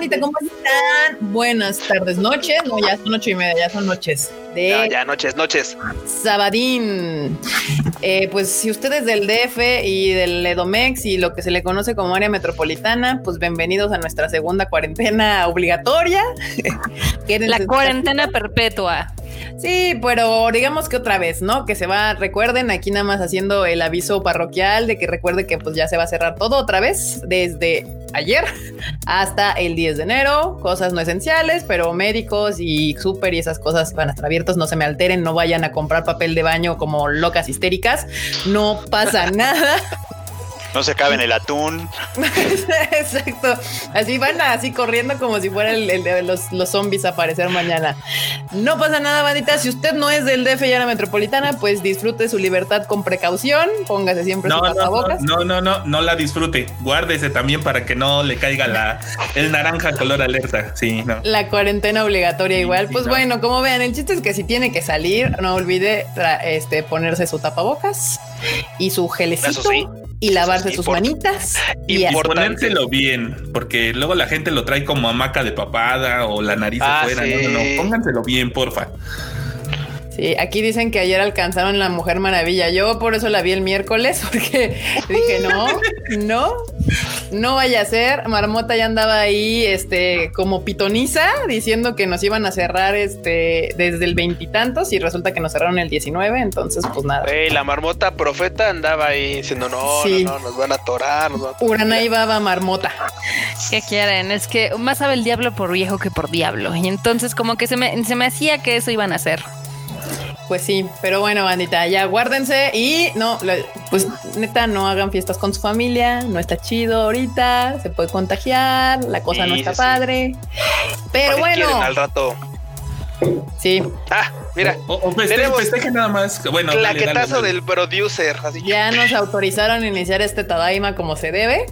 bandita? ¿Cómo están? Buenas tardes, noches. No, ya son ocho y media, ya son noches. De ya, noches, noches. Sabadín. Eh, pues si ustedes del DF y del Edomex y lo que se le conoce como área metropolitana, pues bienvenidos a nuestra segunda cuarentena obligatoria. La cuarentena perpetua. Sí, pero digamos que otra vez, ¿no? Que se va, recuerden, aquí nada más haciendo el aviso parroquial de que recuerde que pues ya se va a cerrar todo otra vez desde ayer hasta el 10 de enero, cosas no esenciales, pero médicos y súper y esas cosas van a estar abiertos, no se me alteren, no vayan a comprar papel de baño como locas histéricas, no pasa nada. No se cabe en el atún. Exacto. Así van así corriendo como si fuera el, de los, los, zombies a aparecer mañana. No pasa nada, bandita. Si usted no es del DF y a la metropolitana, pues disfrute su libertad con precaución. Póngase siempre su tapabocas. No, no, no, no, la disfrute. Guárdese también para que no le caiga la, el naranja color alerta. Sí, no. La cuarentena obligatoria igual. pues bueno, como vean, el chiste es que si tiene que salir, no olvide este, ponerse su tapabocas y su gelecito y lavarse sus manitas y, ponérselo bien, porque luego la gente lo trae como hamaca de papada o la nariz ah, afuera. No, no, no, pónganselo bien, porfa. Sí, aquí dicen que ayer alcanzaron la Mujer Maravilla. Yo por eso la vi el miércoles, porque dije, no, no, no vaya a ser. Marmota ya andaba ahí, este, como pitoniza, diciendo que nos iban a cerrar, este, desde el veintitantos y, resulta que nos cerraron el 19. Entonces, pues nada. la marmota profeta andaba ahí diciendo, no, no, no, nos van a atorar. Nos van a Urana iba marmota. ¿Qué quieren? Es que más sabe el diablo por viejo que por diablo. Y entonces, como que se me, se me hacía que eso iban a hacer. Pues sí, pero bueno, bandita, ya guárdense y no, pues neta, no hagan fiestas con su familia, no está chido ahorita, se puede contagiar, la cosa no está padre. Pero bueno. Al rato Sí. Ah, mira. O, festeje, nada más. Bueno, claquetazo del producer. Ya nos autorizaron a iniciar este Tadaima como se debe.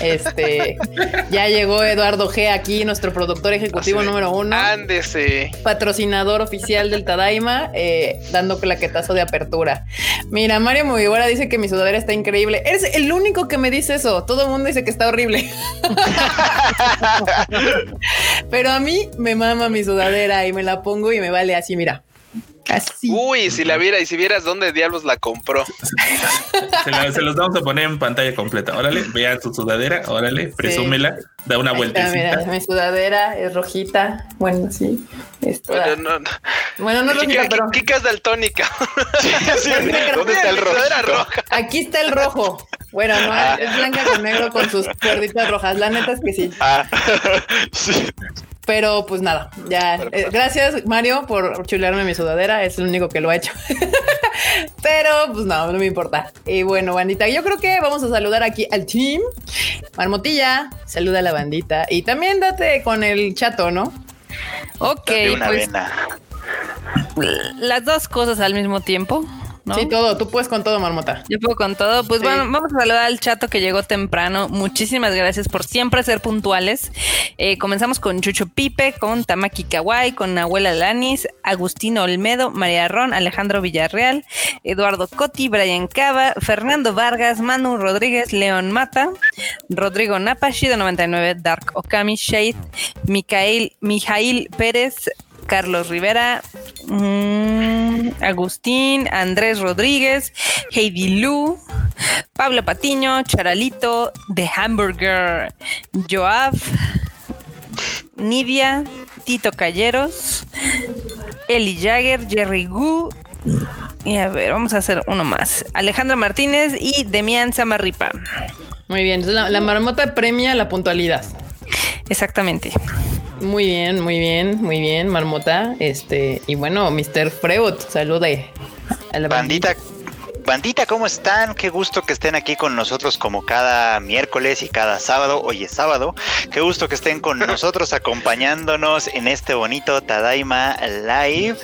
Este, ya llegó Eduardo G aquí, nuestro productor ejecutivo número uno. Ándese. Patrocinador oficial del Tadaima, eh, dando claquetazo de apertura. Mira, Mario Movibora dice que mi sudadera está increíble. Eres el único que me dice eso. Todo el mundo dice que está horrible. Pero a mí me mama mi sudadera y me la pongo y me vale así, mira. Así. Uy, si la viera y si vieras dónde diablos la compró. se, los vamos a poner en pantalla completa. Órale, vean su sudadera, órale, presúmela, da una vuelta. Mira, mi sudadera es rojita. Bueno, sí. Es bueno, no, bueno, no rojita, pero. Kika es daltónica. ¿Dónde está el rojo? Aquí está el rojo. Bueno, no, ah. es blanca con negro con sus cuerditas rojas. La neta es que sí. Ah. sí. Pero pues nada, ya. Eh, gracias, Mario, por chulearme mi sudadera. Es el único que lo ha hecho. Pero pues no, no me importa. Y bueno, bandita, yo creo que vamos a saludar aquí al team. Marmotilla, saluda a la bandita. Y también date con el chato, ¿no? Ok, pues. Las dos cosas al mismo tiempo. Sí, todo. Tú puedes con todo, Marmota. Yo puedo con todo. Pues bueno, vamos a saludar al chato que llegó temprano. Muchísimas gracias por siempre ser puntuales. Eh, comenzamos con Chucho Pipe, con Tamaki Kawai, con Abuela Lanis, Agustino Olmedo, María Ron, Alejandro Villarreal, Eduardo Coti, Brian Cava, Fernando Vargas, Manu Rodríguez, León Mata, Rodrigo Napa, Shido99, Dark Okami, Shade, Micael, Mijail Pérez, Carlos Rivera, mm, Agustín, Andrés Rodríguez, Heidi Lu, Pablo Patiño, Charalito, The Hamburger, Joab, Nidia, Tito Calleros, Eli Jagger, Jerry Gu. Y a ver, vamos a hacer uno más. Alejandra Martínez y Demian Samarripa. Muy bien, la, la marmota premia la puntualidad. Exactamente. Muy bien, muy bien, muy bien, Marmota. Este, y bueno, Mr. Freud, salude a la bandita. Bandita, ¿cómo están? Qué gusto que estén aquí con nosotros como cada miércoles y cada sábado. Hoy es sábado. Qué gusto que estén con nosotros acompañándonos en este bonito Tadaima Live.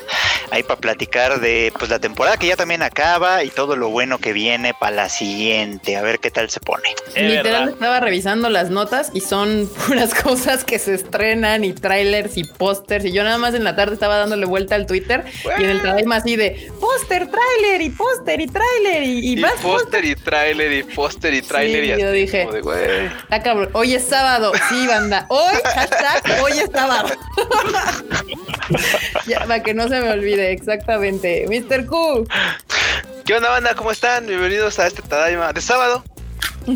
Ahí para platicar de pues la temporada que ya también acaba y todo lo bueno que viene para la siguiente. A ver qué tal se pone. Literal estaba revisando las notas y son puras cosas que se estrenan y trailers y pósters. Y yo nada más en la tarde estaba dándole vuelta al Twitter y en el Tadaima así de póster, trailer y póster y trailer tráiler y, más póster y tráiler y póster y tráiler y yo dije, está cabrón. Hoy es sábado, sí, banda. Hoy, hashtag, hoy es sábado. ya, para que no se me olvide, exactamente. Mr. Q. ¿Qué onda, banda? ¿Cómo están? Bienvenidos a este Tadaima de sábado.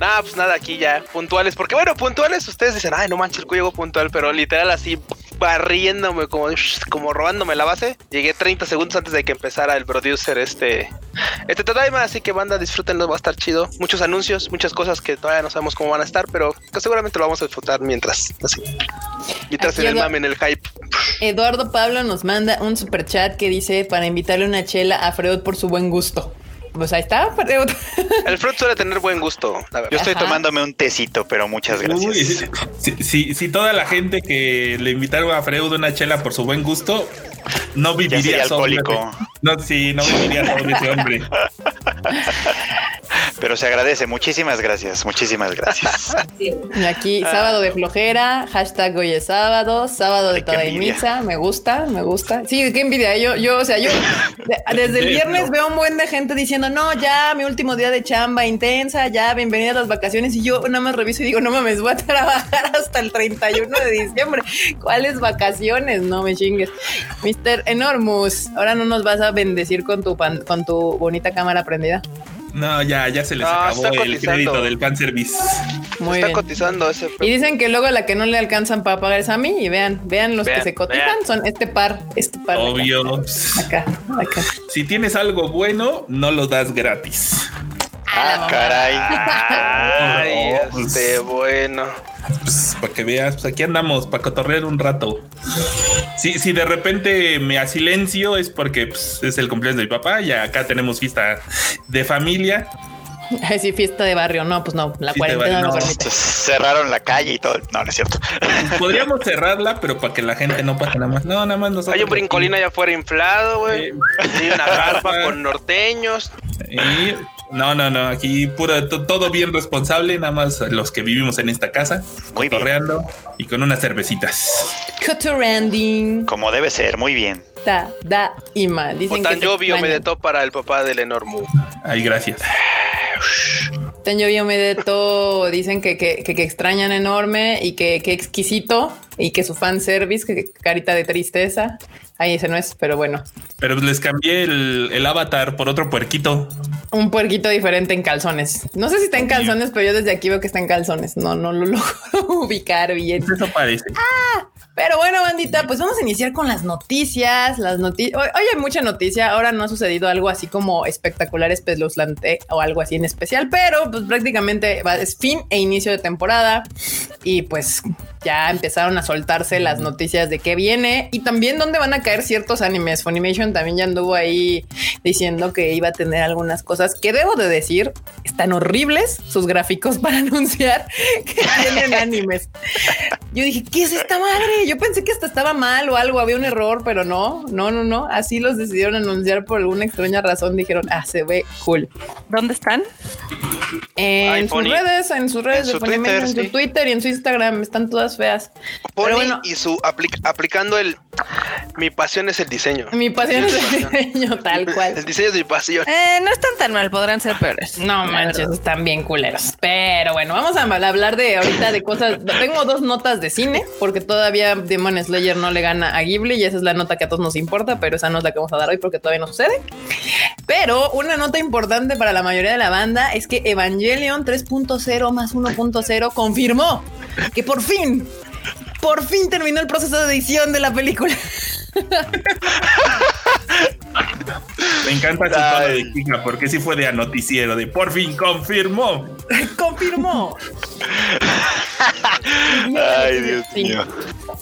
Nada, pues nada, aquí ya puntuales. Porque bueno, puntuales, ustedes dicen, ay, no manches, el cuello llegó puntual, pero literal así barriéndome, como, como robándome la base. Llegué 30 segundos antes de que empezara el producer este, este Tadaima, así que banda, disfrútenlo, va a estar chido. Muchos anuncios, muchas cosas que todavía no sabemos cómo van a estar, pero que seguramente lo vamos a disfrutar mientras, así. Mientras en el mame, en el hype. Eduardo Pablo nos manda un super chat que dice para invitarle una chela a Freud por su buen gusto. Pues ahí está. El fruit suele tener buen gusto. Yo estoy tomándome un tecito, pero muchas gracias. si, toda la gente que le invitaron a Freud una chela por su buen gusto, no viviría alcohólico. No, sí, no viviría sobre ese hombre. Pero se agradece, muchísimas gracias, muchísimas gracias. Aquí, sábado de flojera, hashtag hoy es sábado, sábado de toda misa, me gusta, me gusta. Sí, qué envidia. Yo, yo, o sea, yo desde el viernes veo un buen de gente diciendo, no, ya, mi último día de chamba intensa, ya, bienvenida a las vacaciones. Y yo nada más reviso y digo, no mames, voy a trabajar hasta el 31 de diciembre. ¿Cuáles vacaciones? No me chingues. Mr. Enormous, ahora no nos vas a bendecir con tu, con tu bonita cámara prendida. No, ya, ya se les acabó el crédito del fan service. Muy está cotizando ese. Y dicen que luego la que no le alcanzan para pagar es a mí. Y vean, vean los que se cotizan, son este par, este par. Obvio. Acá, acá. Si tienes algo bueno, no lo das gratis. Ah, caray. Ay, este bueno. Pues para que veas, pues aquí andamos, para cotorrear un rato. Si, si de repente me silencio es porque pues, es el cumpleaños de mi papá y acá tenemos fiesta de familia. Sí, fiesta de barrio. No, pues no, la cuarentena no, Cerraron la calle y todo. No, no es cierto. Podríamos cerrarla, pero para que la gente no pase nada más. No, nada más nosotros. Hay un brincolín allá afuera inflado, güey. Hay una carpa con norteños. Y no, no, no. Aquí pura, todo bien responsable. Nada más los que vivimos en esta casa, cotorreando y con unas cervecitas. Cotorreanding. Como debe ser, muy bien. Da, da y mal. Dicen tan llovio me detó para el papá del enorme. Ay, gracias. Tan llovio me detó. Dicen que, que, que, extrañan enorme y que, que exquisito y que su fan service, que carita de tristeza. Ahí ese no es, pero bueno. Pero les cambié el, avatar por otro puerquito. Un puerquito diferente en calzones. No sé si está en calzones, pero yo desde aquí veo que está en calzones. No, no lo logro ubicar bien. Eso parece. Ah, pero bueno, bandita, pues vamos a iniciar con las noticias. Las noticias. Hoy, hay mucha noticia. Ahora no ha sucedido algo así como espectacular, espeluznante o algo así en especial, pero pues prácticamente es fin e inicio de temporada. Y pues ya empezaron a soltarse las noticias de qué viene y también dónde van a caer ciertos animes. Funimation también ya anduvo ahí diciendo que iba a tener algunas cosas que debo de decir están horribles sus gráficos para anunciar que tienen animes. Yo dije, ¿qué es esta madre? Yo pensé que hasta estaba mal o algo, había un error, pero no, no, no, no. Así los decidieron anunciar por alguna extraña razón. Dijeron, ah, se ve cool. ¿Dónde están? En sus redes, en sus redes, en su, Twitter, en su Twitter y en su Instagram. Están todas feas. Pony bueno, y su aplicando el mi pasión es el diseño. Mi pasión es el diseño, tal cual. El diseño es mi pasión. Eh, no están tan mal, podrán ser peores. No manches, están bien culeros. Pero bueno, vamos a hablar de ahorita de cosas. Tengo dos notas de cine, porque todavía Demon Slayer no le gana a Ghibli y esa es la nota que a todos nos importa, pero esa no es la que vamos a dar hoy porque todavía no sucede. Pero una nota importante para la mayoría de la banda es que Evangelion 3.0 más 1.0 confirmó que por fin, por fin terminó el proceso de edición de la película. Me encanta su tono de chica porque si fue de a noticiero de por fin confirmó. confirmó. Ay, Dios mío.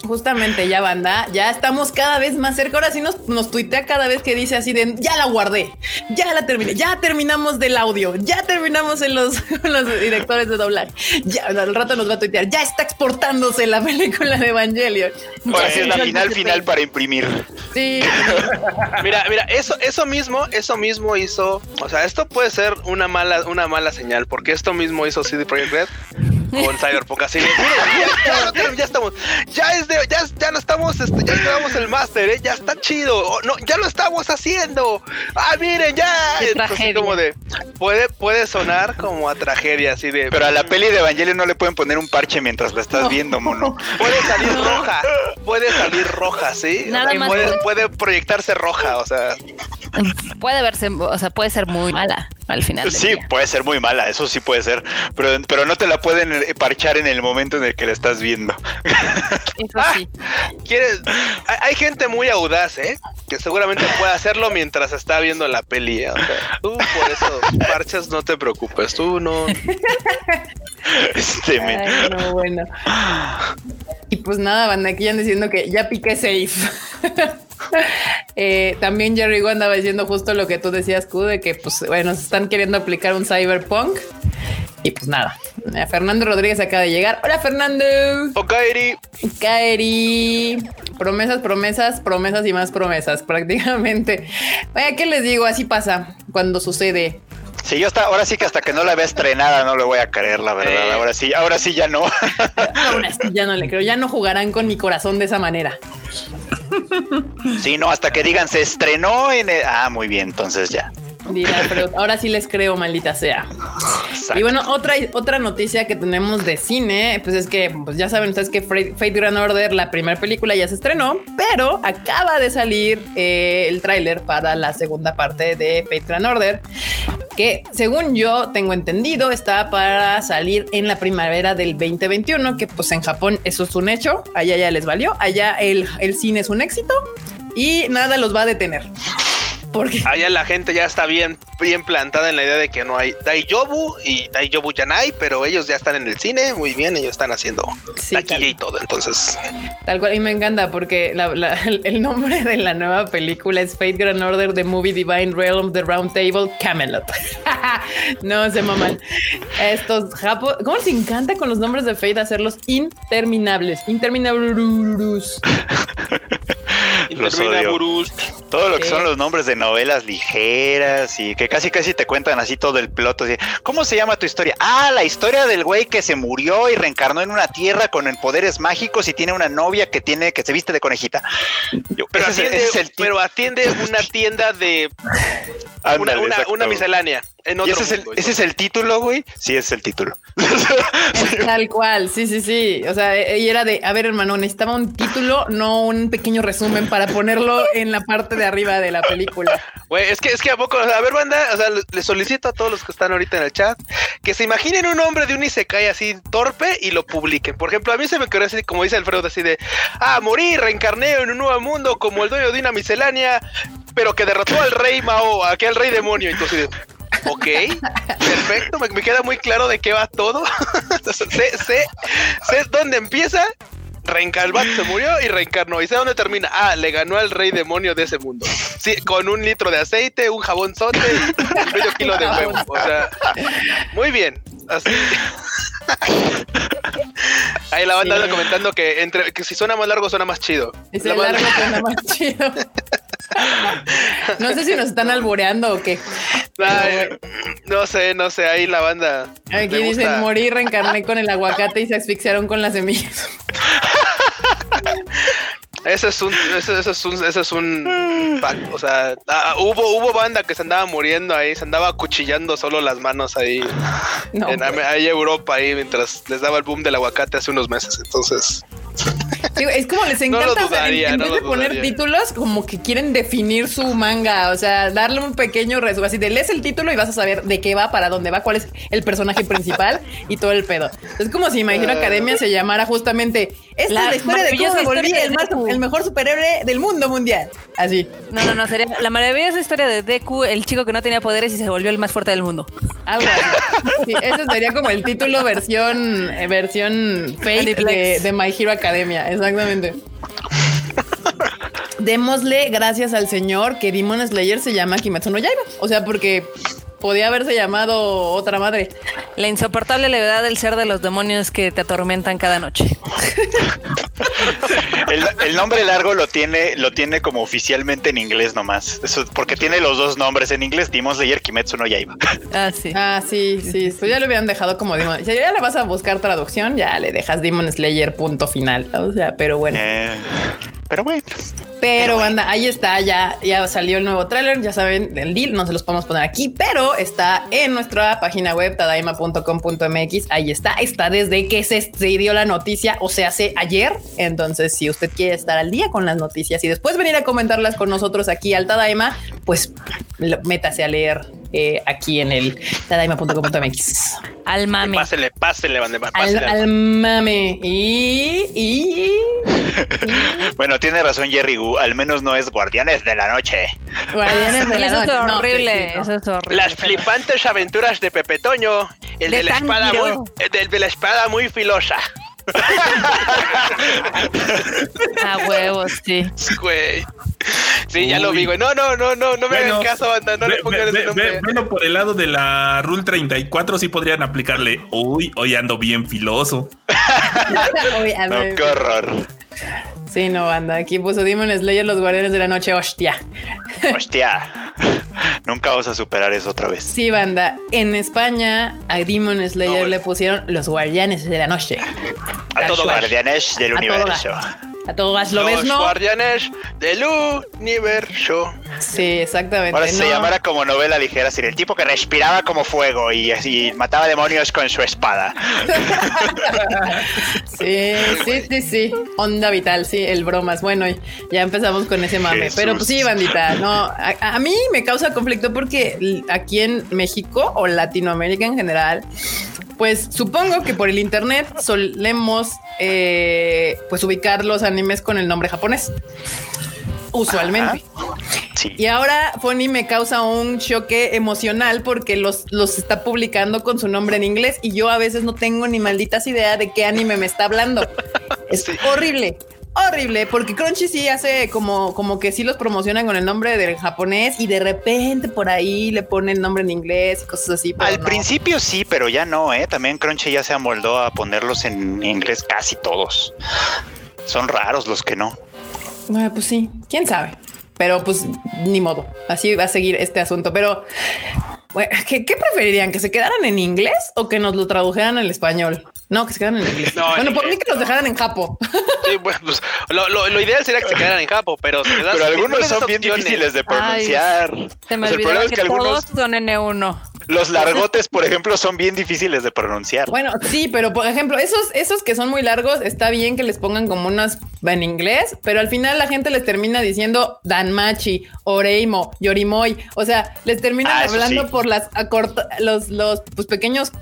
Justamente ya banda, ya estamos cada vez más cerca. Ahora sí nos, nos tuitea cada vez que dice así de ya la guardé, ya la terminé, ya terminamos del audio, ya terminamos en los, los directores de doblaje. Ya al rato nos va a tuitear, ya está exportándose la película de Evangelion. Ahora es la final final para imprimir. Sí. mira, mira, eso, eso mismo, eso mismo hizo, o sea, esto puede ser una mala, una mala señal, porque esto mismo hizo CD Projekt Red con Cyberpunk. Así de, ya, ya, estamos, ya es de, ya, ya no estamos, este, ya llevamos el máster, ¿eh? ya está chido. no, ya lo estamos haciendo. Ah, miren, ya. Entonces, como de, puede, puede sonar como a tragedia, así de. Pero a la peli de Evangelion no le pueden poner un parche mientras la estás viendo, mono. Puede salir roja, puede salir roja, sí. Nada más puede, puede proyectarse roja, o sea. Puede verse, o sea, puede ser muy mala al final. Sí, puede ser muy mala, eso sí puede ser, pero, pero no te la pueden parchar en el momento en el que la estás viendo. Eso sí. Ah, ¿Quieres? Hay gente muy audaz, ¿eh? Que seguramente puede hacerlo mientras está viendo la peli. ¿eh? O sea, tú por eso parchas, no te preocupes, tú no. Este Ay, no, bueno. Y pues nada, van aquí ya diciendo que ya piqué safe. Eh, también Jerry Go andaba diciendo justo lo que tú decías, Q, de que pues bueno, se están queriendo aplicar un cyberpunk. Y pues nada, eh, Fernando Rodríguez acaba de llegar. Hola Fernando. O Kairi. Kairi. Promesas, promesas, promesas y más promesas prácticamente. Vaya, ¿qué les digo? Así pasa cuando sucede. Sí, yo hasta, ahora sí que hasta que no la vea estrenada no le voy a creer, la verdad. Ahora sí, ahora sí ya no. ahora sí ya no le creo. Ya no jugarán con mi corazón de esa manera. Sí, no, hasta que digan se estrenó en Ah, muy bien, entonces ya. Dirá, pero ahora sí les creo, maldita sea. Y bueno, otra, otra noticia que tenemos de cine, pues es que, pues ya saben ustedes que Fate Grand Order, la primera película ya se estrenó, pero acaba de salir eh, el tráiler para la segunda parte de Fate Grand Order, que según yo tengo entendido está para salir en la primavera del 2021, que pues en Japón eso es un hecho, allá ya les valió, allá el, el cine es un éxito y nada los va a detener. Porque allá la gente ya está bien, bien plantada en la idea de que no hay Daijobu y Daijobu Yanai, pero ellos ya están en el cine, muy bien, ellos están haciendo taquilla y todo, entonces. Tal cual, y me encanta porque el nombre de la nueva película es Fate Grand Order, The Movie Divine Realm, The Round Table, Camelot. no se maman. Estos japos, ¿cómo les encanta con los nombres de Fate hacerlos interminables? Interminables. Todo lo que son los nombres de novelas ligeras y que casi casi te cuentan así todo el ploto. ¿Cómo se llama tu historia? Ah, la historia del güey que se murió y reencarnó en una tierra con poderes mágicos y tiene una novia que tiene que se viste de conejita. pero, atiende, una tienda de una miscelánea ese, es el, título, güey? Sí, es el título. tal cual, sí, sí, sí. O sea, e, y era de, a ver, hermano, necesitaba un título, no un pequeño resumen para ponerlo en la parte de arriba de la película. Güey, es que, es que a poco, a ver, banda, o sea, le solicito a todos los que están ahorita en el chat que se imaginen un hombre de un Isekai así torpe y lo publiquen. Por ejemplo, a mí se me quedó así, como dice Alfredo, así de, ah, morí, reencarné en un nuevo mundo como el dueño de una miscelánea, pero que derrotó al rey Mao, aquel rey demonio. Entonces, Ok, perfecto, me, queda muy claro de qué va todo. sé, sé, sé dónde empieza. Reencarnó, se murió y reencarnó. ¿Y sé dónde termina? Ah, le ganó al rey demonio de ese mundo. Sí, con un litro de aceite, un jabón sote y medio kilo de huevo. O sea, muy bien. Así. Ahí la banda anda comentando que entre que si suena más largo suena más chido. Si suena más chido. no sé si nos están alboreando o qué. no sé, no sé, ahí la banda. Aquí dicen morir, reencarné con el aguacate y se asfixiaron con las semillas. Ese es un, ese, es un, ese es un, o sea, ah, hubo, hubo banda que se andaba muriendo ahí, se andaba cuchillando solo las manos ahí, en ahí Europa ahí mientras les daba el boom del aguacate hace unos meses, entonces es como les encanta. en, vez de poner títulos, como que quieren definir su manga. O sea, darle un pequeño resumen. Así de lees el título y vas a saber de qué va, para dónde va, cuál es el personaje principal y todo el pedo. Es como si Imagino Academia se llamara justamente Esta es la historia de cómo volví el, mejor superhéroe del mundo mundial. Así. No, no, no. Sería la maravillosa historia de Deku, el chico que no tenía poderes y se volvió el más fuerte del mundo. Algo así. ese sería como el título versión, eh, versión fake de, de My Hero Academia. Exactamente. Démosle gracias al señor que Demon Slayer se llama Kimetsu no Yaiba. O sea, porque podía haberse llamado otra madre. La insoportable levedad del ser de los demonios que te atormentan cada noche. el, nombre largo lo tiene, lo tiene como oficialmente en inglés nomás. Eso, porque tiene los dos nombres en inglés, Demon Slayer, Kimetsu no Yaiba. Ah, sí. Ah, sí, sí. Pues ya lo habían dejado como Demon. Si ya le vas a buscar traducción, ya le dejas Demon Slayer punto final. O sea, pero bueno. Eh, pero bueno. Pero, banda, ahí está, ya, ya salió el nuevo tráiler, ya saben, del deal, no se los podemos poner aquí, pero está en nuestra página web, tadaima.com.mx, ahí está, está desde que se, se, dio la noticia, o se hace ayer, entonces si usted quiere estar al día con las noticias y después venir a comentarlas con nosotros aquí al Tadaima, pues métase a leer eh, aquí en el tadaima.com.mx. Al mame. Pásele, pásele, pásele. Al, mame. Y, y, bueno, tiene razón Jerry Gu, al menos no es Guardianes de la Noche. Guardianes de la Noche. Eso es horrible. Eso es horrible. Las flipantes aventuras de Pepe Toño, el de, la espada muy, el de la espada muy filosa. A huevos, sí. Güey. Sí, ya lo vi, güey. No, no, no, no, no me hagan caso, banda. No le pongan ese nombre. bueno, por el lado de la Rule 34 sí podrían aplicarle. Uy, hoy ando bien filoso. no, qué horror. Sí, no, banda. Aquí puso Demon Slayer, los guardianes de la noche. Hostia. Hostia. Nunca vamos a superar eso otra vez. Sí, banda. En España a Demon Slayer le pusieron los guardianes de la noche. A todos guardianes del universo. A todos lo ves, ¿no? guardianes del universo. Sí, exactamente. Ahora se llamara como novela ligera, sin el tipo que respiraba como fuego y, así mataba demonios con su espada. sí, sí, sí, sí. Onda vital, sí, el bromas. Bueno, ya empezamos con ese mame. Pero pues sí, bandita, no. A, a mí me causa conflicto porque aquí en México o Latinoamérica en general pues supongo que por el internet solemos eh, pues ubicar los animes con el nombre japonés. Usualmente. Y ahora Fonny me causa un choque emocional porque los, los está publicando con su nombre en inglés y yo a veces no tengo ni malditas idea de qué anime me está hablando. Es horrible horrible, porque Crunchy sí hace como, como que sí los promocionan con el nombre del japonés y de repente por ahí le ponen el nombre en inglés y cosas así. Al principio sí, pero ya no, ¿eh? También Crunchy ya se amoldó a ponerlos en inglés casi todos. Son raros los que no. Bueno, pues sí, quién sabe. Pero pues ni modo, así va a seguir este asunto. Pero ¿qué, ¿qué, preferirían? ¿Que se quedaran en inglés o que nos lo tradujeran al español? No, que se quedaran en inglés. bueno, por mí que los dejaran en Japo. Sí, bueno, pues lo, lo, lo, ideal sería que se quedaran en Japo, pero, pero algunos son bien difíciles de pronunciar. se me olvidó que, que algunos... todos son N1. Los largotes, por ejemplo, son bien difíciles de pronunciar. Bueno, sí, pero por ejemplo, esos, esos que son muy largos, está bien que les pongan como unas en inglés, pero al final la gente les termina diciendo Danmachi, Oreimo, Yorimoy. O sea, les terminan ah, hablando por las los, los pues, pequeños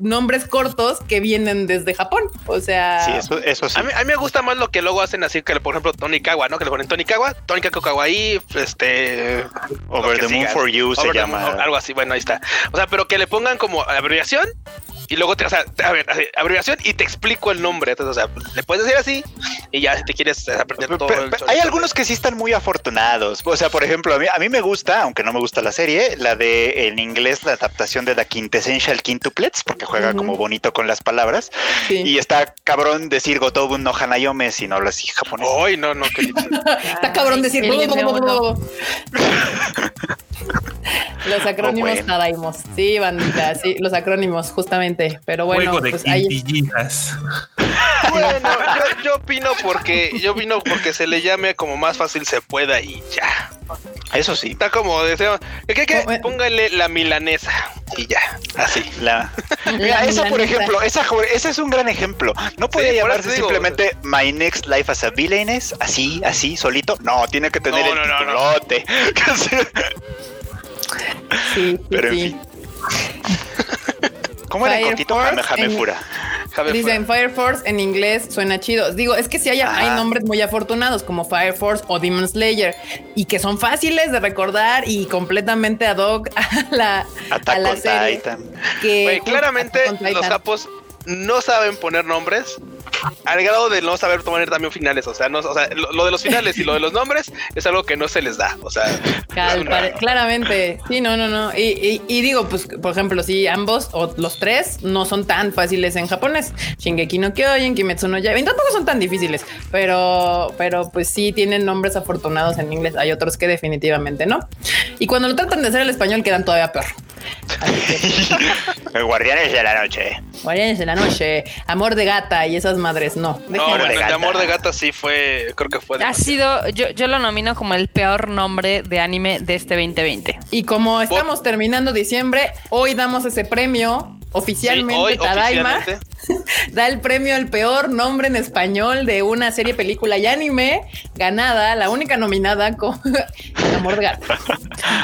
nombres cortos que vienen desde Japón. O sea, sí, eso, eso sí. A mí, me gusta más lo que luego hacen así que, por ejemplo, Tony Kawa, ¿no? Que le ponen Tony Kawa, Tony Kawaii, este. Over the Moon for You se llama. algo así, bueno, ahí está. O sea, pero que le pongan como abreviación y luego te, o sea, a ver, abreviación y te explico el nombre. Entonces, o sea, le puedes decir así y ya si te quieres aprender todo. hay algunos que sí están muy afortunados. O sea, por ejemplo, a mí, a mí me gusta, aunque no me gusta la serie, la de en inglés, la adaptación de The Quintessential Quintuplets, porque juega como bonito con las palabras. Y está cabrón decir Gotobun no Hanayome si no hablas así japonés. Ay, no, no, está cabrón decir. Los acrónimos nadaimos. Sí, bandita, sí, los acrónimos, justamente. Pero bueno, pues ahí. Bueno, yo, opino porque yo opino porque se le llame como más fácil se pueda y ya. Eso sí. Está como deseo. ¿Qué, qué? Póngale la milanesa y ya. Así. La. Mira, esa por ejemplo, esa, ese es un gran ejemplo. No puede llamarse simplemente My Next Life as a Villainess, así, así, solito. No, tiene que tener el no, titulote. Sí, Pero en fin. ¿Cómo era el cortito? Fura. Dicen Fire Force en inglés suena chido. Digo, es que si hay, hay, nombres muy afortunados como Fire Force o Demon Slayer y que son fáciles de recordar y completamente ad hoc a la, a la Que claramente los capos no saben poner nombres al grado de no saber tomar también finales. O sea, no, o sea, lo, de los finales y lo de los nombres es algo que no se les da. O sea, claramente. Sí, no, no, no. Y, digo, pues, por ejemplo, si ambos o los tres no son tan fáciles en japonés. Shingeki no Kyojin, Kimetsu no Yaiba, tampoco son tan difíciles, pero, pero pues sí tienen nombres afortunados en inglés. Hay otros que definitivamente no. Y cuando lo tratan de hacer el español quedan todavía peor. Guardianes de la noche. Guardianes de la noche. Amor de gata y esas madres, no. No, amor de, amor de gata sí fue, creo que fue. Ha sido, yo, yo lo nomino como el peor nombre de anime de este 2020. Y como estamos terminando diciembre, hoy damos ese premio oficialmente Tadaima da el premio al peor nombre en español de una serie, película y anime ganada, la única nominada con Amor de Gato.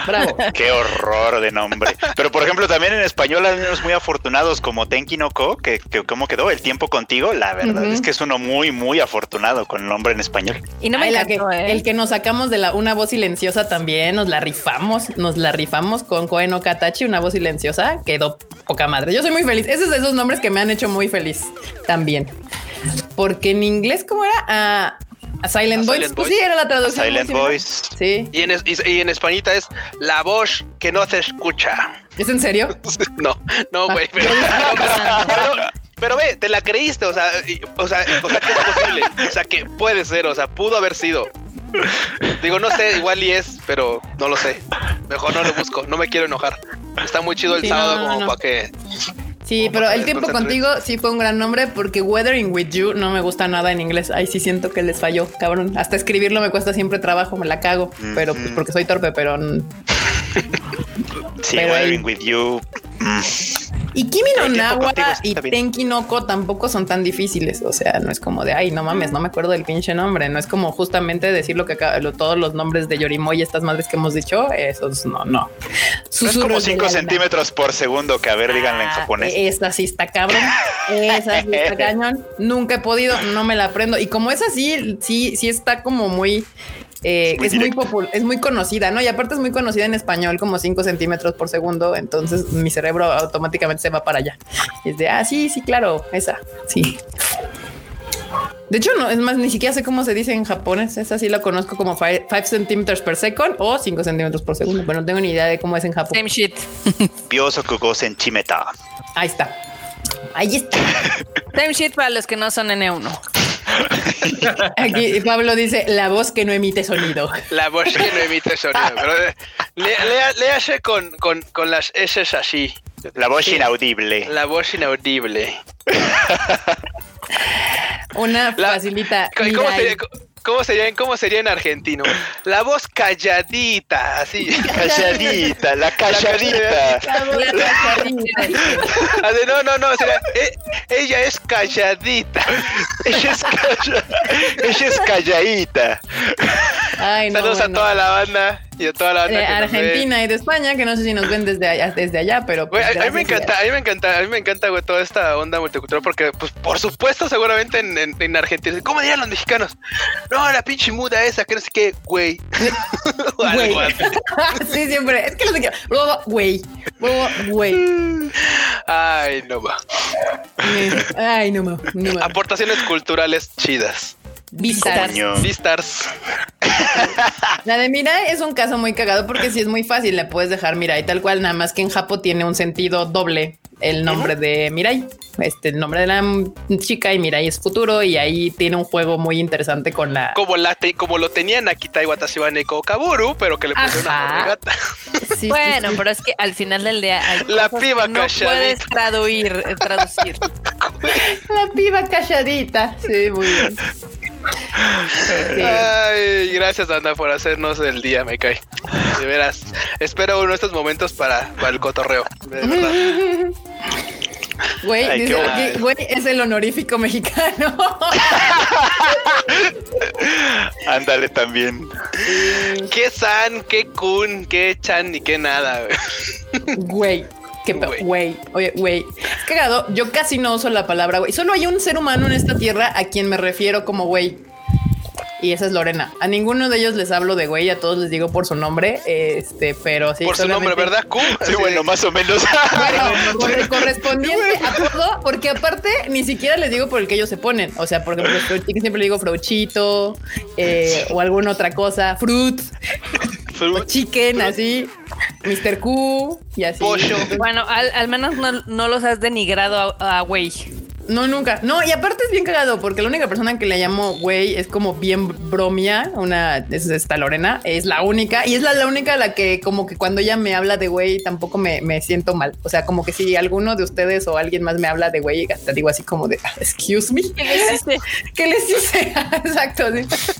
Bravo. Qué horror de nombre. Pero por ejemplo, también en español hay unos muy afortunados como Tenki no Ko, que, cómo quedó el tiempo contigo. La verdad es que es uno muy, muy afortunado con el nombre en español. Y no me la que, ¿eh? el que nos sacamos de la una voz silenciosa también, nos la rifamos, nos la rifamos con Koen Katachi, una voz silenciosa, quedó poca madre. Yo soy muy feliz. Esos esos nombres que me han hecho muy feliz también. Porque en inglés, ¿cómo era? a Silent, Voice. pues sí, era la traducción. Silent Voice. Sí. Y en, y, en españita es la voz que no se escucha. ¿Es en serio? no, no, güey. Ah, pero, pero, ve, te la creíste, o sea, o sea, o sea, que es posible. O sea, que puede ser, o sea, pudo haber sido. Digo, no sé, igual y es, pero no lo sé. Mejor no lo busco, no me quiero enojar. Está muy chido el sábado como para que Sí, pero el tiempo contigo sí fue un gran nombre porque Weathering with You no me gusta nada en inglés. Ahí sí siento que les falló, cabrón. Hasta escribirlo me cuesta siempre trabajo, me la cago, pero pues porque soy torpe, pero. sí, Weathering with You. Mm. Y Kimi no Nawa y Tenki Noko tampoco son tan difíciles. O sea, no es como de ay, no mames, no me acuerdo del pinche nombre. No es como justamente decir lo que todos los nombres de Yorimoy y estas madres que hemos dicho. Esos no, no. es como 5 centímetros por segundo que a ver, díganle en ah, japonés. Esa sí está cabrón. Esa sí está cañón. Nunca he podido, no me la aprendo. Y como es así, sí, sí está como muy eh, es, muy, es muy conocida, ¿no? Y aparte es muy conocida en español como 5 centímetros por segundo, entonces mi cerebro automáticamente se va para allá. Y es de, ah, sí, sí, claro, esa, sí. De hecho, no, es más, ni siquiera sé cómo se dice en japonés. Esa sí la conozco como 5 centímetros per second o 5 centímetros por segundo, pero no tengo ni idea de cómo es en Japón. Same shit. centímetros. Ahí está. Ahí está. Same shit para los que no son N1. Aquí Pablo dice la voz que no emite sonido. La voz que no emite sonido. Pero léase con, con, con las S así. La voz inaudible. La voz inaudible. Una facilita. ¿Cómo sería, ¿Cómo sería, ¿Cómo sería en argentino? La voz calladita, así. Calladita, la calladita. La, calladita. no, no, no, eh, ella es calladita. Ella es, ella es calladita. Saludos a toda la banda y a toda la banda. De Argentina y de España, que no sé si nos ven desde allá, desde allá pero. Pues, a, mí me encanta, a mí me encanta, a mí me encanta, güey, toda esta onda multicultural, porque, pues, por supuesto, seguramente en, en, Argentina, ¿cómo dirían los mexicanos? No, la pinche muda esa, que no sé qué, güey. Güey. sí, siempre. Es que no sé qué. Güey. Güey. Ay, no va. Ay, no va. Aportaciones culturales chidas. Vistars. Vistars. La de Mirai es un caso muy cagado porque si es muy fácil, le puedes dejar Mirai tal cual, nada más que en Japón tiene un sentido doble el nombre de Mirai. Este, el nombre de la chica y Mirai es futuro y ahí tiene un juego muy interesante con la... Como, la como lo tenían Akitai Watashi Neko Kaburu, pero que le pusieron una gata. bueno, pero es que al final del día... la piba no puedes traducir, eh, traducir. la piba calladita. Sí, muy bien. Ay, gracias, Ana, por hacernos el día, me cae. De veras. Espero uno de estos momentos para, para el cotorreo. De verdad. Güey, güey, es el honorífico mexicano. Ándale también. Qué san, qué kun, qué chan ni qué nada. Güey. Qué güey, oye, güey. Es cagado. Yo casi no uso la palabra güey. Solo hay un ser humano en esta tierra a quien me refiero como güey. y esa es Lorena. A ninguno de ellos les hablo de güey, a todos les digo por su nombre, este, pero sí. Por su nombre, ¿verdad? Q. Sí, bueno, más o menos. Bueno, por el correspondiente a todo, porque aparte ni siquiera les digo por el que ellos se ponen. O sea, porque siempre le digo Frochito eh, o alguna otra cosa, Fruit, Fruit. Chicken, así, Mr. Q y así. Bueno, al, menos no, los has denigrado a güey. No, nunca. No, y aparte es bien cagado porque la única persona que le llamo güey es como bien bromia. Una es esta Lorena, es la única y es la, la única la que, como que cuando ella me habla de güey, tampoco me, me, siento mal. O sea, como que si alguno de ustedes o alguien más me habla de güey, hasta digo así como de excuse me. ¿Qué les hice? ¿Qué les hice? Exacto.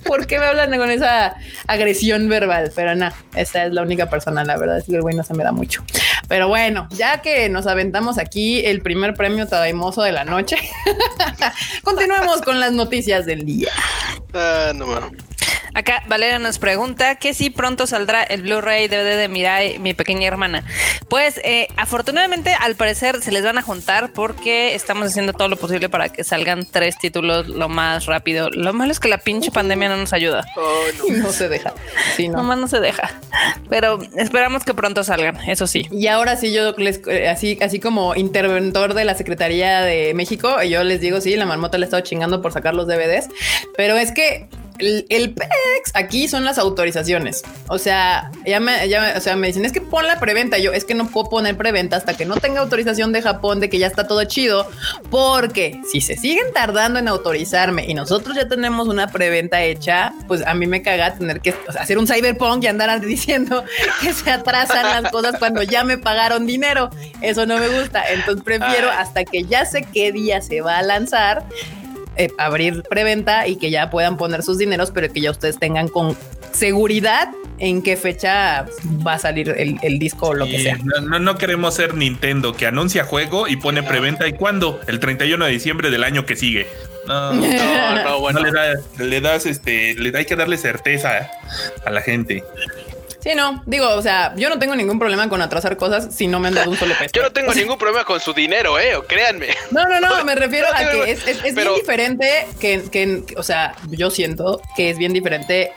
¿Por qué me hablan con esa agresión verbal? Pero nada, esa es la única persona. La verdad es que el güey no se me da mucho. Pero bueno, ya que nos aventamos aquí el primer premio tadaimoso de la noche. Continuemos con las noticias del día. Ah, no, Acá Valeria nos pregunta que si pronto saldrá el Blu-ray DVD de Mirai, mi pequeña hermana. Pues eh, afortunadamente al parecer se les van a juntar porque estamos haciendo todo lo posible para que salgan tres títulos lo más rápido. Lo malo es que la pinche pandemia no nos ayuda. Oh, no. se deja. Sí, no. Nomás no se deja. Pero esperamos que pronto salgan, eso sí. Y ahora sí yo les eh, así así como interventor de la Secretaría de México, yo les digo sí, la marmota le he estado chingando por sacar los DVDs, pero es que el, el PEX aquí son las autorizaciones. O sea, ya me, ya, o sea, me dicen es que pon la preventa. Yo es que no puedo poner preventa hasta que no tenga autorización de Japón de que ya está todo chido, porque si se siguen tardando en autorizarme y nosotros ya tenemos una preventa hecha, pues a mí me caga tener que hacer un cyberpunk y andar diciendo que se atrasan las cosas cuando ya me pagaron dinero. Eso no me gusta. Entonces prefiero hasta que ya sé qué día se va a lanzar eh, abrir preventa y que ya puedan poner sus dineros, pero que ya ustedes tengan con seguridad en qué fecha va a salir el, disco o lo que sea. No, no, queremos ser Nintendo que anuncia juego y pone preventa y cuándo? El 31 de diciembre del año que sigue. No, no, bueno. le, das este, le hay que darle certeza a la gente. Sí, no, digo, o sea, yo no tengo ningún problema con atrasar cosas si no me han dado un solo peso. yo no tengo ningún problema con su dinero, eh, créanme. No, no, no, me refiero a que es, es, bien diferente que, que, o sea, yo siento que es bien diferente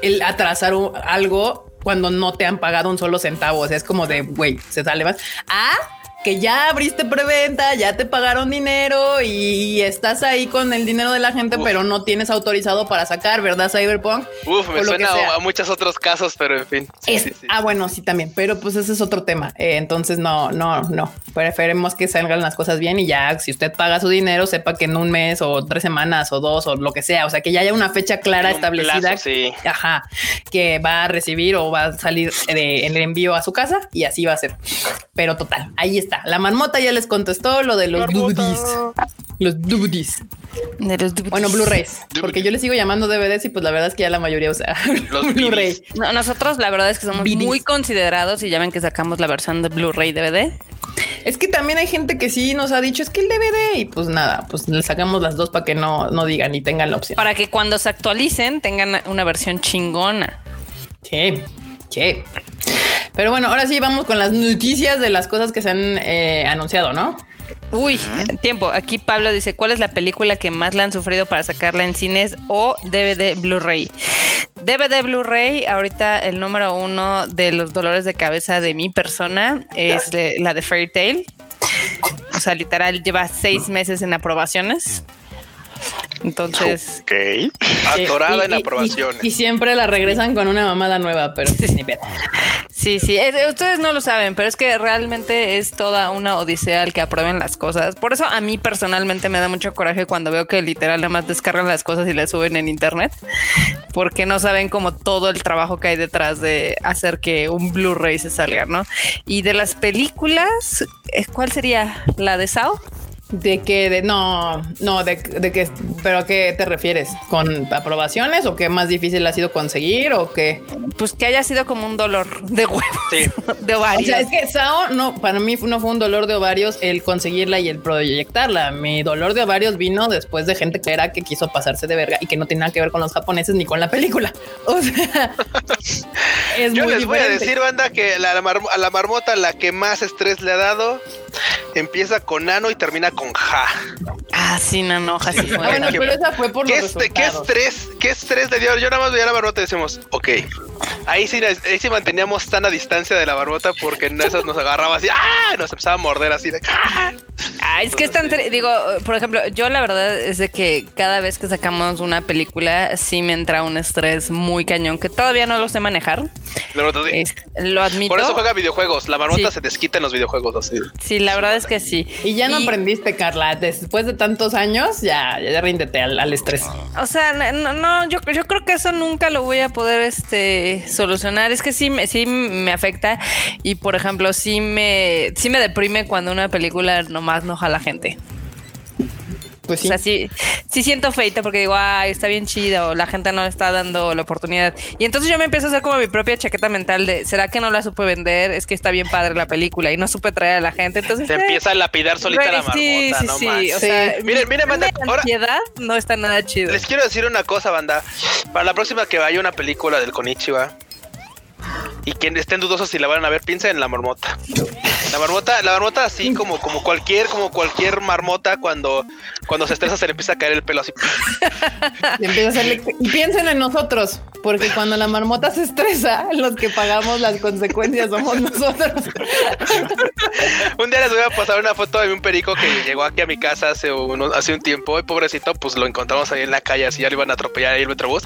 el atrasar algo cuando no te han pagado un solo centavo. O sea, es como de, güey, se sale más. Ah, que ya abriste preventa, ya te pagaron dinero y estás ahí con el dinero de la gente, pero no tienes autorizado para sacar, ¿verdad, Cyberpunk? Uf, me suena a muchos otros casos, pero en fin. Ah, bueno, sí, también, pero pues ese es otro tema. Eh, entonces, no, no, no. Preferemos que salgan las cosas bien y ya, si usted paga su dinero, sepa que en un mes o tres semanas o dos o lo que sea, o sea, que ya haya una fecha clara establecida. sí. Ajá, que va a recibir o va a salir de, en el envío a su casa y así va a ser. Pero total, ahí está la marmota ya les contestó lo de los DVDs. Los DVDs. Bueno, Blu-rays. Porque yo les sigo llamando DVDs y pues la verdad es que ya la mayoría usa los Blu-ray. nosotros la verdad es que somos muy considerados y ya ven que sacamos la versión de Blu-ray DVD. Es que también hay gente que sí nos ha dicho es que el DVD y pues nada, pues le sacamos las dos para que no, no digan y tengan la opción. Para que cuando se actualicen tengan una versión chingona. Sí, sí. Pero bueno, ahora sí vamos con las noticias de las cosas que se han eh, anunciado, ¿no? Uy, tiempo. Aquí Pablo dice, ¿cuál es la película que más la han sufrido para sacarla en cines o DVD Blu-ray? DVD Blu-ray, ahorita el número uno de los dolores de cabeza de mi persona es la de Fairy Tail. O sea, literal, lleva seis meses en aprobaciones. Entonces. Ok. Atorada en aprobaciones. Y, siempre la regresan con una mamada nueva, pero sí, ni Sí, sí. ustedes no lo saben, pero es que realmente es toda una odisea el que aprueben las cosas. Por eso a mí personalmente me da mucho coraje cuando veo que literal nada más descargan las cosas y las suben en internet. Porque no saben como todo el trabajo que hay detrás de hacer que un Blu-ray se salga, ¿no? Y de las películas, ¿cuál sería? ¿La de Sao? De que, de, no, no, de, de que, pero ¿a qué te refieres? ¿Con aprobaciones o qué más difícil ha sido conseguir o qué? Pues que haya sido como un dolor de huevos, de ovarios. O sea, es que Sao, no, para mí no fue un dolor de ovarios el conseguirla y el proyectarla. Mi dolor de ovarios vino después de gente que era que quiso pasarse de verga y que no tiene nada que ver con los japoneses ni con la película. O sea, es Yo les voy a decir, banda, que la, a la marmota la que más estrés le ha dado empieza con Nano y termina con Ja. Ah, sí, no, no, así ah, bueno, pero esa fue por ¿Qué, los ¿Qué estrés? ¿Qué estrés de Dios? Yo nada más veía la barbota y decimos, ok. Ahí sí, ahí sí manteníamos tan a distancia de la barbota porque en esas nos agarraba así, ¡ah! Nos empezaba a morder así de ¡ah! Ah es que es tan, digo, por ejemplo, yo la verdad es de que cada vez que sacamos una película sí me entra un estrés muy cañón que todavía no lo sé manejar. lo admito. Por eso juega videojuegos. La barbota se desquita en los videojuegos así. Sí, la verdad es que sí. Y ya no aprendiste, Carla. Después de tantos años, ya, ya ríndete al, estrés. O sea, no, no, yo, yo creo que eso nunca lo voy a poder este solucionar. Es que sí me, sí me afecta. Y por ejemplo, sí me, sí me deprime cuando una película nomás no jala gente. Pues sí. O sea, sí, sí siento feita porque digo, ay, está bien chida o la gente no le está dando la oportunidad. Y entonces yo me empiezo a hacer como mi propia chaqueta mental de, ¿será que no la supe vender? Es que está bien padre la película y no supe traer a la gente. Entonces se empieza a lapidar solita la marmota, sí, sí, sí. O sea, miren, miren, banda, ahora no está nada chido. Les quiero decir una cosa, banda. Para la próxima que vaya una película del Konichiwa, y quien estén dudosos si la van a ver, piensen en la marmota. La marmota, la marmota así como, como cualquier, como cualquier marmota cuando, cuando se estresa se le empieza a caer el pelo así. Y, piensen en nosotros, porque cuando la marmota se estresa, los que pagamos las consecuencias somos nosotros. un día les voy a pasar una foto de un perico que llegó aquí a mi casa hace, hace un tiempo y pobrecito, pues lo encontramos ahí en la calle, así ya lo iban a atropellar ahí el metrobús.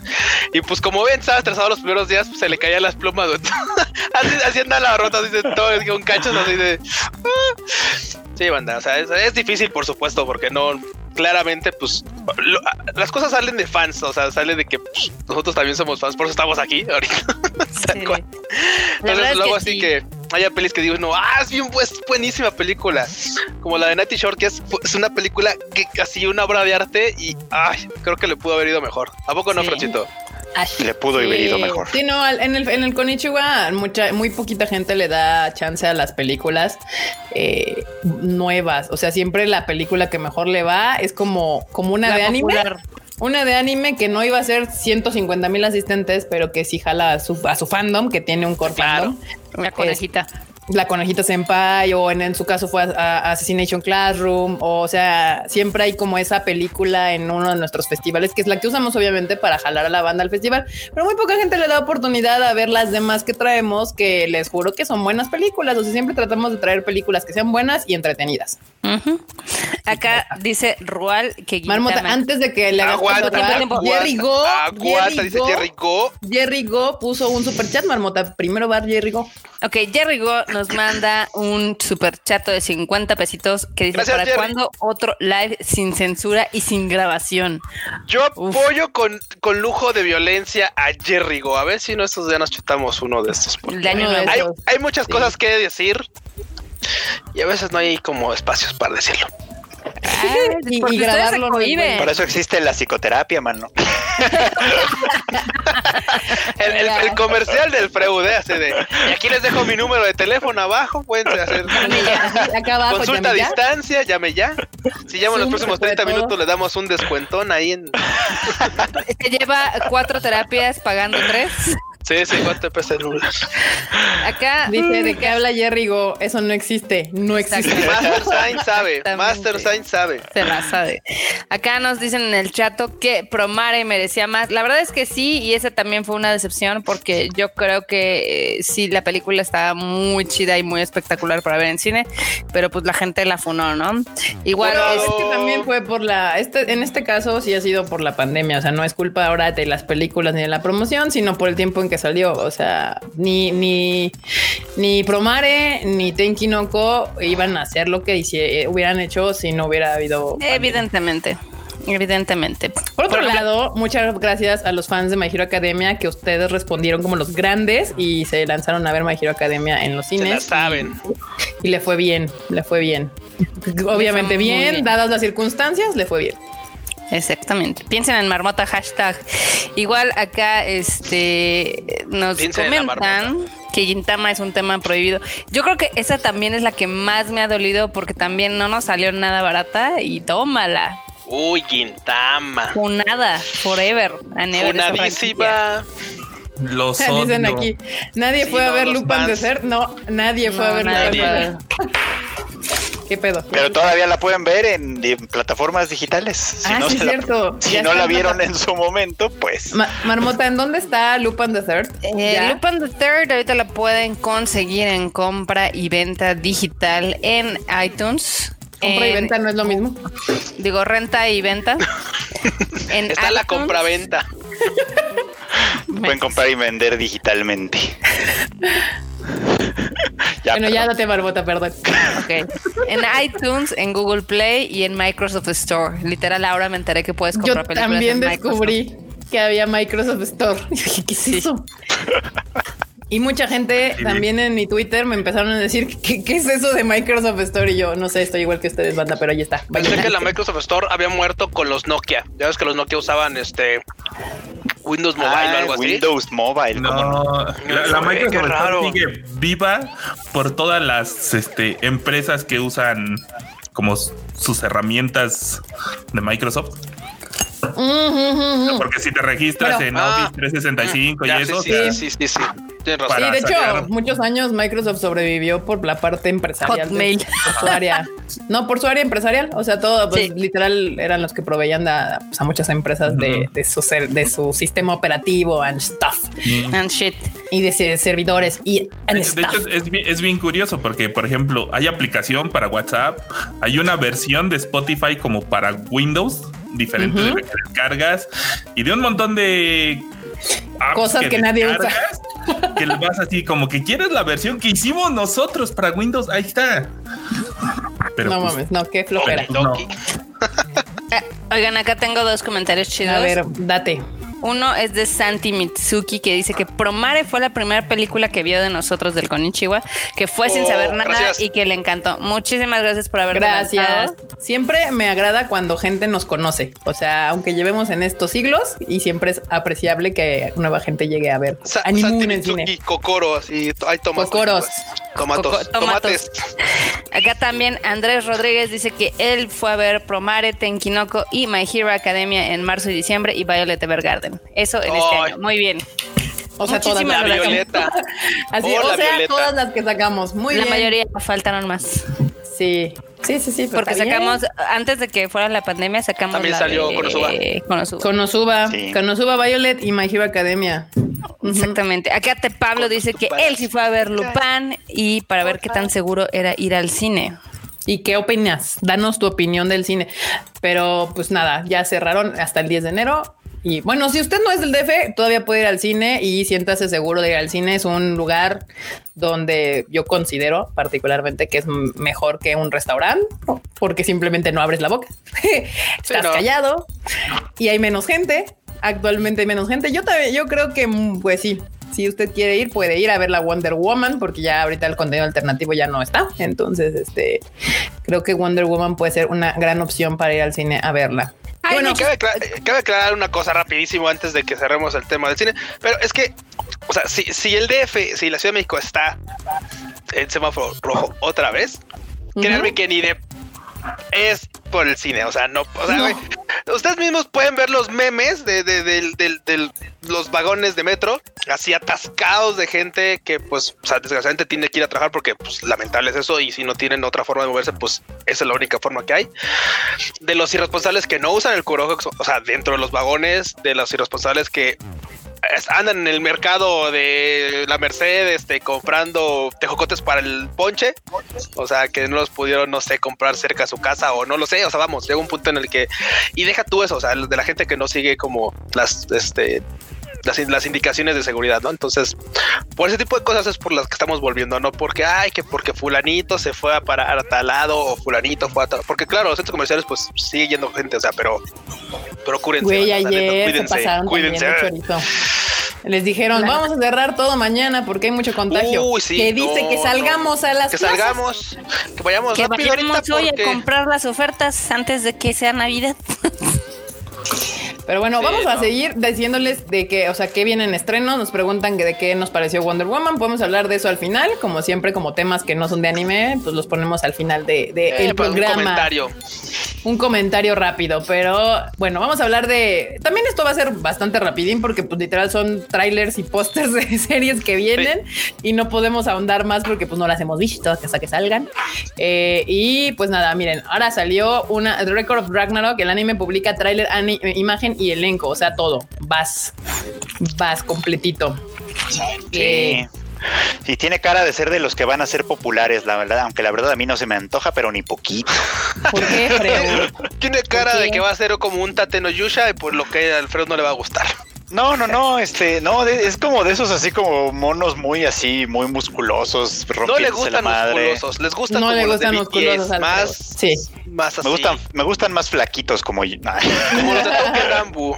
Y pues como ven, estaba estresado los primeros días, pues, se le caían las plumas. así, haciendo la rota, así de todo, un cacho así de... Ah". Sí, banda, o sea, es, difícil, por supuesto, porque no, claramente, pues, las cosas salen de fans, o sea, sale de que pues, nosotros también somos fans, por eso estamos aquí ahorita. Entonces, luego así que haya pelis que digo, no, ah, es bien, pues, buenísima película, como la de Natty Short, que es, es, una película que casi una obra de arte y, ay, creo que le pudo haber ido mejor. ¿A poco no, Franchito? Le pudo haber ido mejor. Sí, no, en el, en el Konichiwa mucha, muy poquita gente le da chance a las películas eh, nuevas. O sea, siempre la película que mejor le va es como, como una de anime. Una de anime que no iba a ser 150 mil asistentes, pero que sí jala a su, a su fandom, que tiene un core fandom. Una conejita la conejita senpai o en, su caso fue Assassination Classroom o, sea siempre hay como esa película en uno de nuestros festivales que es la que usamos obviamente para jalar a la banda al festival. Pero muy poca gente le da oportunidad a ver las demás que traemos que les juro que son buenas películas. O sea siempre tratamos de traer películas que sean buenas y entretenidas. Acá dice Rual que Marmota antes de que le hagas Jerry Go Jerry Go. Jerry Go. Puso un super chat Marmota primero va Jerry Go. Ok, Jerry Go nos manda un super chato de 50 pesitos que dice: ¿Para cuándo otro live sin censura y sin grabación? Yo apoyo con, con, lujo de violencia a Jerry Go. A ver si nosotros ya nos chutamos uno de estos. hay, hay, muchas cosas que decir y a veces no hay como espacios para decirlo. y, grabarlo Por eso existe la psicoterapia, mano. El, comercial del Freud, ¿eh? de. Y aquí les dejo mi número de teléfono abajo. Pueden hacer consulta a distancia, llame ya. Si llaman los próximos 30 minutos, le damos un descuentón ahí en. Se lleva cuatro terapias pagando tres. Sí, 50 pesos Acá dice de qué habla Jerry Go, eso no existe, no existe. Master Sign sabe, Master Sign sabe. Se la sabe. Acá nos dicen en el chato que Promare merecía más. La verdad es que sí, y esa también fue una decepción porque yo creo que eh, sí, la película estaba muy chida y muy espectacular para ver en cine, pero pues la gente la funó, ¿no? Igual es que también fue por la, este, en este caso sí ha sido por la pandemia, o sea, no es culpa ahora de las películas ni de la promoción, sino por el tiempo en que salió. O sea, ni, ni, ni Promare ni Tenkinoko iban a hacer lo que eh, hubieran hecho si no hubiera habido. Evidentemente. Evidentemente. Por otro lado, muchas gracias a los fans de My Hero Academia que ustedes respondieron como los grandes y se lanzaron a ver My Hero Academia en los cines. saben. Y, le fue bien, le fue bien. Obviamente bien, dadas las circunstancias, le fue bien. Exactamente. Piensen en marmota hashtag. Igual acá este nos comentan que Gintama es un tema prohibido. Yo creo que esa también es la que más me ha dolido porque también no nos salió nada barata y tómala. Uy, Gintama. nada, forever. Funadísima. Los Dicen aquí, nadie fue a ver Lupin de ser. No, nadie fue a ver Lupin ¿Qué pedo? Pero todavía la pueden ver en, plataformas digitales. Si ah, no sí, cierto. si no la vieron en su momento, pues. Marmota, ¿en dónde está Loop the Third? Eh, Loop the Third ahorita la pueden conseguir en compra y venta digital en iTunes. Compra y venta no es lo mismo. Digo, renta y venta. en Está la compra-venta. Pueden comprar y vender digitalmente. bueno, ya te barbota, perdón. Ok. En iTunes, en Google Play y en Microsoft Store. Literal, ahora me enteré que puedes comprar Yo También descubrí que había Microsoft Store. ¿qué es eso? Y mucha gente también en mi Twitter me empezaron a decir ¿qué, es eso de Microsoft Store y yo no sé, estoy igual que ustedes, banda, pero ahí está. Pensé que la Microsoft Store había muerto con los Nokia. Ya ves que los Nokia usaban este Windows Mobile o algo así. Windows Mobile. No, la, Microsoft Store sigue viva por todas las este, empresas que usan como sus herramientas de Microsoft. Porque si te registras en Office 365 ah, y eso. Sí, sí, sí, sí, de hecho, muchos años Microsoft sobrevivió por la parte empresarial. Hotmail. por su área. No, por su área empresarial. O sea, todo, pues, literal, eran los que proveían a, pues, muchas empresas de, su de su sistema operativo and stuff. And shit. Y de servidores. Y de, hecho, es bien, es bien curioso porque, por ejemplo, hay aplicación para WhatsApp, hay una versión de Spotify como para Windows diferente de que descargas y de un montón de cosas que, nadie usa. Que le vas así como que quieres la versión que hicimos nosotros para Windows, ahí está. Pero no pues, mames, no, qué flojera. Eh, oigan, acá tengo dos comentarios chidos. A ver, date. Uno es de Santi Mitsuki que dice que Promare fue la primera película que vio de nosotros del Konichiwa, que fue sin saber oh, nada y que le encantó. Muchísimas gracias por haber Gracias. Siempre me agrada cuando gente nos conoce. O sea, aunque llevemos en estos siglos y siempre es apreciable que nueva gente llegue a ver Sa Santi Mitsuki, Kokoro, así hay tomates. Kokoros. Tomatos, tomates. Acá también Andrés Rodríguez dice que él fue a ver Promare, Tenkinoko y My Hero Academia en marzo y diciembre y Violet Evergarden. Eso en este año. Muy bien. O sea, todas las Violeta. Así, o sea, todas las que sacamos. Muy la bien. La mayoría faltaron más. Sí. Sí, sí, sí. Porque sacamos, antes de que fuera la pandemia, sacamos. También salió de, Konosuba. Konosuba. Konosuba, sí. Konosuba Violet y My Hero Academia. Exactamente. Acá te Pablo dice que él sí fue a ver Lupin y para ver qué tan seguro era ir al cine. ¿Y qué opinas? Danos tu opinión del cine. Pero pues nada, ya cerraron hasta el 10 de enero. Y bueno, si usted no es del DF, todavía puede ir al cine y siéntase seguro de ir al cine. Es un lugar donde yo considero particularmente que es mejor que un restaurante porque simplemente no abres la boca. Estás callado y hay menos gente. Actualmente hay menos gente. Yo también, yo creo que, pues sí, si usted quiere ir, puede ir a ver la Wonder Woman, porque ya ahorita el contenido alternativo ya no está. Entonces, este creo que Wonder Woman puede ser una gran opción para ir al cine a verla. Bueno, cabe, cabe, aclarar una cosa rapidísimo antes de que cerremos el tema del cine, pero es que, o sea, si, si el DF, si la Ciudad de México está en semáforo rojo otra vez, créanme que ni de es por el cine, o sea, no, o sea, ustedes mismos pueden ver los memes de, de, de, los vagones de metro, así atascados de gente que, pues, o sea, desgraciadamente tiene que ir a trabajar porque, pues, lamentable es eso y si no tienen otra forma de moverse, pues, esa es la única forma que hay. De los irresponsables que no usan el cubrebocas, o sea, dentro de los vagones, de los irresponsables que andan en el mercado de la Merced, este, comprando tejocotes para el ponche. O sea, que no los pudieron, no sé, comprar cerca de su casa o no lo sé. O sea, vamos, llega un punto en el que. Y deja tú eso, o sea, de la gente que no sigue como las, este, las, indicaciones de seguridad, ¿no? Entonces, por ese tipo de cosas es por las que estamos volviendo, no porque, ay, que porque fulanito se fue a parar a tal lado o fulanito fue a tal, porque claro, los centros comerciales pues sigue yendo gente, o sea, pero, pero cúrense. Güey, ayer cuídense, cuídense. Les dijeron, vamos a cerrar todo mañana porque hay mucho contagio. Uy, sí, que dice que salgamos a las Que salgamos, que vayamos que vayamos hoy a comprar las ofertas antes de que sea Navidad. Pero bueno, vamos a seguir diciéndoles de que, o sea, qué viene en estreno. Nos preguntan que de qué nos pareció Wonder Woman. Podemos hablar de eso al final. Como siempre, como temas que no son de anime, pues los ponemos al final de, de el pues, programa. comentario. un comentario rápido, pero bueno, vamos a hablar de. También esto va a ser bastante rapidín porque, pues, literal son trailers y pósters de series que vienen y no podemos ahondar más porque, pues, no las hemos visto hasta que salgan. Eh, y pues nada, miren, ahora salió una The Record of Ragnarok. El anime publica trailer, imagen y elenco, o sea, todo. Vas, vas completito. Sí. Y tiene cara de ser de los que van a ser populares, la verdad, aunque la verdad a mí no se me antoja, pero ni poquito. ¿Por qué, Tiene cara de que va a ser como un Tateno Yusha y por lo que a Alfredo no le va a gustar. No, no, no, este, no, es como de esos así como monos muy así, muy musculosos, No le gustan musculosos, les gustan no le gustan musculosos más, sí. Más así. Me gustan, me gustan más flaquitos como Como los de Token Rambo.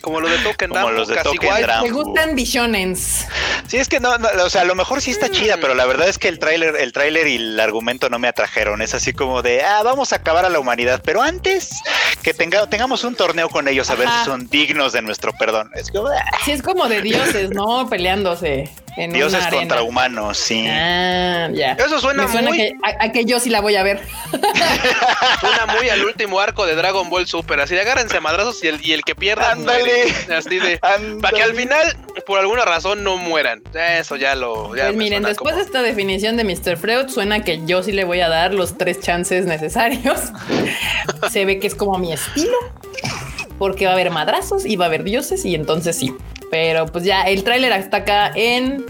Como los de Token Como los de Token Me gustan Bishonens. Sí, es que no, o sea, a lo mejor sí está chida, pero la verdad es que el tráiler, el tráiler y el argumento no me atrajeron. Es así como de, ah, vamos a acabar a la humanidad, pero antes que tenga, tengamos un torneo con ellos a ver si son dignos de nuestro perdón. Es como, ah". Sí, es como de dioses, ¿no? Peleándose. Dioses contra humanos, sí. Ah, ya. Eso suena, muy... a, que yo sí la voy a ver. suena muy al último arco de Dragon Ball Super. Así de agárrense a madrazos y el, y el que pierda. Ándale. Así de. Para que al final, por alguna razón, no mueran. Eso ya lo. Ya pues miren, después de esta definición de Mr. Freud, suena que yo sí le voy a dar los tres chances necesarios. Se ve que es como mi estilo. Porque va a haber madrazos y va a haber dioses, y entonces sí. Pero pues ya el tráiler está acá en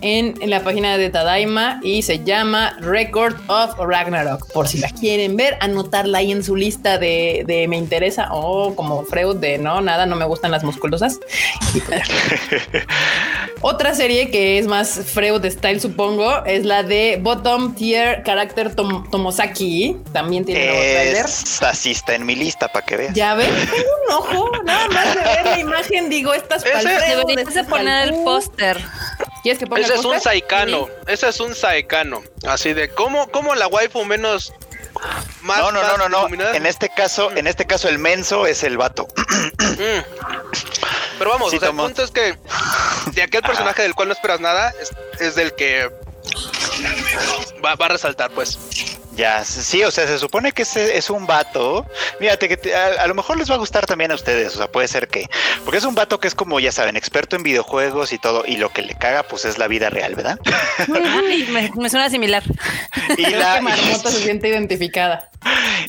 en, la página de Tadaima y se llama Record of Ragnarok. Por si la quieren ver, anotarla ahí en su lista de, de me interesa o como Freud de no, nada, no me gustan las musculosas. Otra serie que es más Freud style, supongo, es la de Bottom Tier Character Tomosaki. También tiene trailer. Así está en mi lista para que veas. Ya ven, tengo un ojo, nada más de ver la imagen, digo, estas Deberías de poner el póster. ¿Quieres que ponga Ese es un saikano. Ese es un saikano. Así de cómo, cómo la waifu menos más, no, no, no, no, no. En este caso, en este caso el menso es el vato. Mm. Pero vamos, el punto es que de aquel personaje del cual no esperas nada es, del que va, va, a resaltar, pues. Ya, sí, o sea, se supone que ese es un vato. Mírate, que a, lo mejor les va a gustar también a ustedes, o sea, puede ser que. Porque es un vato que es como, ya saben, experto en videojuegos y todo, y lo que le caga, pues es la vida real, ¿verdad? me, suena similar. Y la marmota se siente identificada.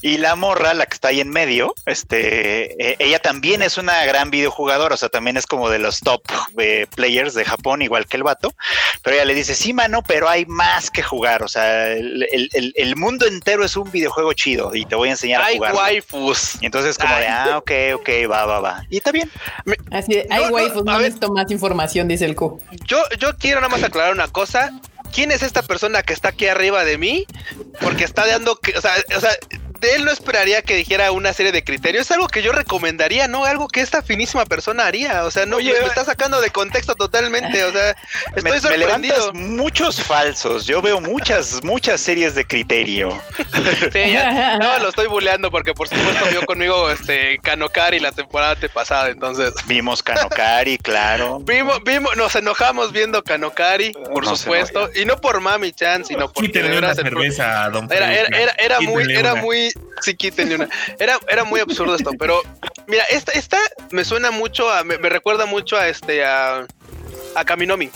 Y la morra, la que está ahí en medio, este, eh, ella también es una gran videojugadora, o sea, también es como de los top eh, players de Japón, igual que el vato. Pero ella le dice, sí, mano, pero hay más que jugar, o sea, el mundo entero es un videojuego chido y te voy a enseñar a jugar. Hay waifus. Y entonces como de, ah, ok, ok, va, va, va. Y está bien. Así de, hay waifus, no, necesito más información, dice el Q. Yo, yo quiero nada más aclarar una cosa. ¿Quién es esta persona que está aquí arriba de mí? Porque está dando que, o sea, o sea, de él no esperaría que dijera una serie de criterios. Es algo que yo recomendaría, ¿no? Algo que esta finísima persona haría. O sea, no me, está sacando de contexto totalmente. O sea, estoy me, sorprendido. muchos falsos. Yo veo muchas, muchas series de criterio. sí, ya, no, lo estoy buleando porque por supuesto vio conmigo este Kanokari la temporada pasada. Entonces. Vimos Kanokari, claro. Vimos, vimos, nos enojamos viendo Kanokari, por supuesto. Y no por Mami Chan, sino porque. era, cerveza, don era, era, era muy, era muy sí, quítenle una. Era, era muy absurdo esto, pero mira, esta, esta me suena mucho a, me, recuerda mucho a este, a, a Kaminomi.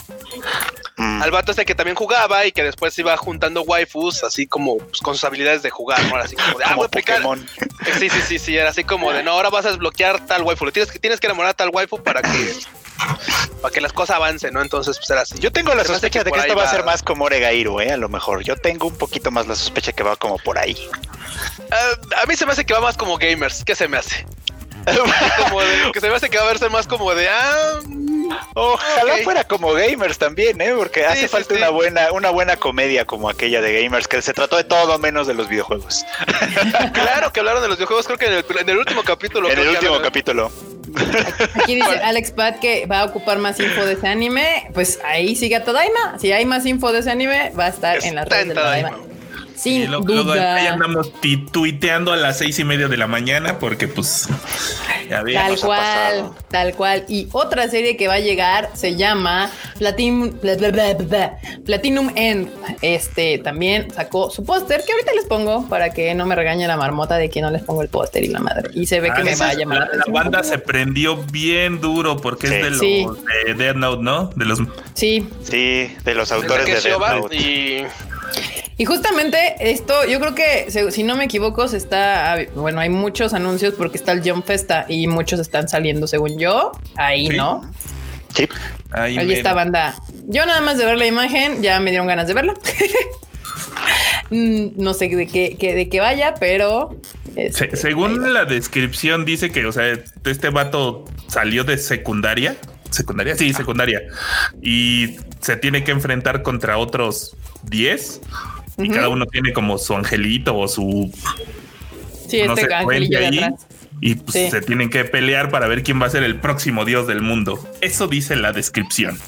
Mm. Al vato este que también jugaba y que después iba juntando waifus, así como pues, con sus habilidades de jugar, ¿no? Así como de, ah, voy a Sí, sí, sí, sí, era así como de, no, ahora vas a desbloquear tal waifu, tienes que, tienes que enamorar a tal waifu para que para que las cosas avancen, ¿no? Entonces, pues era así. Yo tengo la sospecha de que esto va a ser más como Oregairu, ¿eh? A lo mejor. Yo tengo un poquito más la sospecha que va como por ahí. Ah, a mí se me hace que va más como gamers. ¿Qué se me hace? como que se me hace que va a verse más como de ah ojalá fuera como gamers también eh porque hace falta una buena una buena comedia como aquella de gamers que se trató de todo menos de los videojuegos claro que hablaron de los videojuegos creo que en el, último capítulo en el último capítulo Aquí dice Alex Pat que va a ocupar más info de ese anime. Pues ahí sigue a Tadaima. Si hay más info de ese anime, va a estar en la red de Tadaima. Sin duda. ahí andamos tuiteando a las seis y media de la mañana porque pues tal cual, tal cual. Y otra serie que va a llegar se llama Platinum, Platinum End. Este también sacó su póster que ahorita les pongo para que no me regañe la marmota de que no les pongo el póster y la madre. Y se ve que ah, me va a llamar. La, banda se prendió bien duro porque es de los de Dead Note, ¿no? De los Sí. Sí, de los autores de Dead Note. Y y justamente esto, yo creo que si no me equivoco, se está, bueno, hay muchos anuncios porque está el Jump Festa y muchos están saliendo, según yo, ahí, ¿no? Sí. Ahí, está banda. Yo nada más de ver la imagen ya me dieron ganas de verla. Mm, no sé de qué, de qué vaya, pero este, según la descripción dice que, o sea, este vato salió de secundaria. Secundaria, sí, secundaria. Y se tiene que enfrentar contra otros 10 y cada uno tiene como su angelito o su. Sí, este angelillo de atrás. Y pues, se tienen que pelear para ver quién va a ser el próximo dios del mundo. Eso dice la descripción.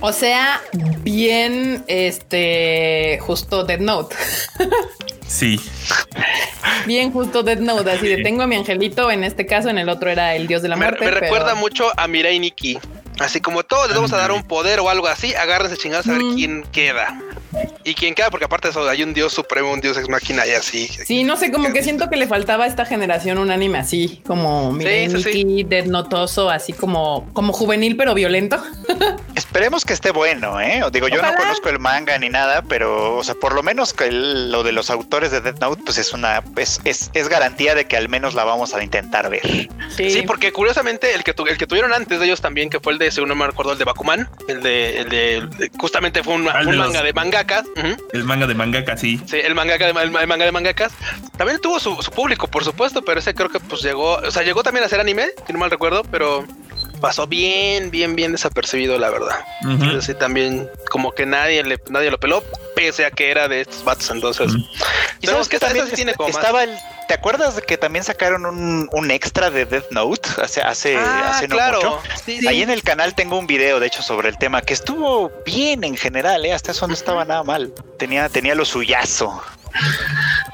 O sea, bien, este, justo Dead Note. sí. Bien, justo Dead Note. Así de tengo a mi angelito. En este caso, en el otro era el dios de la muerte. Me, recuerda mucho a Mirai Nikki. Así como todos les vamos a dar un poder o algo así, agárrense chingados a ver mm. quién queda. Y quién queda, porque aparte de eso hay un dios supremo, un dios ex máquina y así. Sí, no sé, como que siento que le faltaba a esta generación un anime así, como Mirai sí, Dead Notoso, así como, como juvenil pero violento. Esperemos que esté bueno, ¿eh? Digo, yo no conozco el manga ni nada, pero, o sea, por lo menos que lo de los autores de Death Note, pues es una, es, es, garantía de que al menos la vamos a intentar ver. Sí, porque curiosamente el que, el que tuvieron antes de ellos también, que fue el de, según no me acuerdo, el de Bakuman, el de, el de, justamente fue un, manga de mangakas. El manga de mangaka, sí. Sí, el manga de, el manga de mangakas. También tuvo su, su público, por supuesto, pero ese creo que pues llegó, o sea, llegó también a ser anime, si no mal recuerdo, pero pasó bien, bien, bien desapercibido, la verdad. Entonces, también como que nadie le, nadie lo peló, pese a que era de estos vatos. Entonces, y sabes que también tiene como estaba el. ¿Te acuerdas de que también sacaron un, un extra de Death Note hace, hace, ah, hace no mucho? Ahí en el canal tengo un video, de hecho, sobre el tema que estuvo bien en general, ¿eh? hasta eso no estaba nada mal. Tenía, tenía lo suyazo.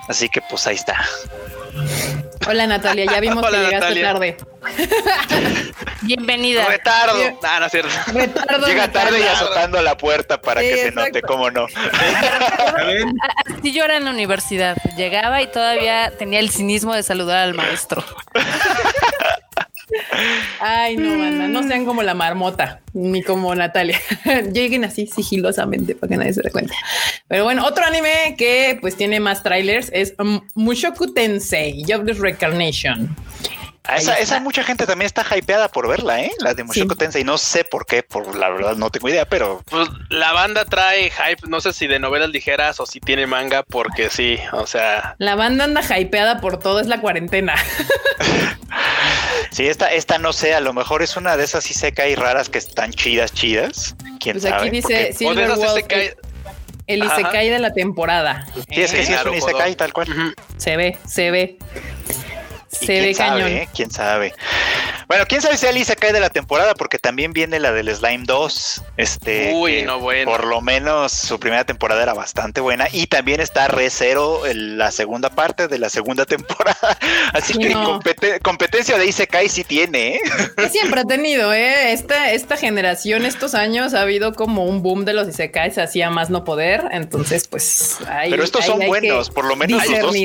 Así que pues ahí está. Hola Natalia, ya vimos que llegaste tarde. Bienvenida. Retardo. Ah, no es cierto. Llega tarde y azotando la puerta para que se note, cómo no. Así yo era en la universidad. Llegaba y todavía tenía el cinismo de saludar al maestro. Ay, no, banda, no sean como la marmota, ni como Natalia. Lleguen así sigilosamente para que nadie se dé cuenta. Pero bueno, otro anime que pues tiene más trailers es Mushoku Tensei, Job the Reincarnation. Esa, esa, mucha gente también está hypeada por verla, ¿eh? La de Mushoku Tensei. No sé por qué, por la verdad no tengo idea, pero... Pues la banda trae hype, no sé si de novelas ligeras o si tiene manga, porque sí, o sea... La banda anda hypeada por todo, es la cuarentena. sí, esta, esta no sé, a lo mejor es una de esas y raras que están chidas, chidas. ¿Quién pues aquí dice Silver el Isekai de la temporada. Sí, es que sí es un Isekai tal cual. Se ve, se ve. Se ve cañón. Eh? ¿Quién sabe? Bueno, quién sabe si Alice cae de la temporada, porque también viene la del Slime 2. Este, Uy, no bueno. Por lo menos su primera temporada era bastante buena. Y también está Re Zero, la segunda parte de la segunda temporada. Así que competencia de Isekai sí tiene, ¿eh? Siempre ha tenido, ¿eh? Esta, esta generación, estos años, ha habido como un boom de los Isekais, hacía más no poder. Entonces, pues. Pero estos son buenos, por lo menos los dos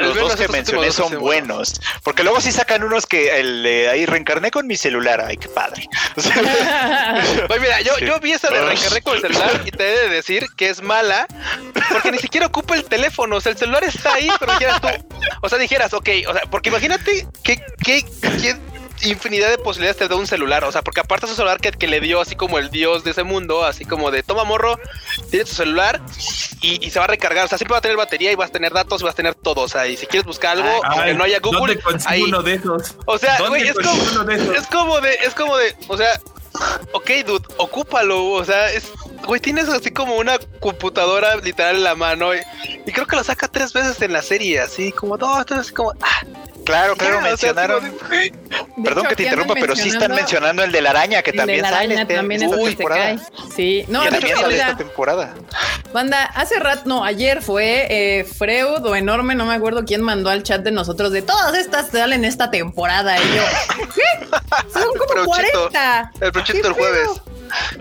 los dos que mencioné son buenos. Porque luego sí sacan unos que el ahí reencarné con mi celular. Ay, qué padre. pues mira, yo, yo vi esa de reencarné con el celular y te he de decir que es mala porque ni siquiera ocupa el teléfono. O sea, el celular está ahí, pero dijeras tú. O sea, dijeras, ok, o sea, porque imagínate que, que, que infinidad de posibilidades te da un celular. O sea, porque aparte es un celular que, que, le dio así como el dios de ese mundo, así como de toma morro, tienes tu celular y, se va a recargar. O sea, siempre va a tener batería y vas a tener datos y vas a tener todo. O sea, y si quieres buscar algo, aunque no haya Google, ahí. uno de esos? O sea, güey, es como, de es como de, es como de, o sea, ok, dude, ocúpalo. O sea, es, güey, tienes así como una computadora literal en la mano y, creo que lo saca tres veces en la serie, así como todo, así como, ah, Claro, claro, mencionaron. Perdón que te interrumpa, pero sí están mencionando el de la araña, que también sale este, también esta temporada. Sí, no, también sale esta temporada. Banda, hace rato, no, ayer fue eh, Freud o Enorme, no me acuerdo quién mandó al chat de nosotros de todas estas salen esta temporada. Y yo, ¿qué? Son como 40. El proyecto del jueves.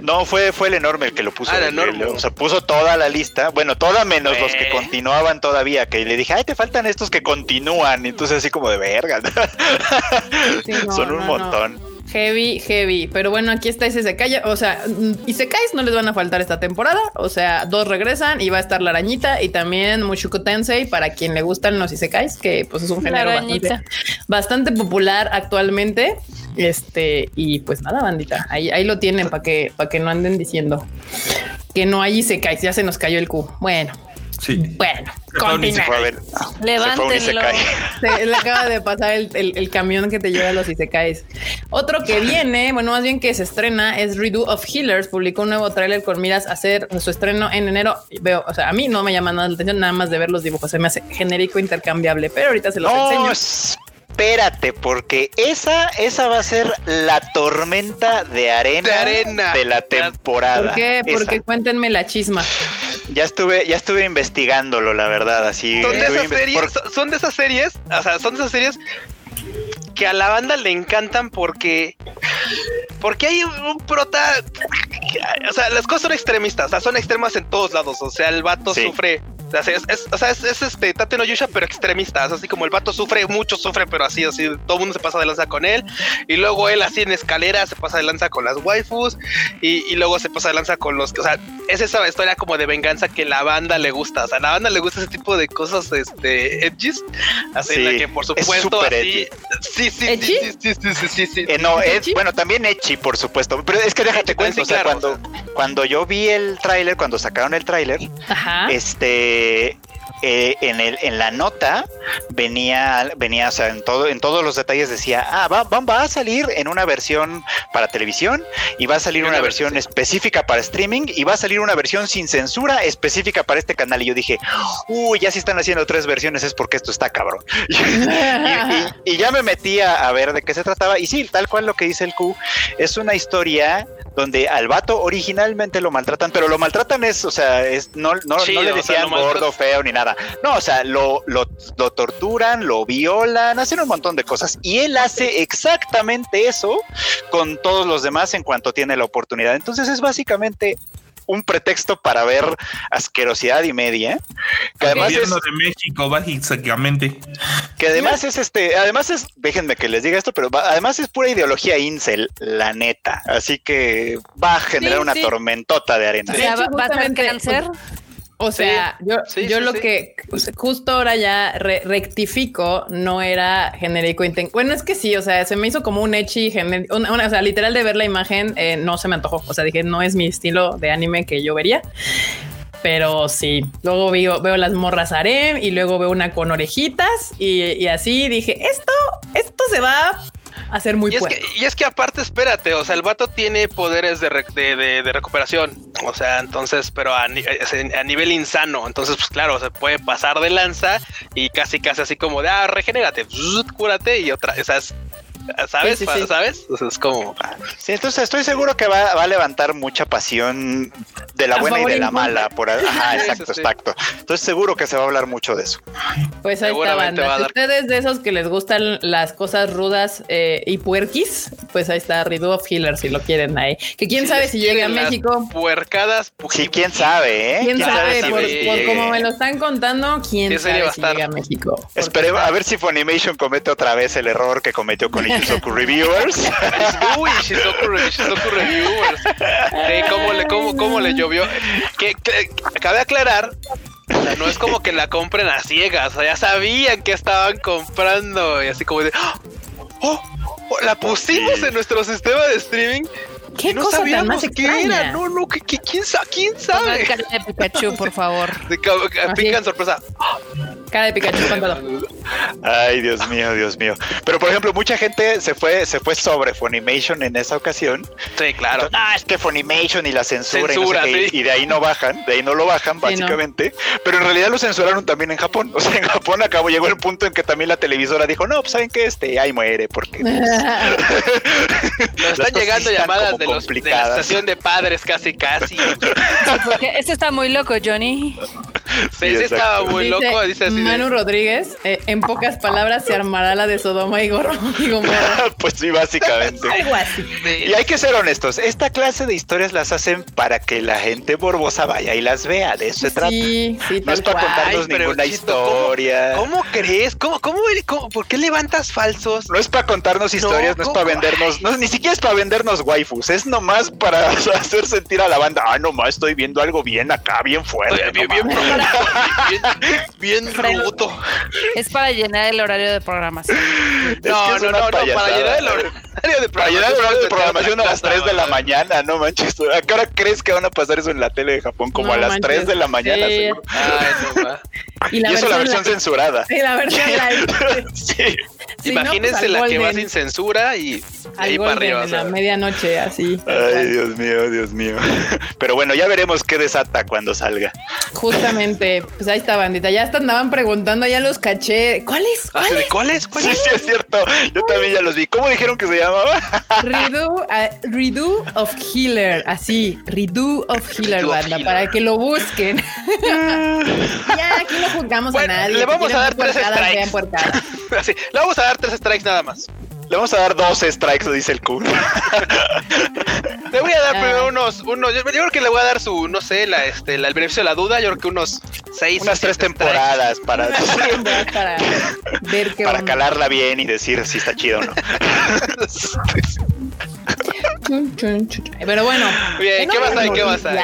No, fue, fue el enorme el que lo puso. Ah, o sea, puso toda la lista. Bueno, toda menos los que continuaban todavía. Que le dije, ay, te faltan estos que continúan. Y entonces así como de verga. Son un montón. Heavy, heavy. Pero bueno, aquí está Isekai. O sea, Isekais no les van a faltar esta temporada. O sea, dos regresan y va a estar la arañita y también Mushoku Tensei para quien le gustan los Isekais, que pues es un género bastante, bastante, popular actualmente. Este, y pues nada, bandita. Ahí, ahí lo tienen para que, para que no anden diciendo que no hay Isekais. Ya se nos cayó el Q. Bueno. Sí. Bueno, Levántenlo. Se, le acaba de pasar el, camión que te lleva a los Isekais. Otro que viene, bueno, más bien que se estrena es Redo of Healers. Publicó un nuevo tráiler con miras a hacer su estreno en enero. Veo, o sea, a mí no me llama nada la atención nada más de ver los dibujos. Se me hace genérico intercambiable, pero ahorita se los enseño espérate, porque esa, esa va a ser la tormenta de arena de, arena. de la temporada. ¿Por qué? Porque cuéntenme la chisma. Ya estuve, ya estuve investigándolo, la verdad, así. Son de esas series, son de esas series, o sea, son de esas series que a la banda le encantan porque porque hay un prota o sea las cosas son extremistas o sea son extremas en todos lados o sea el vato sufre o sea, es, este Tate no Yusha, pero extremista. así como el vato sufre, mucho sufre, pero así, así, todo el mundo se pasa de lanza con él. Y luego él, así en escalera, se pasa de lanza con las waifus. Y, luego se pasa de lanza con los. O sea, es esa historia como de venganza que la banda le gusta. O sea, a la banda le gusta ese tipo de cosas, este, edgys. Así, la que por supuesto, así. Sí, sí, sí, sí, sí, sí, sí, sí, eh, no, es, bueno, también Echi, por supuesto. Pero es que déjate cuento, o sea, cuando, cuando yo vi el tráiler, cuando sacaron el tráiler, este eh, eh, en, el, en la nota venía, venía, o sea, en, todo, en todos los detalles decía, ah, va, va, a salir en una versión para televisión y va a salir una, versión específica para streaming y va a salir una versión sin censura específica para este canal. Y yo dije, uy, ya si están haciendo tres versiones es porque esto está cabrón. y, ya me metí a, a ver de qué se trataba. Y sí, tal cual lo que dice el Q, es una historia donde al vato originalmente lo maltratan, pero lo maltratan es, o sea, es, no, no, no le decían gordo, feo ni nada. No, o sea, lo, lo, lo torturan, lo violan, hacen un montón de cosas. Y él hace exactamente eso con todos los demás en cuanto tiene la oportunidad. Entonces es básicamente un pretexto para ver asquerosidad y media. Que además es, de México, básicamente. Que además es este, además es, déjenme que les diga esto, pero además es pura ideología incel, la neta. Así que va a generar una tormentota de arena. va, a cáncer. O sea, yo, yo lo que justo ahora ya rectifico no era genérico Bueno, es que sí, o sea, se me hizo como un echi genérico. o sea, literal de ver la imagen eh, no se me antojó. O sea, dije, no es mi estilo de anime que yo vería. Pero sí, luego veo, veo las morras harem y luego veo una con orejitas y, y así dije, esto, esto se va a ser muy y es, que, y es que aparte, espérate, o sea, el vato tiene poderes de, de, recuperación, o sea, entonces, pero a, a, nivel insano, entonces, pues claro, se puede pasar de lanza y casi, casi así como de, ah, regenérate, cúrate y otra, o sea, ¿Sabes? ¿Sabes? es como. Sí, entonces estoy seguro que va, a levantar mucha pasión de la buena y de la mala. Por Ajá, exacto, exacto. Entonces seguro que se va a hablar mucho de eso. Pues ahí está, banda. Si ustedes de esos que les gustan las cosas rudas eh, y puerquis, pues ahí está Redo of Healer si lo quieren ahí. Que quién sabe si llega a México. Puercadas. Sí, quién sabe, ¿eh? ¿Quién, sabe? por, como me lo están contando, quién sabe si llega a México. Esperemos a ver si Funimation comete otra vez el error que cometió con Shizuku Reviewers. Uy, Shizuku, Reviewers. ¿cómo, le, cómo, ¿Cómo le llovió? Que, cabe aclarar no es como que la compren a ciegas, o sea, ya sabían que estaban comprando y así como de, ¡Oh! oh la pusimos en nuestro sistema de streaming. ¿Qué no cosa tan qué era, no, no, ¿qué, quién, sabe? ¿quién sabe? de Pikachu, por favor. De, pican sorpresa. Cara de Pikachu Ay, Dios mío, Dios mío. Pero por ejemplo, mucha gente se fue, se fue sobre Funimation en esa ocasión. Sí, claro. Ah, es que Funimation y la censura, y, de ahí no bajan, de ahí no lo bajan, básicamente. Pero en realidad lo censuraron también en Japón. O sea, en Japón acabó, llegó el punto en que también la televisora dijo, no, pues saben que este ahí muere, porque pues, están llegando llamadas de, los, de la estación de padres casi casi. Este está muy loco, Johnny. Sí, sí, estaba muy loco. Dice así Manu Rodríguez, eh, en pocas palabras, se armará la de Sodoma y, Gomorra. pues sí, básicamente. Algo así. Y hay que ser honestos, esta clase de historias las hacen para que la gente borbosa vaya y las vea, de eso se trata. Sí, no es para contarnos ninguna historia. ¿cómo, crees? ¿Cómo, cómo, por qué levantas falsos? No es para contarnos historias, no, es para vendernos, no, ni siquiera es para vendernos waifus, es nomás para hacer sentir a la banda, ah, nomás estoy viendo algo bien acá, bien fuerte. Bien, bien, bien, bien, Es para llenar el horario de programación. no, no, no, no, para llenar el horario de programación. Para llenar el horario de programación a las 3 de la mañana, no manches. ¿A qué hora crees que van a pasar eso en la tele de Japón? Como a las 3 de la mañana, seguro. Ay, no, y, la eso la versión censurada. Sí, la versión live. sí. Imagínense pues, la que va sin censura y ahí para arriba. En la medianoche, así. Ay, Dios mío, Dios mío. Pero bueno, ya veremos qué desata cuando salga. Justamente, pues ahí está, bandita. Ya hasta andaban preguntando, ya los caché. ¿Cuáles? ¿Cuáles? ¿Cuáles? Sí, sí, es cierto. Yo también ya los vi. ¿Cómo dijeron que se llamaba? Redo, Redo of Healer. Así, Redo of Healer, banda, para que lo busquen. ya, aquí no juzgamos a nadie. Le vamos a dar tres strikes. Así, le vamos a dar tres strikes nada más. Le vamos a dar dos strikes, dice el Kun. le voy a dar primero ah. unos, unos yo, creo que le voy a dar su, no sé, la, este, el beneficio de la duda, yo creo que unos seis. Unas tres temporadas para, para ver Para calarla bien y decir si está chido o no. Pero bueno. Bien, ¿qué más hay? ¿Qué más hay?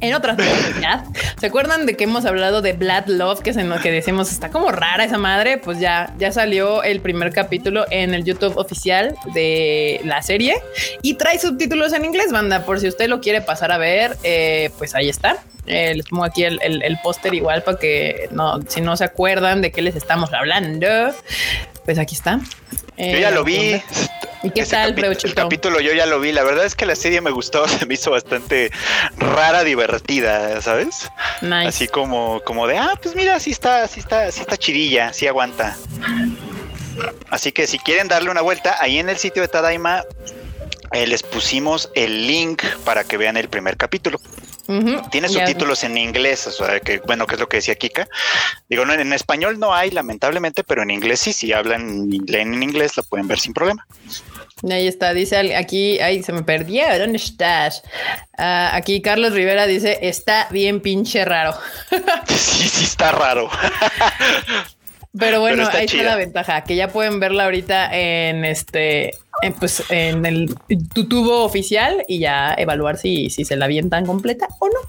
En otras noticias, ¿se acuerdan de que hemos hablado de Blood Love? Que, se nos, que decimos está como rara esa madre. Pues ya, ya salió el primer capítulo en el YouTube oficial de la serie y trae subtítulos en inglés, banda. Por si usted lo quiere pasar a ver, eh, pues ahí está. Eh, les pongo aquí el, el, póster igual para que no, si no se acuerdan de qué les estamos hablando, pues aquí está. yo ya lo vi. ¿Y qué tal, El capítulo yo ya lo vi. La verdad es que la serie me gustó, se me hizo bastante rara, divertida, ¿sabes? Así como, como de, ah, pues mira, sí está, sí está, sí está chidilla, sí aguanta. Así que si quieren darle una vuelta, ahí en el sitio de Tadaima eh, les pusimos el link para que vean el primer capítulo. Tiene subtítulos en inglés, o sea, que bueno, que es lo que decía Kika. Digo, no, en español no hay, lamentablemente, pero en inglés sí, si hablan, leen en inglés, lo pueden ver sin problema. Ahí está, dice aquí, ahí se me perdió, ¿dónde estás? Ah, aquí Carlos Rivera dice, está bien pinche raro. sí, sí está raro. Pero bueno, ahí está la ventaja, que ya pueden verla ahorita en este, pues en el tubo oficial y ya evaluar si, si se la avientan completa o no.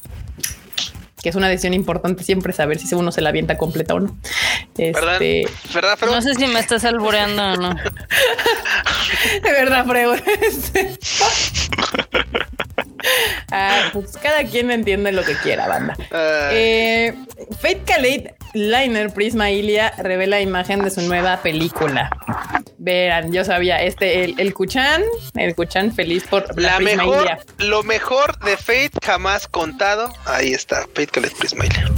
Que es una decisión importante siempre saber si uno se la avienta completa o no. Este... ¿Verdad, No sé si me estás albureando o no. de verdad, Freo. ah, pues cada quien entiende lo que quiera, banda. Eh, Fate Khalid Liner Prisma Ilia revela imagen de su nueva película. Verán, yo sabía, este, el, el Kuchan, el Kuchan feliz por la, mejor, lo mejor de Fate jamás contado. Ahí está, Fate Khalid Prisma Ilia.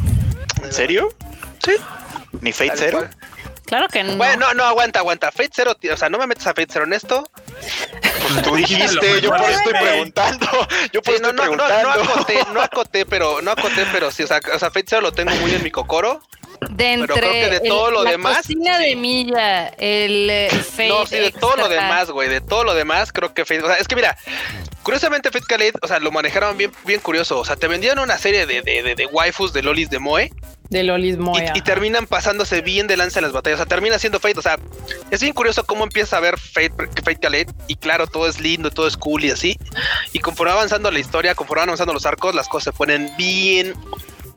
¿En serio? Sí. ¿Ni Fate Zero? Claro que no. Bueno, no, no, aguanta, aguanta. Fate Zero, o sea, no me metes a Fate Zero en esto. Pues tú dijiste, yo por eso estoy preguntando. Yo por eso estoy preguntando. No, no, acoté, no acoté, pero, no acoté, pero sí, o sea, o sea, Fate Zero lo tengo muy en mi cocoro. De entre pero creo que de todo lo la demás. Cocina de Milla, el eh, Fate No, sí, de todo lo demás, güey. De todo lo demás, creo que Fate. O sea, es que mira, curiosamente, Fate Khaled, o sea, lo manejaron bien, bien curioso. O sea, te vendían una serie de, de, de, de waifus de lolis de Moe. De lolis Moe. Y, terminan pasándose bien de lanza en las batallas. O sea, termina siendo Fate. O sea, es bien curioso cómo empieza a ver Fate, Fate Khaled. Y claro, todo es lindo, todo es cool y así. Y conforme avanzando la historia, conforme avanzando los arcos, las cosas se ponen bien,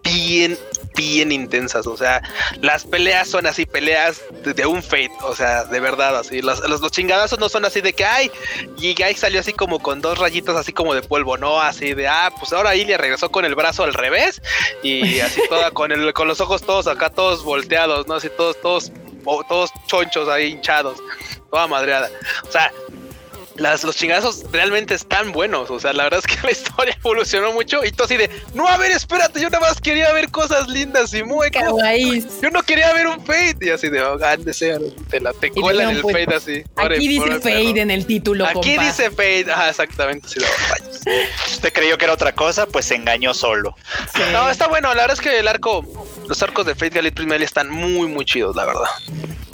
bien bien intensas. O sea, las peleas son así, peleas de, un Fate. O sea, de verdad, así. Los, los, chingadazos no son así de que, ay, y ahí salió así como con dos rayitos así como de polvo, no, así de, ah, pues ahora Ilia regresó con el brazo al revés y así toda con el, con los ojos todos acá, todos volteados, ¿no? Así todos, todos, todos chonchos ahí hinchados, toda madreada. O sea, las, los chingazos realmente están buenos. O sea, la verdad es que la historia evolucionó mucho y tú así de, no, a ver, espérate, yo nada más quería ver cosas lindas y muy Yo no quería ver un Fade. Y así de, oh, sea, te la te cuelan el pues, Fade así. Aquí dice Fade en el título. Aquí dice Fade, ah, exactamente. Usted creyó que era otra cosa, pues se engañó solo. No, está bueno. La verdad es que el arco, los arcos de Fade Galit Primal están muy, muy chidos, la verdad.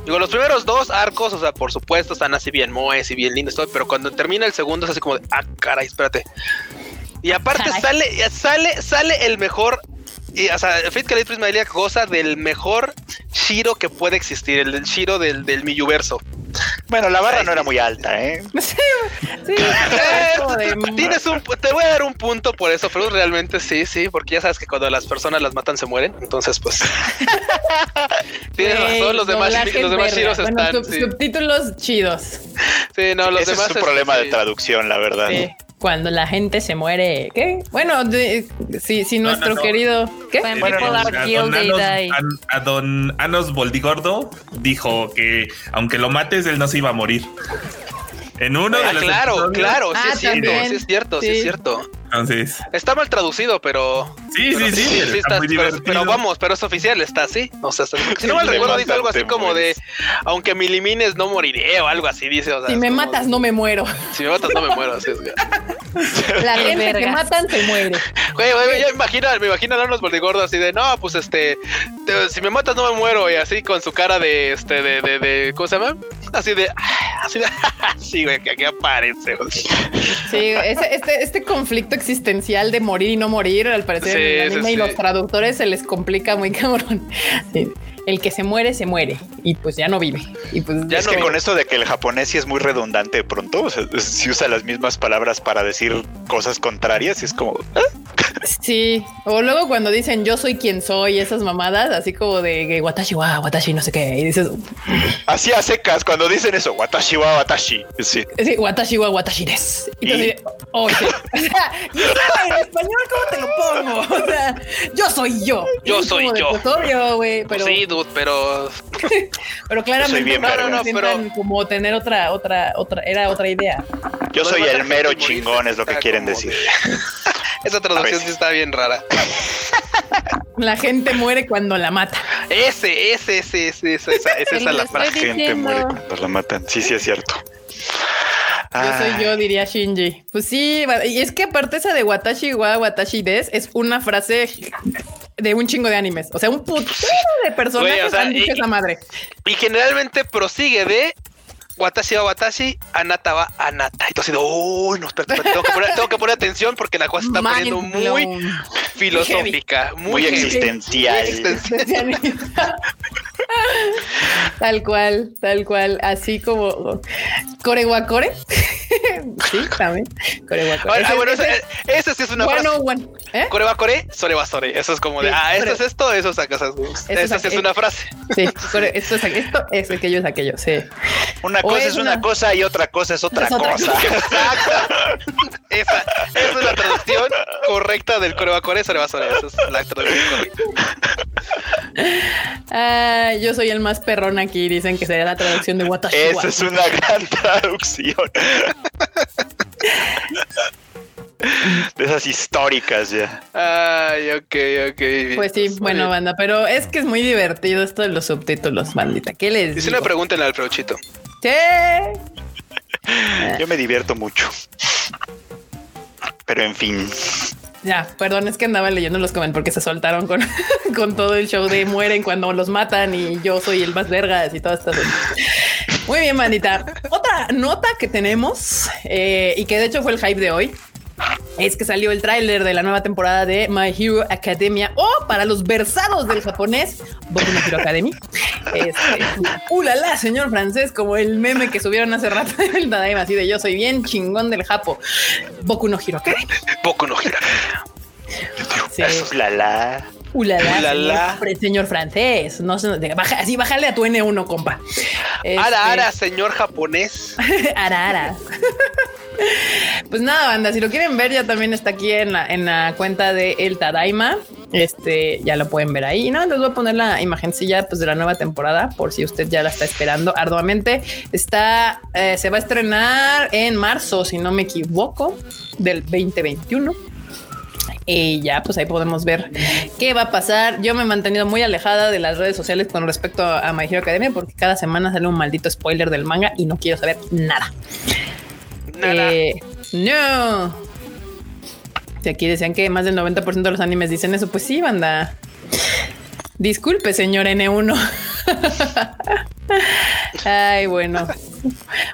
Digo, los primeros dos arcos, o sea, por supuesto, están así bien moes y bien lindos, todo, pero cuando termina el segundo es así como de, ah, caray, espérate. Y aparte sale, sale, sale el mejor y, o sea, Fate Calais Prismalia goza del mejor Shiro que puede existir, el Shiro del, del Miyuverso. Bueno, la barra no era muy alta, ¿eh? Sí, sí. Eh, tienes un, te voy a dar un punto por eso, pero realmente sí, sí, porque ya sabes que cuando las personas las matan se mueren, entonces pues. tienes razón, los demás, los demás Shiros están. Subtítulos chidos. Sí, no, los demás. Es un problema de traducción, la verdad. Sí cuando la gente se muere. ¿Qué? Bueno, si, si nuestro querido. ¿Qué? Bueno, a, don Anos, Boldigordo dijo que aunque lo mates, él no se iba a morir. En uno de ah, los. Claro, claro, sí, es cierto, sí es cierto, sí es cierto. Entonces. Está mal traducido, pero. Sí, sí, sí. pero, vamos, pero es oficial, está así. O sea, si no mal recuerdo, dice algo así como de. Aunque me elimines, no moriré o algo así, dice. si me matas, no me muero. Si me matas, no me muero. Así es. La gente que matan se muere. Güey, güey, me imagino, me imagino a los bordigordos así de, no, pues este, si me matas no me muero, y así con su cara de, este, de, de, de ¿cómo se llama? Así de, así de, sí, güey, que aquí aparece. Sí, este, este conflicto existencial de morir y no morir, al parecer y los traductores se les complica muy cabrón. El que se muere, se muere y pues ya no vive. Y pues ya es que con esto de que el japonés sí es muy redundante de pronto, si usa las mismas palabras para decir cosas contrarias, y es como... ¿ah? Sí, o luego cuando dicen yo soy quien soy, esas mamadas, así como de watashi wa watashi no sé qué, y dices... Así a secas, cuando dicen eso, watashi wa watashi. Sí, sí watashi wa watashi des. Y, ¿Y? oh, sí. o sea, en español, ¿cómo te lo pongo? O sea, yo soy yo. Yo soy yo. Obvio, güey, pero... Sí, dude, pero... pero claramente bien, no, no, pero... como tener otra, otra, otra, era otra idea. Yo soy el mero chingón, es lo que quieren decir. Esa traducción sí está bien rara. La gente muere cuando la mata. Ese, ese, ese, ese, esa, esa, esa es la frase. La gente muere cuando la matan. Sí, sí, es cierto. Yo soy yo, diría Shinji. Pues sí, y es que aparte esa de Watashi wa Watashi des es una frase de un chingo de animes. O sea, un putero de personajes han dicho esa madre. Y generalmente prosigue de Watashi wa Watashi, Anata wa Anata. Y tú así, uy, no, tengo, que poner, tengo, que poner, atención porque la cosa está poniendo muy filosófica, muy, existencial. tal cual, tal cual, así como Coreguacore. sí, también. Coreguacore. Ah, bueno, esa, sí es una frase. One. ¿Eh? Coreguacore, sorebasore. Eso es como de, ah, esto es esto, eso es acá. Esa sí es una frase. Sí, esto es esto, es aquello, es aquello, sí. Una cosa es, una, cosa y otra cosa es otra, cosa. Exacto. esa, esa es la traducción correcta del Coreguacore, sorebasore. Esa es la traducción correcta. Ah, yo soy el más perrón aquí, dicen que sería la traducción de Watashi. Esa es una gran traducción. de esas históricas ya. Ay, ok, ok. Pues sí, bueno, banda, pero es que es muy divertido esto de los subtítulos, bandita. ¿Qué les Dice una pregunta en el Alfredochito. ¿Qué? Yo me divierto mucho. Pero en fin. Ya, perdón, es que andaba leyendo los comentarios porque se soltaron con, con todo el show de mueren cuando los matan y yo soy el más vergas y todas estas. Muy bien, manita. Otra nota que tenemos eh, y que de hecho fue el hype de hoy es que salió el tráiler de la nueva temporada de My Hero Academia o para los versados del japonés Boku no Hero Academy. Este, ulala, señor francés, como el meme que subieron hace rato en el Tadaima, así de yo soy bien chingón del Japo. Boku no Hero Academy. Boku no Hero Sí. la la. Ulala, Señor, francés. No, baja, así bájale a tu N1, compa. ara, ara, este, señor japonés. ara, ara. Pues nada, banda, si lo quieren ver, ya también está aquí en la, en la cuenta de El Tadaima. Este ya lo pueden ver ahí. No, les voy a poner la imagencilla pues, de la nueva temporada por si usted ya la está esperando arduamente. Está, eh, se va a estrenar en marzo, si no me equivoco, del 2021 y ya pues ahí podemos ver qué va a pasar. Yo me he mantenido muy alejada de las redes sociales con respecto a My Hero Academia porque cada semana sale un maldito spoiler del manga y no quiero saber nada. Eh, no. Si aquí decían que más del 90% de los animes dicen eso, pues sí, banda. Disculpe, señor N1. Ay, bueno.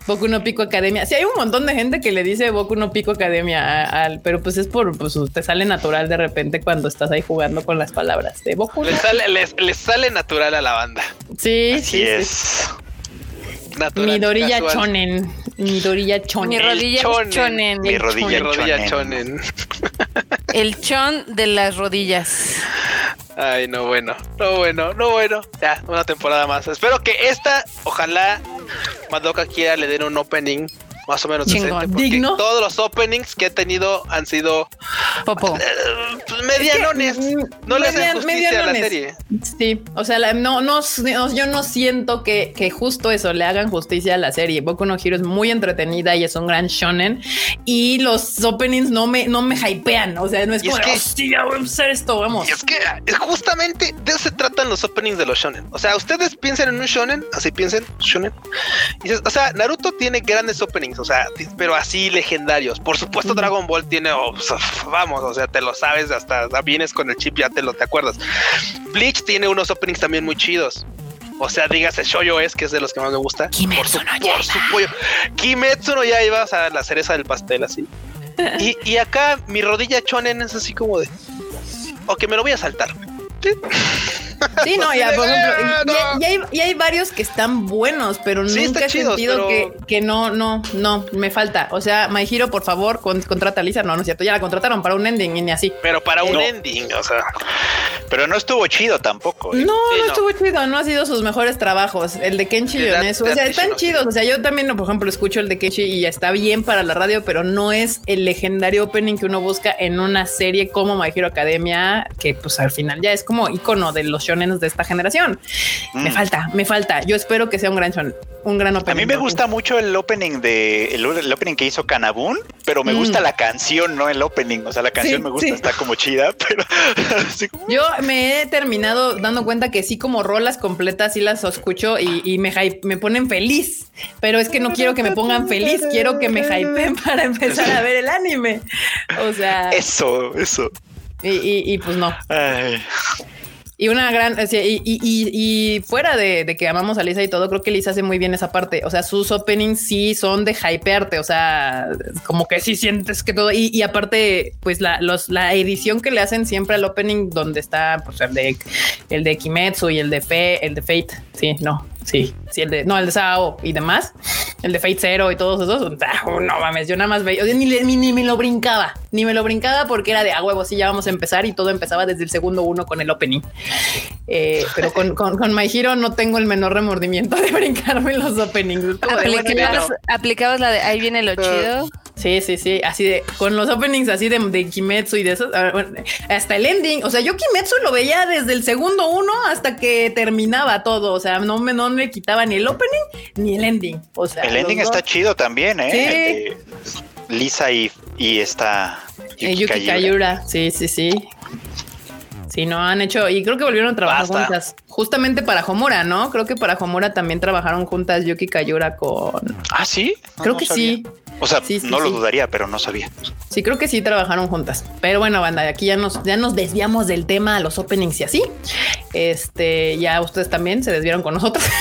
Boku no Pico Academia. Sí, hay un montón de gente que le dice Boku no Pico Academia al, pero pues es por, pues te sale natural de repente cuando estás ahí jugando con las palabras de Boku. Le sale, les, sale natural a la banda. Sí, sí, es. Natural, Midorilla Chonen. Midorilla Chonen. Mi rodilla chonen. Mi rodilla, chonen. El chon de las rodillas. Ay, no bueno, no bueno, no bueno. Ya, una temporada más. Espero que esta, ojalá Madoka quiera le den un opening más o menos decente, digno. Todos los openings que he tenido han sido Popo. Eh, medianones. Mm, no le hacen justicia a la serie. Sí, o sea, no, no, yo no siento que, que, justo eso le hagan justicia a la serie. Boku no Hero es muy entretenida y es un gran shonen y los openings no me, no me hypean. O sea, no es como, que, sí, ya voy a hacer esto, vamos. Y es que justamente de eso se tratan los openings de los shonen. O sea, ustedes piensen en un shonen, así piensen, shonen. Y, o sea, Naruto tiene grandes openings o sea, pero así legendarios. Por supuesto, Dragon Ball tiene, oh, vamos, o sea, te lo sabes, hasta vienes con el chip, ya te lo te acuerdas. Bleach tiene unos openings también muy chidos. O sea, dígase Shoyo es que es de los que más me gusta. Kimetsu por su, no por su pollo. Kimetsu no ya iba a la cereza del pastel así. y, y acá mi rodilla chonen es así como de. Ok, me lo voy a saltar. Sí, no, ya, por ejemplo, y, hay, varios que están buenos, pero nunca he sentido que, no, no, no, me falta. O sea, My Hero, por favor, contrata a Lisa. No, no es cierto, ya la contrataron para un ending y ni así. Pero para un ending, o sea. Pero no estuvo chido tampoco. ¿eh? No, no, estuvo chido, no ha sido sus mejores trabajos. El de Kenshi y Yonesu, o sea, están chidos. O sea, yo también, por ejemplo, escucho el de Kenshi y está bien para la radio, pero no es el legendario opening que uno busca en una serie como My Hero Academia, que pues al final ya es como icono de los shonen de esta generación. Me mm. falta, me falta. Yo espero que sea un gran shonen, un gran opening. A mí me gusta mucho el opening de el, opening que hizo Kanabun, pero me gusta mm. la canción, no el opening. O sea, la canción me gusta, está como chida, pero yo me he terminado dando cuenta que sí, como rolas completas, sí las escucho y, me, me ponen feliz, pero es que no quiero que me pongan feliz, quiero que me hypeen para empezar a ver el anime. O sea, eso, eso. Y, pues no. Y una gran, y, y, fuera de, que amamos a Lisa y todo, creo que Lisa hace muy bien esa parte. O sea, sus openings sí son de hypearte. O sea, como que sí sientes que todo. Y, aparte, pues la, los, la edición que le hacen siempre al opening, donde está pues, el de el de Kimetsu y el de Fe, el de Fate. Sí, no, Sí, sí, el de, no, el de Sao y demás, el de Fate Zero y todos esos, ah, no mames, yo nada más veía, ni, ni, me lo brincaba, ni me lo brincaba porque era de a huevo, sí, ya vamos a empezar y todo empezaba desde el segundo uno con el opening. Eh, pero con, con, My Hero no tengo el menor remordimiento de brincarme los openings. ¿Aplicabas, la de ahí viene lo chido? Sí, sí, sí, así de, con los openings así de, de Kimetsu y de eso, hasta el ending, o sea, yo Kimetsu lo veía desde el segundo uno hasta que terminaba todo, o sea, no me, no le quitaba ni el opening ni el ending. O sea, el ending está chido también, ¿eh? Lisa y, y esta Yuki, Kayura. Sí, sí, sí. Sí, no han hecho y creo que volvieron a trabajar juntas justamente para Homura, ¿no? Creo que para Homura también trabajaron juntas Yuki Kayura con. Ah, sí. Creo que sí. O sea, no lo dudaría, pero no sabía. Sí, creo que sí trabajaron juntas. Pero bueno, banda, aquí ya nos, ya nos desviamos del tema a los openings y así. Este, ya ustedes también se desviaron con nosotros.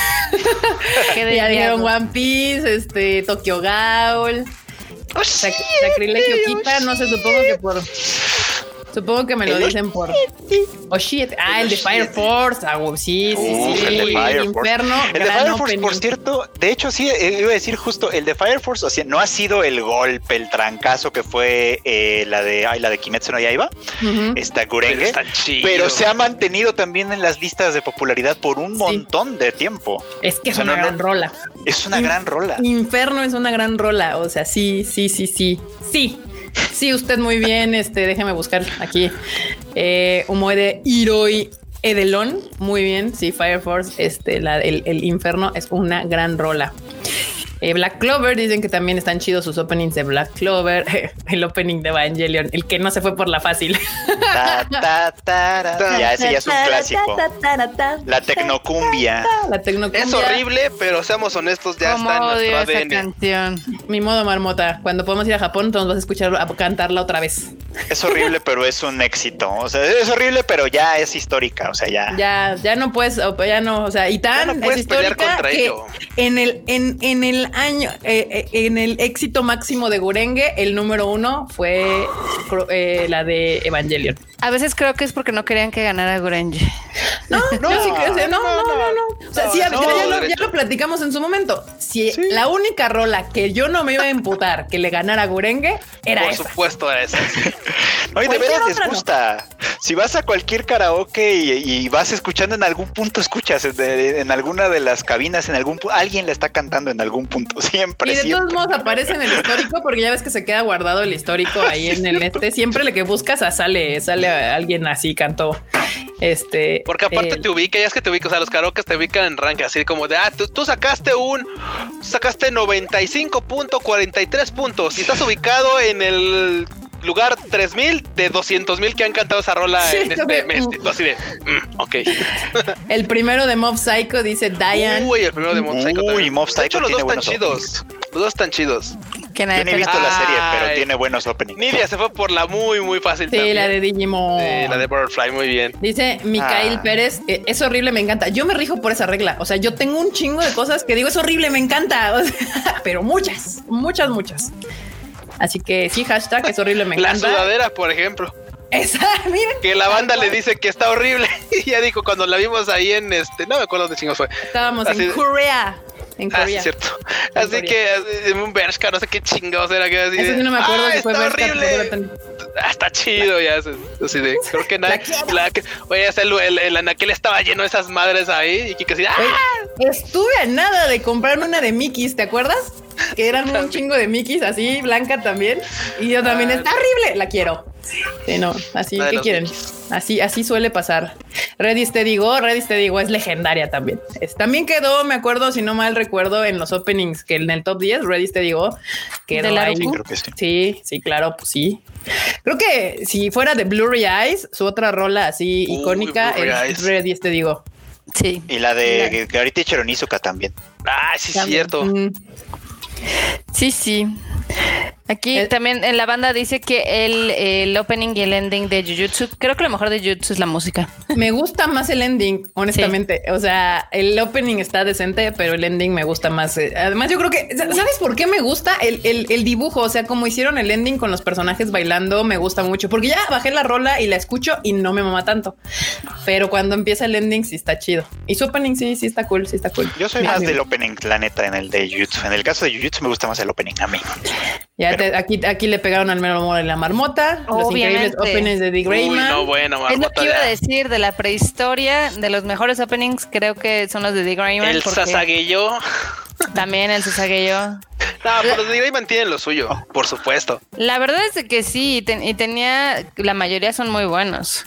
ya dijeron One Piece, este, Tokyo Ghoul. Oh, sacrilegio quita, no sé, supongo que por Supongo que me lo dicen por. Oh shit. Ah, el de Fire Force. Ah, sí, sí, sí. El de Fire el Inferno. El de Fire Force, por cierto, de hecho, sí, eh, iba a decir justo, el de Fire Force, o sea, no ha sido el golpe, el trancazo que fue eh, la de ay, la de Kimetsu no Yaiba, está Gurenge, pero, se ha mantenido también en las listas de popularidad por un montón de tiempo. Es que es una gran rola. Es una gran rola. Inferno es una gran rola, o sea, sí, sí, sí, sí. Sí, Sí, usted muy bien. Este, déjeme buscar aquí. Eh, de Hiroi Edelon. Muy bien. Sí, Fire Force. Este, la, el, el infierno es una gran rola. Eh, Black Clover dicen que también están chidos sus openings de Black Clover, el opening de Evangelion, el que no se fue por la fácil. ya ese ya es un clásico. La tecnocumbia. La tecnocumbia. Es horrible, pero seamos honestos, ya está en nuestro ADN. canción. Mi modo marmota. Cuando podemos ir a Japón, entonces vas a escuchar a cantarla otra vez. Es horrible, pero es un éxito. O sea, es horrible, pero ya es histórica. O sea, ya. Ya, ya no puedes, ya no, o sea, y tan es histórica que en el, en, en el año, eh, eh, en el éxito máximo de Gurenge, el número uno fue eh, la de Evangelion. A veces creo que es porque no querían que ganara Gurenge. No, no, sí que, no, no, no, no, O sea, sí, ya, lo, platicamos en su momento. Si la única rola que yo no me iba a imputar que le ganara Gurenge era Por supuesto, esa. Oye, de veras les gusta. Si vas a cualquier karaoke y, vas escuchando en algún punto, escuchas en, alguna de las cabinas, en algún punto, alguien le está cantando en algún punto, siempre. Y de todos modos aparece en el histórico, porque ya ves que se queda guardado el histórico ahí en el este. Siempre le que buscas a sale, sale alguien así cantó. Este. Porque aparte te ubica, ya es que te ubicas, o sea, los karaoke te ubican en rank, así como de, ah, tú, tú sacaste un, sacaste 95.43 puntos y estás ubicado en el lugar 3000 de 200 mil que han cantado esa rola en este mes. Así de, mm, ok. El primero de Mob Psycho dice Diane. Uy, el primero de Mob Psycho. Uy, Mob Psycho. De hecho, los dos están chidos. Los dos están chidos. Que nadie Yo he visto la serie, pero tiene buenos openings. Nidia se fue por la muy, muy fácil. Sí, la de Digimon. la de Butterfly, muy bien. Dice Mikael ah. Pérez, eh, es horrible, me encanta. Yo me rijo por esa regla. O sea, yo tengo un chingo de cosas que digo, es horrible, me encanta. pero muchas, muchas, muchas. Así que sí, hashtag es horrible, me encanta. La sudadera, por ejemplo. Esa, mira. Que la banda le dice que está horrible. y ya dijo, cuando la vimos ahí en este, no me acuerdo de chingos fue. Estábamos en Corea. En ah, Corea. Ah, cierto. así que en un Bershka, no sé qué chingados era que así. Eso no me acuerdo que fue está horrible. Ah, está chido ya. Así de, creo que nada. oye, el, el, anaquel estaba lleno de esas madres ahí. Y que así, ¡ah! Estuve a nada de comprarme una de Mickey's, ¿te acuerdas? Que eran un chingo de Mickeys así, blanca también. Y yo también, está horrible, la quiero. Sí, no, así, ¿qué quieren? Así, así suele pasar. Ready Steady Go, Ready Steady Go es legendaria también. también quedó, me acuerdo, si no mal recuerdo, en los openings que en el top 10, Ready Steady Go, quedó ¿De ahí. sí. sí. claro, pues sí. Creo que si fuera de Blurry Eyes, su otra rola así icónica es Ready Steady Go. Sí. Y la de Garita Cheronizuka también. Ah, sí, es cierto. Sí, sí. Aquí también en la banda dice que el, opening y el ending de Jujutsu, creo que lo mejor de Jujutsu es la música. Me gusta más el ending, honestamente. O sea, el opening está decente, pero el ending me gusta más. Además, yo creo que, ¿sabes por qué me gusta el, dibujo? O sea, como hicieron el ending con los personajes bailando, me gusta mucho, porque ya bajé la rola y la escucho y no me mama tanto. Pero cuando empieza el ending, sí está chido. Y su opening sí, sí está cool, sí está cool. Yo soy más del opening, la neta, en el de Jujutsu. En el caso de Jujutsu me gusta más el opening a mí. Ya aquí, aquí le pegaron al mero amor en la marmota. Los increíbles openings de The Greyman. no, bueno, es lo que iba a decir de la prehistoria. De los mejores openings, creo que son los de The Greyman. El Sasageyo. También el Sasageyo. No, pero los de The Greyman tienen lo suyo, por supuesto. La verdad es que sí, y tenía. La mayoría son muy buenos.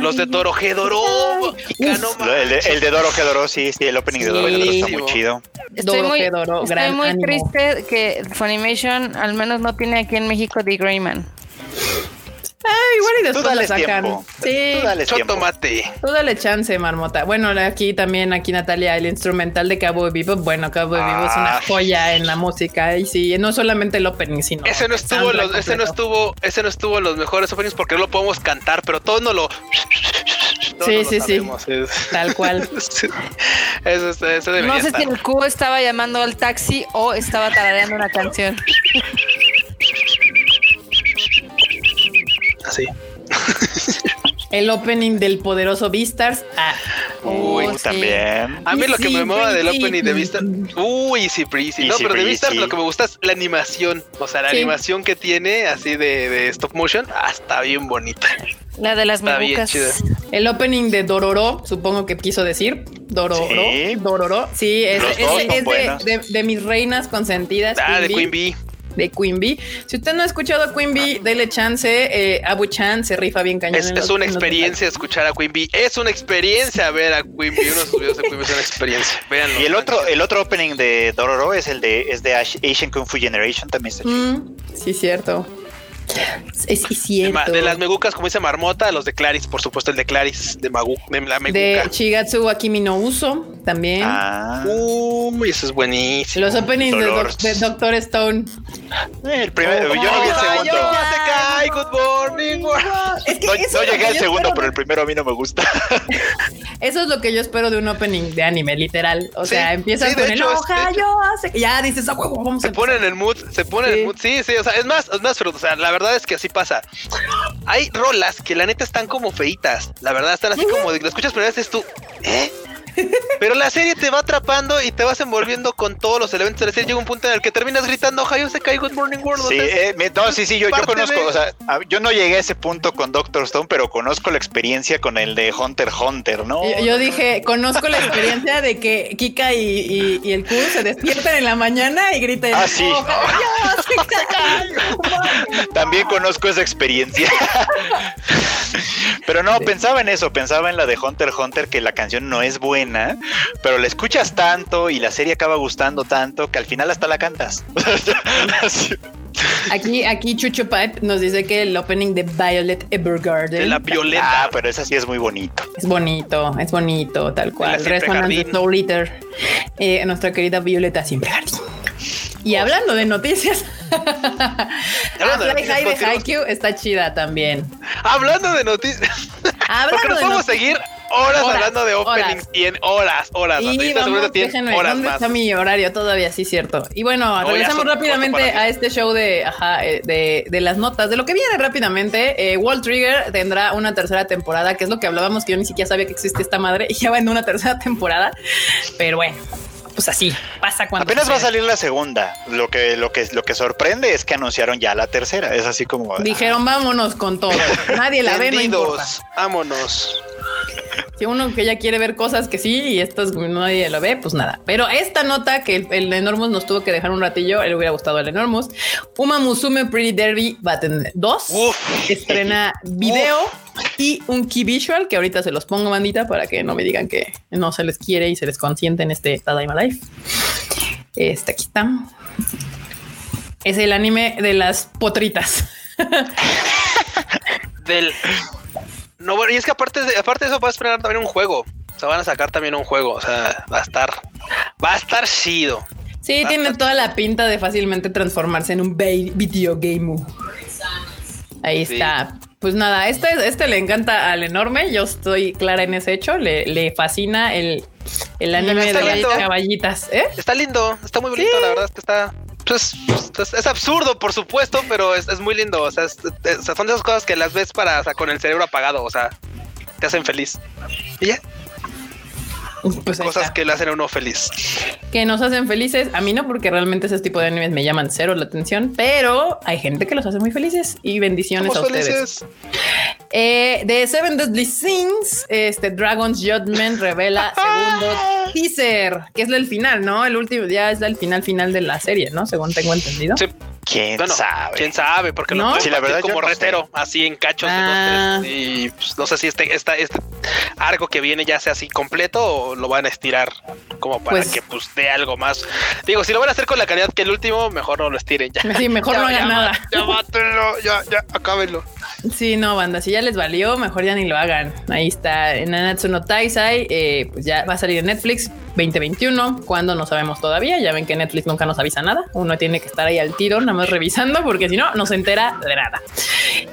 Los de Dorojedoro. El, el, de Dorojedoro, sí, sí, el opening de Dorojedoro está muy chido. Estoy muy, estoy muy triste que Funimation al menos no tiene aquí en México The Greyman. Ah, igual y después la sacan. Sí, tú dale tomate. Tú dale chance, marmota. Bueno, aquí también, aquí Natalia, el instrumental de Cabo de Vivo. Bueno, Cabo de Vivo es una ah. joya en la música. Y sí, no solamente el opening, sino. Ese no estuvo, los, ese no estuvo, ese no estuvo en los mejores openings porque no lo podemos cantar, pero todos no lo. sí, sí, sí. Tal cual. eso, eso no sé si el cubo estaba llamando al taxi o estaba tarareando una canción. El opening del poderoso Beastars. Ah, Uy, también. A mí lo que me mueva del opening de Beastars. Uy, Easy Breezy. No, pero de Beastars lo que me gusta es la animación. O sea, la animación que tiene así de, de stop motion. Ah, está bien bonita. La de las mebucas. El opening de Dororo, supongo que quiso decir. Dororo. Sí. Dororo. Sí, es, es, de, mis reinas consentidas. Ah, de Queen Bee de Queen Bee. Si usted no ha escuchado a Queen Bee, dele chance. Eh, Abu Chan se rifa bien cañón. Es, una experiencia escuchar a Queen Bee. Es una experiencia ver a Queen Bee. Unos videos de Queen Bee es una experiencia. Véanlo. Y el otro, el otro opening de Dororo es el de, es de Asian Kung Fu Generation. También está mm, sí, cierto. Es, cierto. De, las megucas, como dice Marmota, los de Claris, por supuesto, el de Claris, de Magu, de la meguca. De Shigatsu Akimi no Uso, también. Ah. Uy, eso es buenísimo. Los openings de, Doctor Stone. El primero, yo no vi el segundo. Yo, good morning. no, llegué al segundo, pero el primero a mí no me gusta. eso es lo que yo espero de un opening de anime, literal. O sea, empiezas con el Ohio, ya dices, a huevo, vamos Se pone en el mood, se pone en el mood. Sí, sí, o sea, es más, es más, pero, o sea, la verdad es que así pasa. Hay rolas que la neta están como feitas. La verdad, están así como de que lo escuchas, pero veces tú, ¿eh? Pero la serie te va atrapando y te vas envolviendo con todos los elementos de la serie. Llega un punto en el que terminas gritando, Ohio se cae Good Morning World. Sí, eh, no, sí, sí, yo, yo conozco, o sea, yo no llegué a ese punto con Doctor Stone, pero conozco la experiencia con el de Hunter Hunter, ¿no? Yo, dije, conozco la experiencia de que Kika y, el Q se despiertan en la mañana y gritan. Ah, sí. También conozco esa experiencia. pero no, pensaba en eso, pensaba en la de Hunter Hunter, que la canción no es buena pero la escuchas tanto y la serie acaba gustando tanto que al final hasta la cantas. Aquí, aquí Chucho Pipe nos dice que el opening de Violet Evergarden. De la violeta. Ah, pero esa sí es muy bonito. Es bonito, es bonito, tal cual. Resonance Soul Eater. Eh, nuestra querida Violeta siempre Y hablando de noticias, hablando de noticias, de Haikyuu está chida también. Hablando de noticias, porque nos podemos seguir horas, hablando de openings y en horas, horas. Y vamos, déjenme, horas ¿dónde está mi horario todavía? Sí, cierto. Y bueno, regresamos rápidamente a este show de, ajá, eh, de, de, las notas. De lo que viene rápidamente, eh, Wall Trigger tendrá una tercera temporada, que es lo que hablábamos, que yo ni siquiera sabía que existe esta madre y ya va en una tercera temporada. Pero bueno, pues así pasa cuando apenas va a salir la segunda. Lo que lo que lo que sorprende es que anunciaron ya la tercera. Es así como dijeron vámonos con todo. Nadie la ve, no importa. Vámonos. Si uno que ya quiere ver cosas que sí y esto nadie lo ve, pues nada. Pero esta nota que el, Enormous nos tuvo que dejar un ratillo, le hubiera gustado el Enormous. Uma Musume Pretty Derby va a tener dos. Estrena video y un key visual que ahorita se los pongo bandita para que no me digan que no se les quiere y se les consiente en este Tadaima Life. Este aquí está. Es el anime de las potritas. Del no, bueno, y es que aparte de, aparte de eso va a esperar también un juego. O sea, van a sacar también un juego. O sea, va a estar, va a estar chido. Sí, tiene toda la pinta de fácilmente transformarse en un video game. Ahí está. Pues nada, este, este le encanta al enorme. Yo estoy clara en ese hecho. Le, le fascina el, el anime de las caballitas. ¿eh? Está lindo, está muy bonito. La verdad es que está, pues, es, absurdo, por supuesto, pero es, muy lindo. O sea, son de esas cosas que las ves para, con el cerebro apagado. O sea, te hacen feliz. Y ya. Pues cosas que le hacen a uno feliz. Que nos hacen felices. A mí no, porque realmente ese tipo de animes me llaman cero la atención, pero hay gente que los hace muy felices y bendiciones a ustedes. Eh, de Seven Deadly Sins, este Dragon's Judgment revela segundo teaser, que es el final, ¿no? El último ya es el final final de la serie, ¿no? Según tengo entendido. Sí. ¿Quién sabe? ¿Quién sabe? Porque ¿No? lo sí, la verdad como retero, así en cachos ah. y pues, no sé si este, esta, este arco que viene ya sea así completo o lo van a estirar como para pues que pues dé algo más. Digo, si lo van a hacer con la calidad que el último, mejor no lo estiren ya. Sí, mejor no hagan nada. Ya mátenlo, ya, ya, acábenlo. Sí, no, banda, si ya les valió, mejor ya ni lo hagan. Ahí está, en Nanatsu no Taisai, eh, pues ya va a salir en Netflix 2021, cuando no sabemos todavía. Ya ven que Netflix nunca nos avisa nada. Uno tiene que estar ahí al tiro, nada más revisando, porque si no, no se entera de nada.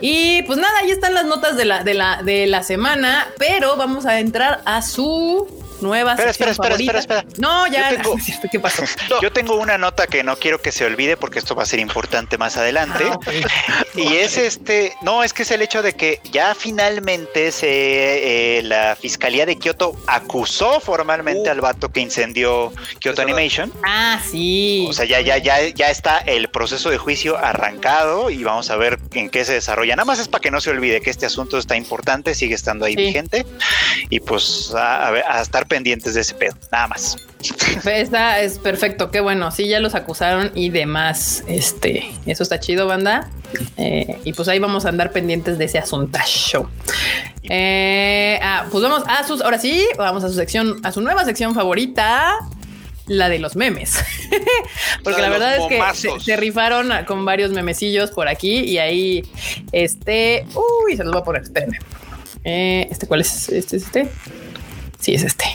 Y pues nada, ahí están las notas de la, de la, de la semana, pero vamos a entrar a su nueva espera, espera, espera, espera, No, ya, tengo, ¿qué pasó? Yo tengo una nota que no quiero que se olvide porque esto va a ser importante más adelante. Ah, y es este, no, es que es el hecho de que ya finalmente se, eh, la Fiscalía de Kioto acusó formalmente uh. al vato que incendió Kyoto Animation. Ah, sí. O sea, ya, ya, ya, ya está el proceso de juicio arrancado y vamos a ver en qué se desarrolla. Nada más es para que no se olvide que este asunto está importante, sigue estando ahí vigente y pues a, a estar pendientes de ese pedo, nada más. Está, es perfecto, qué bueno. Sí, ya los acusaron y demás. Este, eso está chido, banda. Eh, y pues ahí vamos a andar pendientes de ese asunto show. Eh, ah, pues vamos a sus, ahora sí, vamos a su sección, a su nueva sección favorita, la de los memes. Porque la, verdad es que se, rifaron con varios memecillos por aquí y ahí, este, uy, se los voy a poner. Eh, este, ¿cuál es? Este es este. Sí, es este.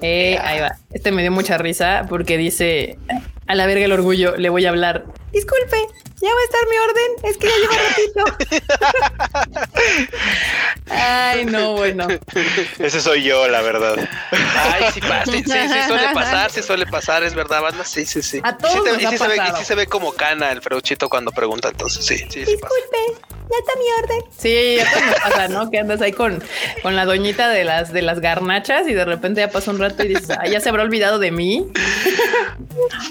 Eh, ahí va. Este me dio mucha risa porque dice a la verga el orgullo, le voy a hablar. Disculpe, ya va a estar mi orden. Es que ya lleva ratito. Ay, no, bueno. Ese soy yo, la verdad. Ay, sí, sí, sí, suele pasar, sí suele pasar, es verdad, banda. Sí, sí, sí. A todos y sí, se ve, y sí se ve como cana el freuchito cuando pregunta, entonces sí, sí. Disculpe ya está mi orden. Sí, ya te pasa, ¿no? Que andas ahí con, con la doñita de las, de las garnachas y de repente ya pasa un rato y dices, ah, ya se habrá olvidado de mí.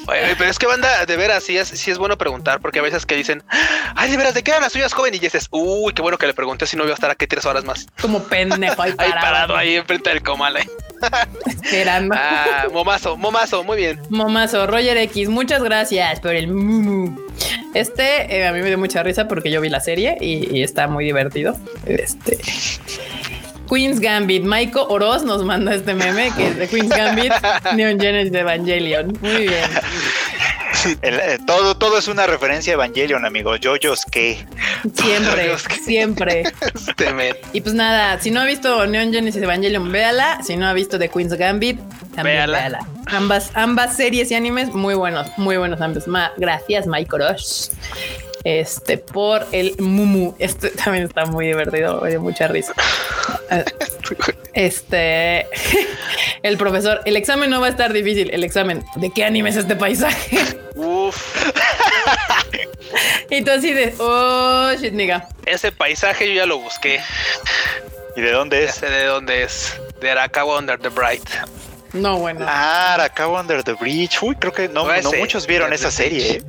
pero es que banda, de veras, sí es, sí es bueno preguntar, porque a veces que dicen, ay, de veras, ¿de qué eran las suyas joven? Y dices, uy, qué bueno que le pregunté si no iba a estar aquí tres horas más. Como pendejo ahí parado. ahí parado, ahí enfrente del comal. Esperando. Ah, momazo, momazo, muy bien. Momazo, Roger X, muchas gracias por el Este eh, a mí me dio mucha risa porque yo vi la serie y, está muy divertido. Este. Queen's Gambit. Maiko Oroz nos manda este meme que es de Queen's Gambit, Neon Genesis de Evangelion. Muy bien. Eh, todo, todo es una referencia a Evangelion, amigo. Yoyos que. Siempre, siempre. Este y pues nada, si no ha visto Neon Genesis Evangelion, véala. Si no ha visto The Queen's Gambit, también véala. Ambas, ambas series y animes, muy buenos, muy buenos ambos. gracias, Mike Oroz este, por el Mumu. Este también está muy divertido, me dio mucha risa. Este, el profesor, el examen no va a estar difícil. El examen, ¿de qué anime es este paisaje? Uf. y tú así de, oh shit, nigga. Ese paisaje yo ya lo busqué. ¿Y de dónde es? de dónde es. De Arakawa Under the Bright. No, bueno. Ah, Arakawa Under the Bridge. Uy, creo que no, no, muchos vieron esa serie. ¿eh?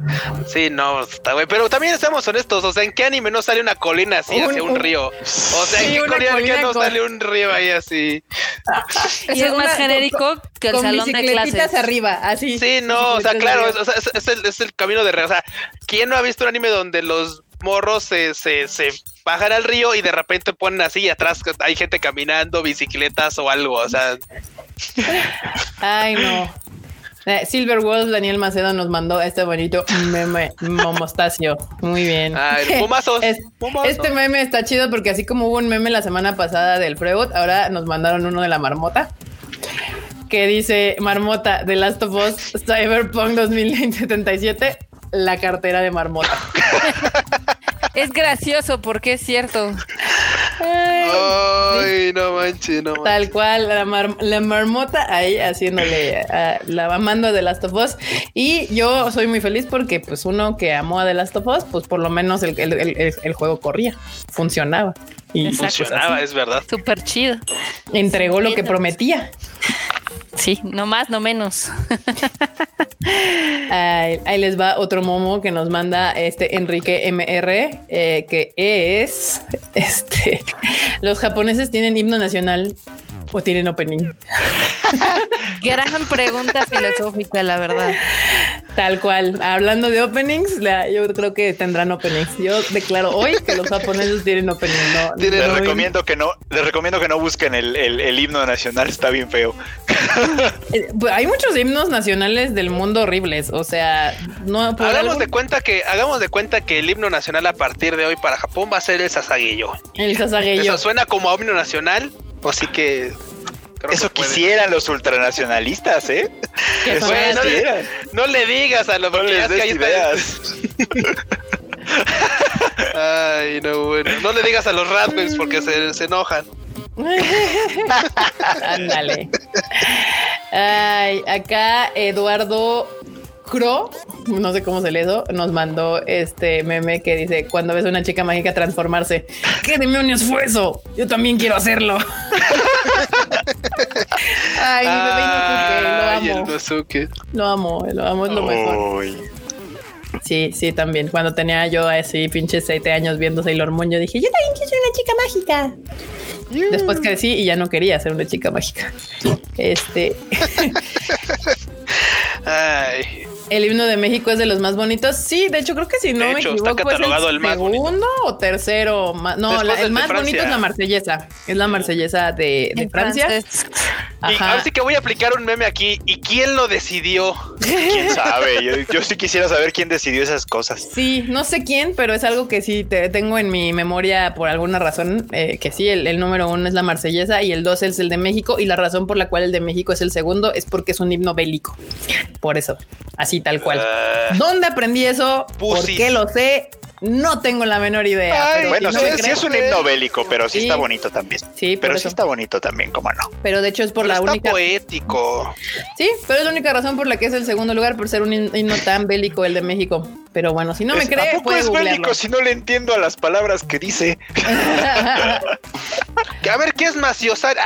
Sí, no, está güey. Pero también estamos honestos. O sea, ¿en qué anime no sale una colina así hacia un, río? O sea, ¿en qué colina, no sale un río ahí así? Eso es más genérico que el salón de clases. arriba, así. Sí, no, o sea, claro, es, el, es el camino de... O sea, ¿quién no ha visto un anime donde los morros se, se, se bajan al río y de repente ponen así y atrás hay gente caminando, bicicletas o algo, o sea. Ay, no. Eh, Silver Wolf, Daniel Macedo nos mandó este bonito meme momostacio. Muy bien. Ay, Este meme está chido porque así como hubo un meme la semana pasada del Freud, ahora nos mandaron uno de la marmota que dice Marmota de Last of Us Cyberpunk 2077 la cartera de marmota. es gracioso porque es cierto. Ay, no manches, no Tal cual, la, marmota ahí haciéndole, la amando de Last of Us. Y yo soy muy feliz porque, pues, uno que amó a The Last of Us, pues por lo menos el, el, juego corría, funcionaba. Y funcionaba, es verdad. Súper chido. Entregó lo que prometía. Sí, no más, no menos. ahí, les va otro momo que nos manda este Enrique MR, eh, que es este. Los japoneses tienen himno nacional o tienen opening. Gran pregunta filosófica, la verdad. Tal cual. Hablando de openings, yo creo que tendrán openings. Yo declaro hoy que los japoneses tienen opening. les recomiendo que no, les recomiendo que no busquen el, himno nacional, está bien feo. Eh, pues, hay muchos himnos nacionales del mundo horribles. O sea, no hagamos de cuenta que, hagamos de cuenta que el himno nacional a partir de hoy para Japón va a ser el Sasageyo. El Sasageyo. Eso suena como a himno nacional, así que eso quisieran los ultranacionalistas, ¿eh? no, le, digas a los no les des ideas. Ay, no, bueno. No le digas a los Radbens porque se, enojan. Ándale. Ay, acá Eduardo Cro, no sé cómo se le hizo, nos mandó este meme que dice cuando ves a una chica mágica transformarse. ¿Qué demonios fue eso? Yo también quiero hacerlo. Ay, mi bebé lo amo. Lo amo, lo amo, es lo mejor. Sí, sí, también. Cuando tenía yo así pinches siete años viendo Sailor Moon, yo dije, yo también quiero ser una chica mágica. Después crecí y ya no quería ser una chica mágica. Este. Ay. El himno de México es de los más bonitos. Sí, de hecho, creo que si no me equivoco, es el, segundo o tercero. No, el más bonito es la marsellesa. Es la marsellesa de, Francia. Y ahora sí que voy a aplicar un meme aquí. ¿Y quién lo decidió? ¿Quién sabe? Yo, sí quisiera saber quién decidió esas cosas. Sí, no sé quién, pero es algo que sí te tengo en mi memoria por alguna razón. Eh, que sí, el, número uno es la marsellesa y el dos es el de México. Y la razón por la cual el de México es el segundo es porque es un himno bélico. Por eso, así tal cual. Ah. ¿Dónde aprendí eso? ¿Por qué lo sé? No tengo la menor idea. bueno, sí, es un himno bélico, pero sí, está bonito también. Sí, pero sí está bonito también, cómo no. Pero de hecho es por la está única. poético. Sí, pero es la única razón por la que es el segundo lugar, por ser un himno tan bélico el de México. Pero bueno, si no me cree, ¿a es bélico si no le entiendo a las palabras que dice? a ver, ¿qué es maciosare?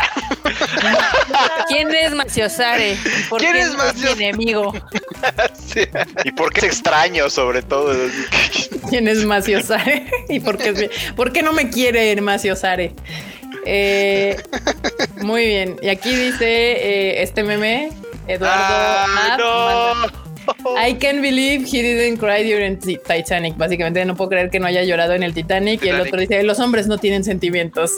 ¿Quién es maciosare? ¿Quién es maciosare? enemigo. ¿Y por qué es extraño sobre todo? ¿Quién es Maciosare? ¿Y por qué, por qué no me quiere Maciosare? Eh, muy bien. Y aquí dice eh, este meme, Eduardo. Ah, I can't believe he didn't cry during Titanic. Básicamente no puedo creer que no haya llorado en el Titanic. Y el otro dice, los hombres no tienen sentimientos.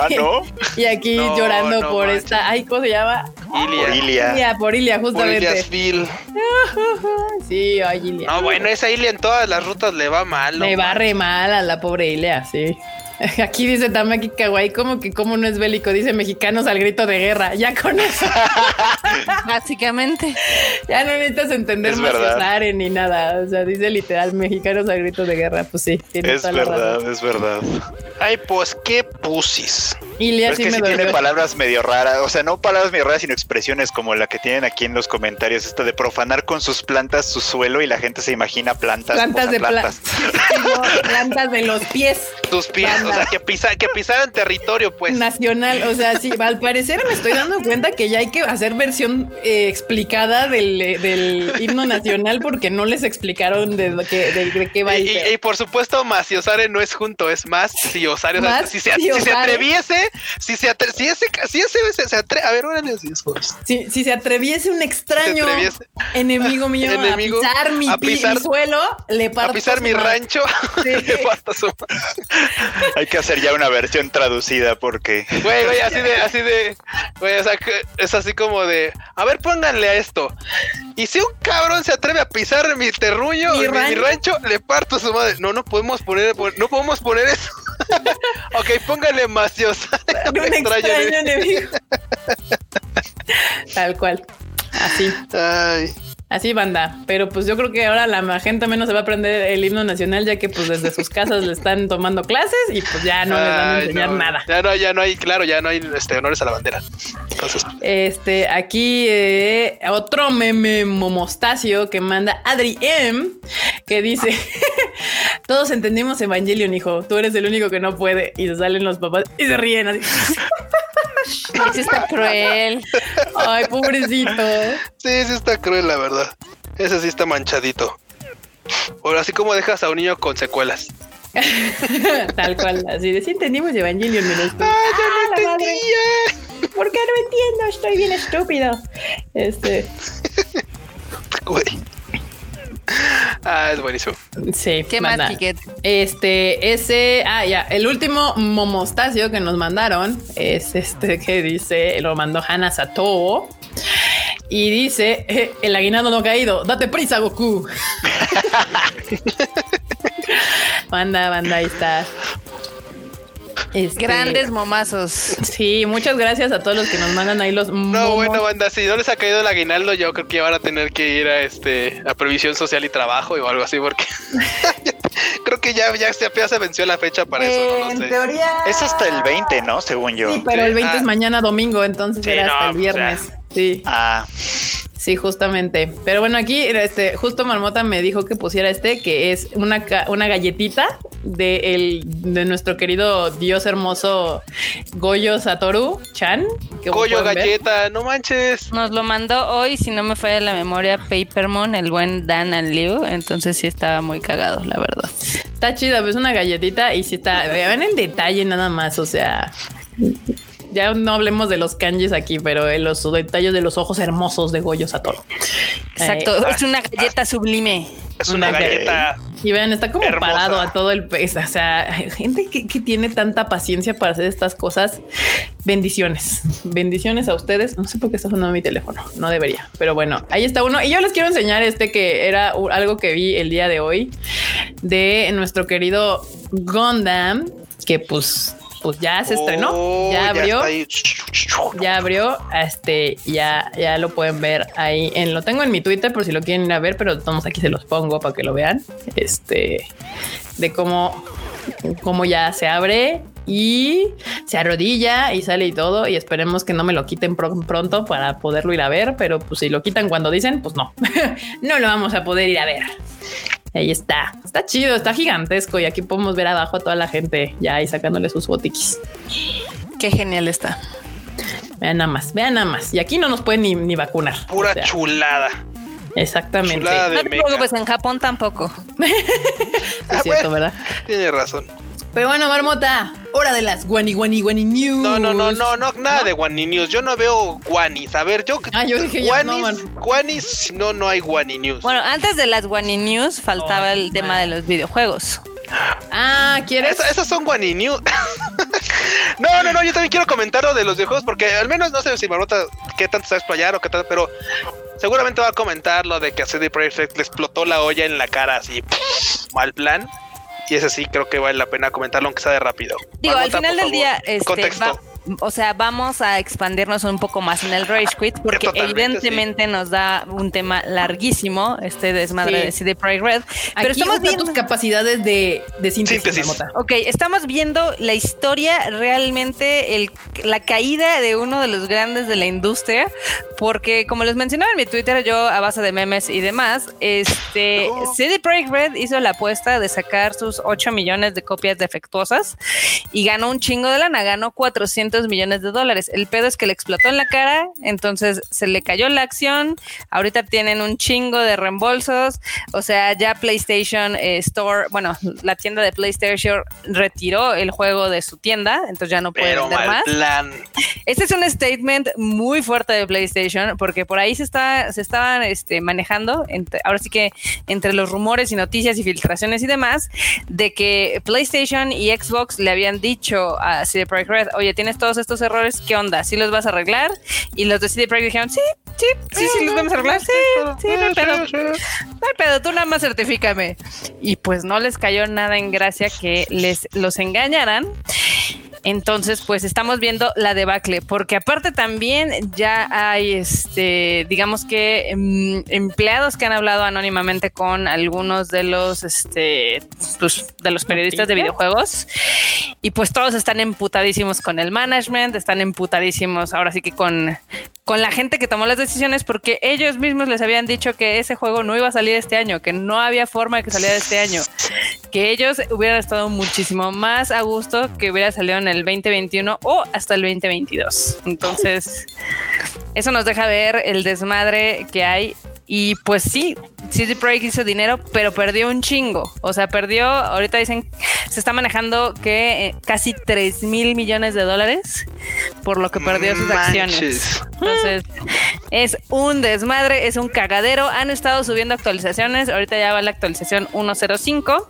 Ah, ¿no? y aquí llorando por esta... Ay, ¿cómo se llama? Ilia. Por Ilia. por Ilia, justamente. sí, ay, Ilia. No, bueno, esa Ilia en todas las rutas le va mal. Le va re mal a la pobre Ilia, sí. Aquí dice Tamaki Kawaii, como que como no es bélico, dice mexicanos al grito de guerra. Ya con eso. Básicamente. Ya no necesitas entender más ni nada. O sea, dice literal mexicanos al grito de guerra. Pues sí, tiene Es verdad, es verdad. Ay, pues qué pusis. Y es que sí tiene palabras medio raras, o sea, no palabras medio raras, sino expresiones como la que tienen aquí en los comentarios, esta de profanar con sus plantas su suelo y la gente se imagina plantas. Plantas de plantas. plantas de los pies. Tus pies, o sea, que, pisa, que pisaran territorio, pues. Nacional, o sea, sí, al parecer me estoy dando cuenta que ya hay que hacer versión eh, explicada del, del, himno nacional porque no les explicaron de, qué, de, qué va y, y, y, por supuesto, Maciosare no es junto, es más Ciosario. si, se, si se atreviese si se atre si ese, si ese se, atreve, a ver, órale, si, si se atreviese un extraño enemigo mío a pisar mi, pisar, suelo, le parto a pisar mi rancho, le parto su Hay que hacer ya una versión traducida porque, güey, güey, así de, así de, güey, o sea, es así como de, a ver, pónganle a esto. Y si un cabrón se atreve a pisar mi terruño, mi, mi, rancho, le parto a su madre. No, no podemos poner, no podemos poner eso. ok, póngale maciosa. Un extraño, enemigo. Tal cual. Así. Ay. Así, banda. Pero pues yo creo que ahora la gente menos se va a aprender el himno nacional, ya que pues desde sus casas le están tomando clases y pues ya no les van a enseñar nada. Ya no, ya no hay, claro, ya no hay este, honores a la bandera. Entonces. Este, aquí eh, otro meme momostacio que manda Adri M, que dice: Todos entendimos Evangelion, hijo. Tú eres el único que no puede. Y se salen los papás y se ríen así. Eso está cruel. Ay, pobrecito. Sí, sí está cruel, la verdad. Ese sí está manchadito. O así como dejas a un niño con secuelas. Tal cual, así de si entendimos Evangelion menos ¡Ah, ya no entendía! ¿Por qué no entiendo? Estoy bien estúpido. Este. Güey. Ah, es buenísimo. Sí. ¿Qué más, Este, ese, ah, ya, el último momostacio que nos mandaron es este que dice, lo mandó Hana Sato. Y dice, eh, el aguinaldo no ha caído, date prisa, Goku. banda, banda, ahí está. Este, Grandes momazos. Sí, muchas gracias a todos los que nos mandan ahí los No, bueno, banda, si no les ha caído el aguinaldo, yo creo que van a tener que ir a este a previsión social y trabajo o algo así, porque creo que ya, ya, ya se venció la fecha para eso. No en teoría. Es hasta el 20, ¿no? Según yo. Sí, pero el 20 es ah. mañana domingo, entonces era hasta el viernes. Sí. Ah. Sí, justamente. Pero bueno, aquí este, justo Marmota me dijo que pusiera este, que es una, una galletita de, el, de nuestro querido dios hermoso Goyo Satoru Chan. Goyo galleta, no manches. Nos lo mandó hoy, si no me falla la memoria, Papermon, el buen Dan and Liu. Entonces sí estaba muy cagado, la verdad. Está chida, pues una galletita y sí está, ven el detalle nada más, o sea, ya no hablemos de los kanjis aquí, pero los detalles de los ojos hermosos de Goyo Satoru. Exacto, eh, es una galleta sublime. Es una, galleta. Y vean, está como parado a todo el peso. O sea, gente que, tiene tanta paciencia para hacer estas cosas. Bendiciones. Bendiciones a ustedes. No sé por qué está sonando mi teléfono. No debería. Pero bueno, ahí está uno. Y yo les quiero enseñar este que era algo que vi el día de hoy de nuestro querido Gundam, que pues pues ya se estrenó, oh, ya abrió, ya, abrió, este, ya, ya lo pueden ver ahí. En, lo tengo en mi Twitter por si lo quieren ir a ver, pero todos aquí se los pongo para que lo vean. Este, de cómo, cómo ya se abre y se arrodilla y sale y todo. Y esperemos que no me lo quiten pronto para poderlo ir a ver. Pero pues si lo quitan cuando dicen, pues no, no lo vamos a poder ir a ver. Ahí está. Está chido, está gigantesco. Y aquí podemos ver abajo a toda la gente ya ahí sacándole sus botiquis. Qué genial está. Vean nada más, vean nada más. Y aquí no nos pueden ni, vacunar. Pura chulada. Exactamente. no te preocupes, en Japón tampoco. es cierto, ¿verdad? Tiene razón. Pero bueno, Marmota, hora de las Guani Guani Guani News. No, no, no, no, no, nada de Guani News. Yo no veo Guanis. A ver, yo. Ah, yo dije Guanis, ya no, Guanis, no, no hay Guani News. Bueno, antes de las Guani News faltaba el tema de los videojuegos. Ah, ¿quieres? esas son Guani News. no, no, no, yo también quiero comentar lo de los videojuegos porque al menos no sé si Marmota qué tanto sabes playar o qué tal, pero seguramente va a comentar lo de que a CD Projekt le explotó la olla en la cara así, mal plan. Y ese sí creo que vale la pena comentarlo aunque sea de rápido. Digo, al final del día, este, Contexto o sea, vamos a expandirnos un poco más en el Rage Quit porque evidentemente nos da un tema larguísimo, este desmadre de CD Projekt Red. Pero estamos viendo tus capacidades de, de síntesis. Ok, estamos viendo la historia realmente, el, la caída de uno de los grandes de la industria, porque como les mencionaba en mi Twitter, yo a base de memes y demás, este CD Projekt Red hizo la apuesta de sacar sus 8 millones de copias defectuosas y ganó un chingo de lana, ganó 400 millones de dólares. El pedo es que le explotó en la cara, entonces se le cayó la acción. Ahorita tienen un chingo de reembolsos. O sea, ya PlayStation eh, Store, bueno, la tienda de PlayStation retiró el juego de su tienda, entonces ya no puede vender más. Este es un statement muy fuerte de PlayStation porque por ahí se está se estaban este, manejando, ahora sí que entre los rumores y noticias y filtraciones y demás, de que PlayStation y Xbox le habían dicho a CD Projekt Red, oye, tienes todo estos errores, ¿qué onda? ¿Sí los vas a arreglar? Y los de CD Projekt dijeron, sí, sí, sí, sí, los vamos a arreglar, sí, sí, no hay pedo, no hay pedo, tú nada más certifícame. Y pues no les cayó nada en gracia que les los engañaran. Entonces, pues estamos viendo la debacle, porque aparte también ya hay, este, digamos que em, empleados que han hablado anónimamente con algunos de los, este, pues, de los periodistas de videojuegos. Y pues todos están emputadísimos con el management, están emputadísimos ahora sí que con, con la gente que tomó las decisiones, porque ellos mismos les habían dicho que ese juego no iba a salir este año, que no había forma de que saliera este año, que ellos hubieran estado muchísimo más a gusto que hubiera salido en el 2021 o hasta el 2022. Entonces, eso nos deja ver el desmadre que hay y pues sí, CD Projekt hizo dinero, pero perdió un chingo. O sea, perdió, ahorita dicen, se está manejando que eh, casi 3 mil millones de dólares por lo que perdió sus acciones. Entonces, es un desmadre, es un cagadero. Han estado subiendo actualizaciones. Ahorita ya va la actualización 1.05,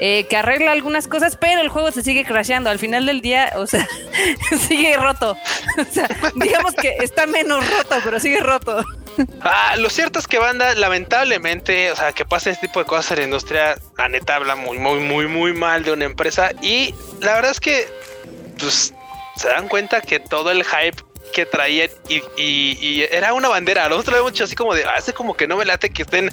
eh, que arregla algunas cosas, pero el juego se sigue crasheando. Al final del día, o sea, sigue roto. O sea, digamos que está menos roto, pero sigue roto. Ah, lo cierto es que banda, lamentablemente, o sea, que pasa este tipo de cosas en la industria, la neta habla muy, muy, muy, muy mal de una empresa. Y la verdad es que, pues, se dan cuenta que todo el hype que traían y, era una bandera. Nosotros lo vemos mucho así como de hace como que no me late que estén,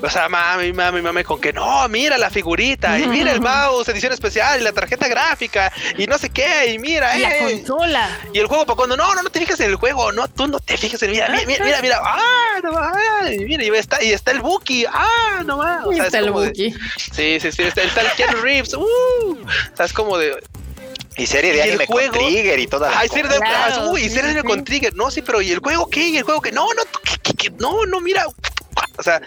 o sea, mami, mami, mami, con que no, mira la figurita y mira el mouse, edición especial y la tarjeta gráfica y no sé qué, y mira, la eh. consola. Y el juego para cuando no, no, no te fijas en el juego, no, tú no te fijas en mira, mira, mira, mira, ah, no, mira, y está, y está el Buki, ah, no. O sea, está el Buki. sí, sí, sí, está, está el Ken Reeves, uh, o sea, es como de y serie de anime con Trigger y toda la serie de, uy, serie de anime con Trigger. No, sí, pero ¿y el juego qué? ¿Y el juego qué? No, no, no, no, mira. O sea,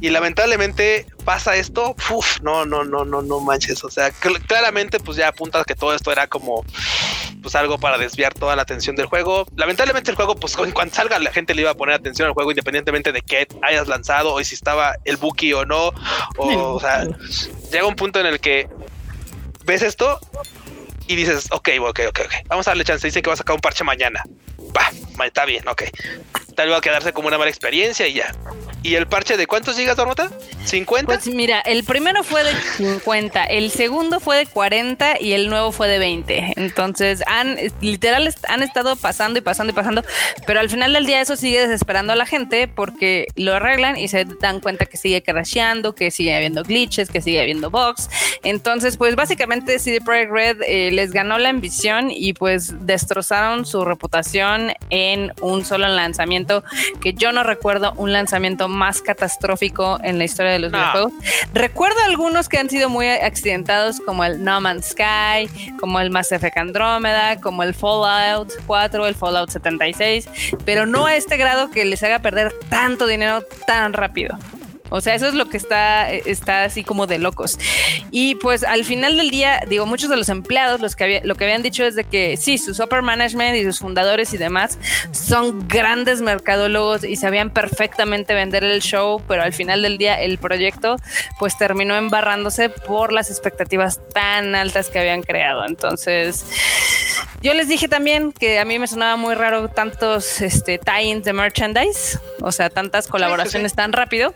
y lamentablemente pasa esto, uf, no, no, no, no, no manches. O sea, claramente, pues ya apunta que todo esto era como pues algo para desviar toda la atención del juego. Lamentablemente el juego, pues cuando salga la gente le iba a poner atención al juego independientemente de que hayas lanzado o si estaba el Buki o no. O, o sea, llega un punto en el que ves esto y dices, ok, ok, ok, ok, vamos a darle chance. Dice que va a sacar un parche mañana. Va, está bien, ok. Tal vez va a quedarse como una mala experiencia y ya. ¿Y el parche de cuántos gigas, Dormota? ¿50? Pues mira, el primero fue de 50, el segundo fue de 40 y el nuevo fue de 20. Entonces, han literal han estado pasando y pasando y pasando, pero al final del día eso sigue desesperando a la gente porque lo arreglan y se dan cuenta que sigue crasheando, que sigue habiendo glitches, que sigue habiendo bugs. Entonces, pues básicamente CD Projekt Red eh, les ganó la ambición y pues destrozaron su reputación en un solo lanzamiento que yo no recuerdo un lanzamiento más catastrófico en la historia de los videojuegos. Recuerdo algunos que han sido muy accidentados, como el No Man's Sky, como el Mass Effect Andromeda, como el Fallout 4, el Fallout 76, pero no a este grado que les haga perder tanto dinero tan rápido. O sea, eso es lo que está, está así como de locos. Y pues al final del día, digo, muchos de los empleados los que lo que habían dicho es de que sí, sus upper management y sus fundadores y demás son grandes mercadólogos y sabían perfectamente vender el show, pero al final del día el proyecto pues terminó embarrándose por las expectativas tan altas que habían creado. Entonces, yo les dije también que a mí me sonaba muy raro tantos este, tie-ins de merchandise, o sea, tantas colaboraciones tan rápido,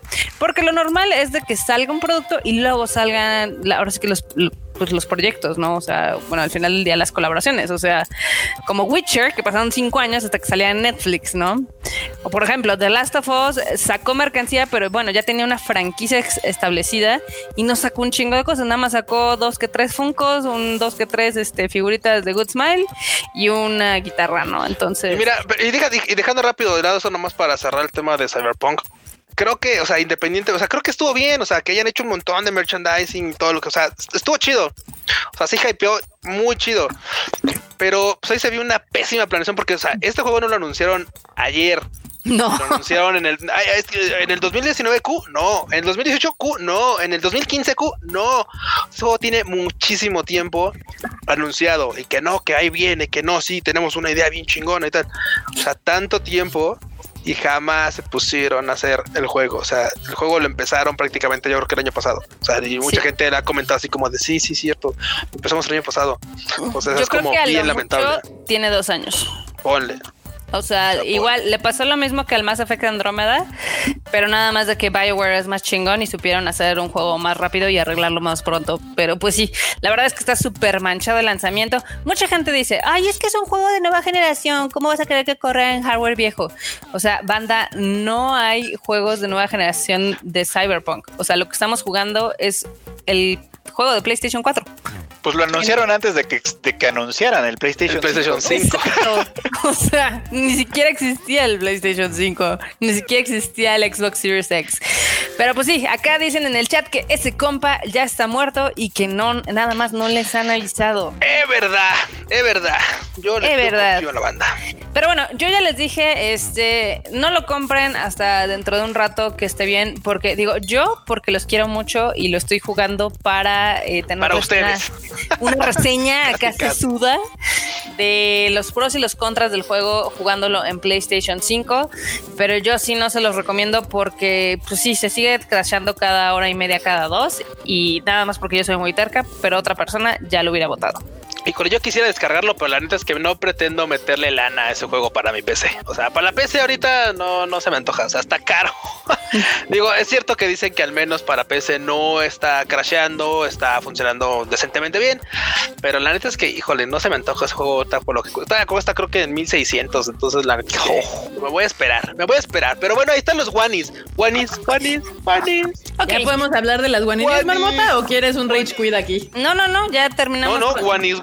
porque lo normal es de que salga un producto y luego salgan, ahora sí que los pues los proyectos, ¿no? O sea, bueno, al final del día las colaboraciones, o sea, como Witcher, que pasaron cinco años hasta que salía en Netflix, ¿no? O por ejemplo, The Last of Us sacó mercancía, pero bueno, ya tenía una franquicia establecida y no sacó un chingo de cosas, nada más sacó dos que tres Funcos, un dos que tres este, figuritas de Good Smile y una guitarra, ¿no? Entonces... Mira, y, y dejando rápido de lado eso nomás para cerrar el tema de Cyberpunk, creo que, o sea, independiente, o sea, creo que estuvo bien, o sea, que hayan hecho un montón de merchandising y todo lo que, o sea, estuvo chido. O sea, sí hypeó muy chido. Pero pues ahí se vio una pésima planeación porque, o sea, este juego no lo anunciaron ayer. No. Lo anunciaron en el, en el 2019 Q, no. En el 2018 Q, no. En el 2015 Q, no. Este juego tiene muchísimo tiempo anunciado y que no, que ahí viene, que no, sí, tenemos una idea bien chingona y tal. O sea, tanto tiempo y jamás se pusieron a hacer el juego. O sea, el juego lo empezaron prácticamente yo creo que el año pasado. O sea, y mucha gente le ha comentado así como de sí, sí, cierto. Empezamos el año pasado. O sea, es como bien lamentable. Tiene dos años. Ponle. O sea, igual le pasó lo mismo que al Mass Effect Andrómeda, pero nada más de que BioWare es más chingón y supieron hacer un juego más rápido y arreglarlo más pronto. Pero pues sí, la verdad es que está súper manchado el lanzamiento. Mucha gente dice, ay, es que es un juego de nueva generación, ¿cómo vas a querer que corra en hardware viejo? O sea, banda, no hay juegos de nueva generación de Cyberpunk. O sea, lo que estamos jugando es el juego de PlayStation 4. Pues lo anunciaron antes de que, que anunciaran el PlayStation, 5. o sea, ni siquiera existía el PlayStation 5, ni siquiera existía el Xbox Series X. Pero pues sí, acá dicen en el chat que ese compa ya está muerto y que no nada más no les han avisado. Es verdad, es verdad. Yo les es verdad. a la banda. Pero bueno, yo ya les dije, este, no lo compren hasta dentro de un rato que esté bien, porque digo, yo porque los quiero mucho y lo estoy jugando para eh, tener para ustedes una reseña acá suda de los pros y los contras del juego jugándolo en PlayStation 5, pero yo sí no se los recomiendo porque pues sí se sigue crashando cada hora y media cada dos y nada más porque yo soy muy terca, pero otra persona ya lo hubiera votado. Y con yo quisiera descargarlo, pero la neta es que no pretendo meterle lana a ese juego para mi PC. O sea, para la PC ahorita no, no se me antoja. O sea, está caro. Digo, es cierto que dicen que al menos para PC no está crasheando, está funcionando decentemente bien. Pero la neta es que, híjole, no se me antoja ese juego está por lo que cuesta. Cuesta creo que en 1600. Entonces la neta me voy a esperar, me voy a esperar. Pero bueno, ahí están los Wanis. Wanis, Wanis, Wanis. ¿Ya podemos hablar de las Wanis, Marmota? ¿O quieres un Rage Quit aquí? No, no, no, ya terminamos. No, no, Wanis,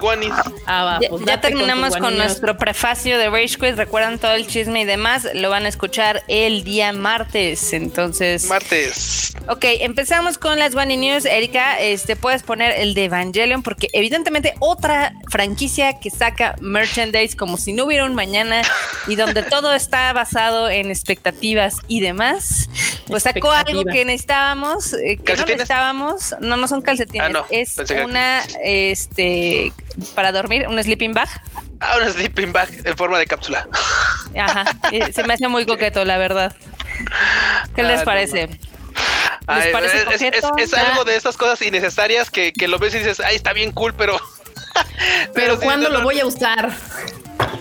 Ah, ya, pues terminamos con, nuestro prefacio de Rage Quit. Recuerdan todo el chisme y demás. Lo van a escuchar el día martes. Entonces. Martes. Ok, empezamos con las One News. Erika, este, puedes poner el de Evangelion, porque evidentemente otra franquicia que saca merchandise como si no hubiera un mañana y donde todo está basado en expectativas y demás, pues sacó algo que necesitábamos, eh, que no necesitábamos, no, no son calcetines, ah, es una, este, para dormir, un sleeping bag. Ah, un sleeping bag en forma de cápsula. Ajá, se me hace muy coqueto, la verdad. ¿Qué les ah, parece? es, algo de esas cosas innecesarias que, lo ves y dices, ay, está bien cool, pero. pero, ¿cuándo lo voy a usar?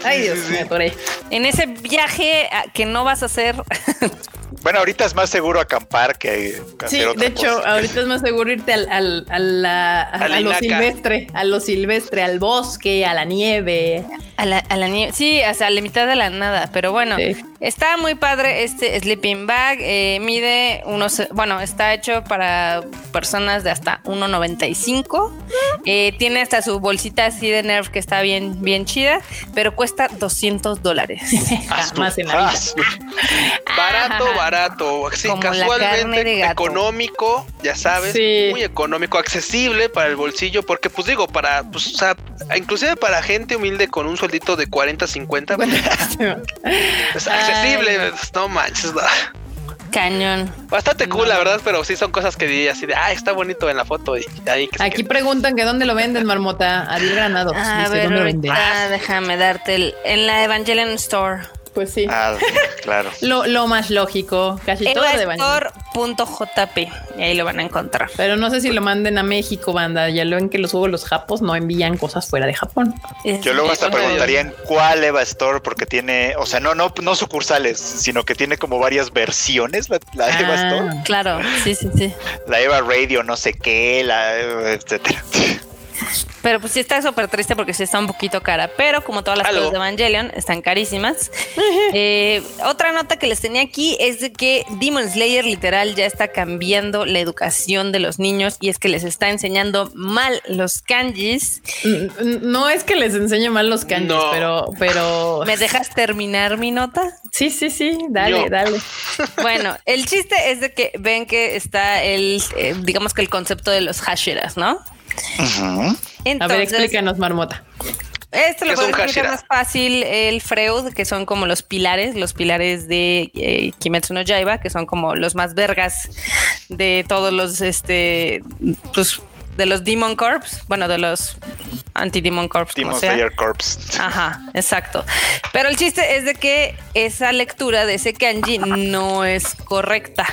Ay, Dios, me atoré. En ese viaje que no vas a hacer. Bueno, ahorita es más seguro acampar que Sí, de hecho, ahorita es más seguro irte al, al, a, lo silvestre, a lo silvestre, al bosque, a la nieve. A la, a la nieve, sí, hasta la mitad de la nada, pero bueno, está muy padre este sleeping bag, eh, mide unos, bueno, está hecho para personas de hasta 1.95, eh, tiene hasta su bolsita así de Nerf que está bien, bien chida, pero cuesta 200 dólares. Más en la Barato, barato, así, casualmente económico, ya sabes, muy económico, accesible para el bolsillo, porque pues digo, para, pues, o sea, inclusive para gente humilde con un sueldito de 40, 50, pues, es accesible, no manches. Cañón. Bastante cool, la verdad, pero sí son cosas que diría así de, ah, está bonito en la foto. Y ahí Aquí preguntan que dónde lo venden, Marmota. Adil Granados. A ver, ah, déjame darte el, en la Evangelion Store. Pues sí. Ah, claro. lo, más lógico, casi todo de .jp y ahí lo van a encontrar. Pero no sé si lo manden a México, banda. Ya lo ven que los juegos los japos no envían cosas fuera de Japón. Yo luego hasta preguntaría en cuál Eva Store porque tiene, o sea, no no no sucursales, sino que tiene como varias versiones la, Eva ah, Store. Claro, sí, sí, sí. La Eva Radio, no sé qué, la etcétera. Pero pues sí está súper triste porque sí está un poquito cara. Pero como todas las cosas de Evangelion, están carísimas. Eh, otra nota que les tenía aquí es de que Demon Slayer literal ya está cambiando la educación de los niños y es que les está enseñando mal los kanjis. No es que les enseñe mal los kanjis, pero, pero. ¿Me dejas terminar mi nota? Sí, sí, sí. Dale, dale. Bueno, el chiste es de que ven que está el, eh, digamos que el concepto de los hashiras, ¿no? A ver, explícanos, Marmota. Esto lo puede explicar más fácil el Freud, que son como los pilares, los pilares de eh, Kimetsu no Yaiba, que son como los más vergas de todos los, este, pues, de los Demon Corps, bueno, de los anti-Demon Corps. Demon Slayer Corps. Ajá, exacto. Pero el chiste es de que esa lectura de ese kanji no es correcta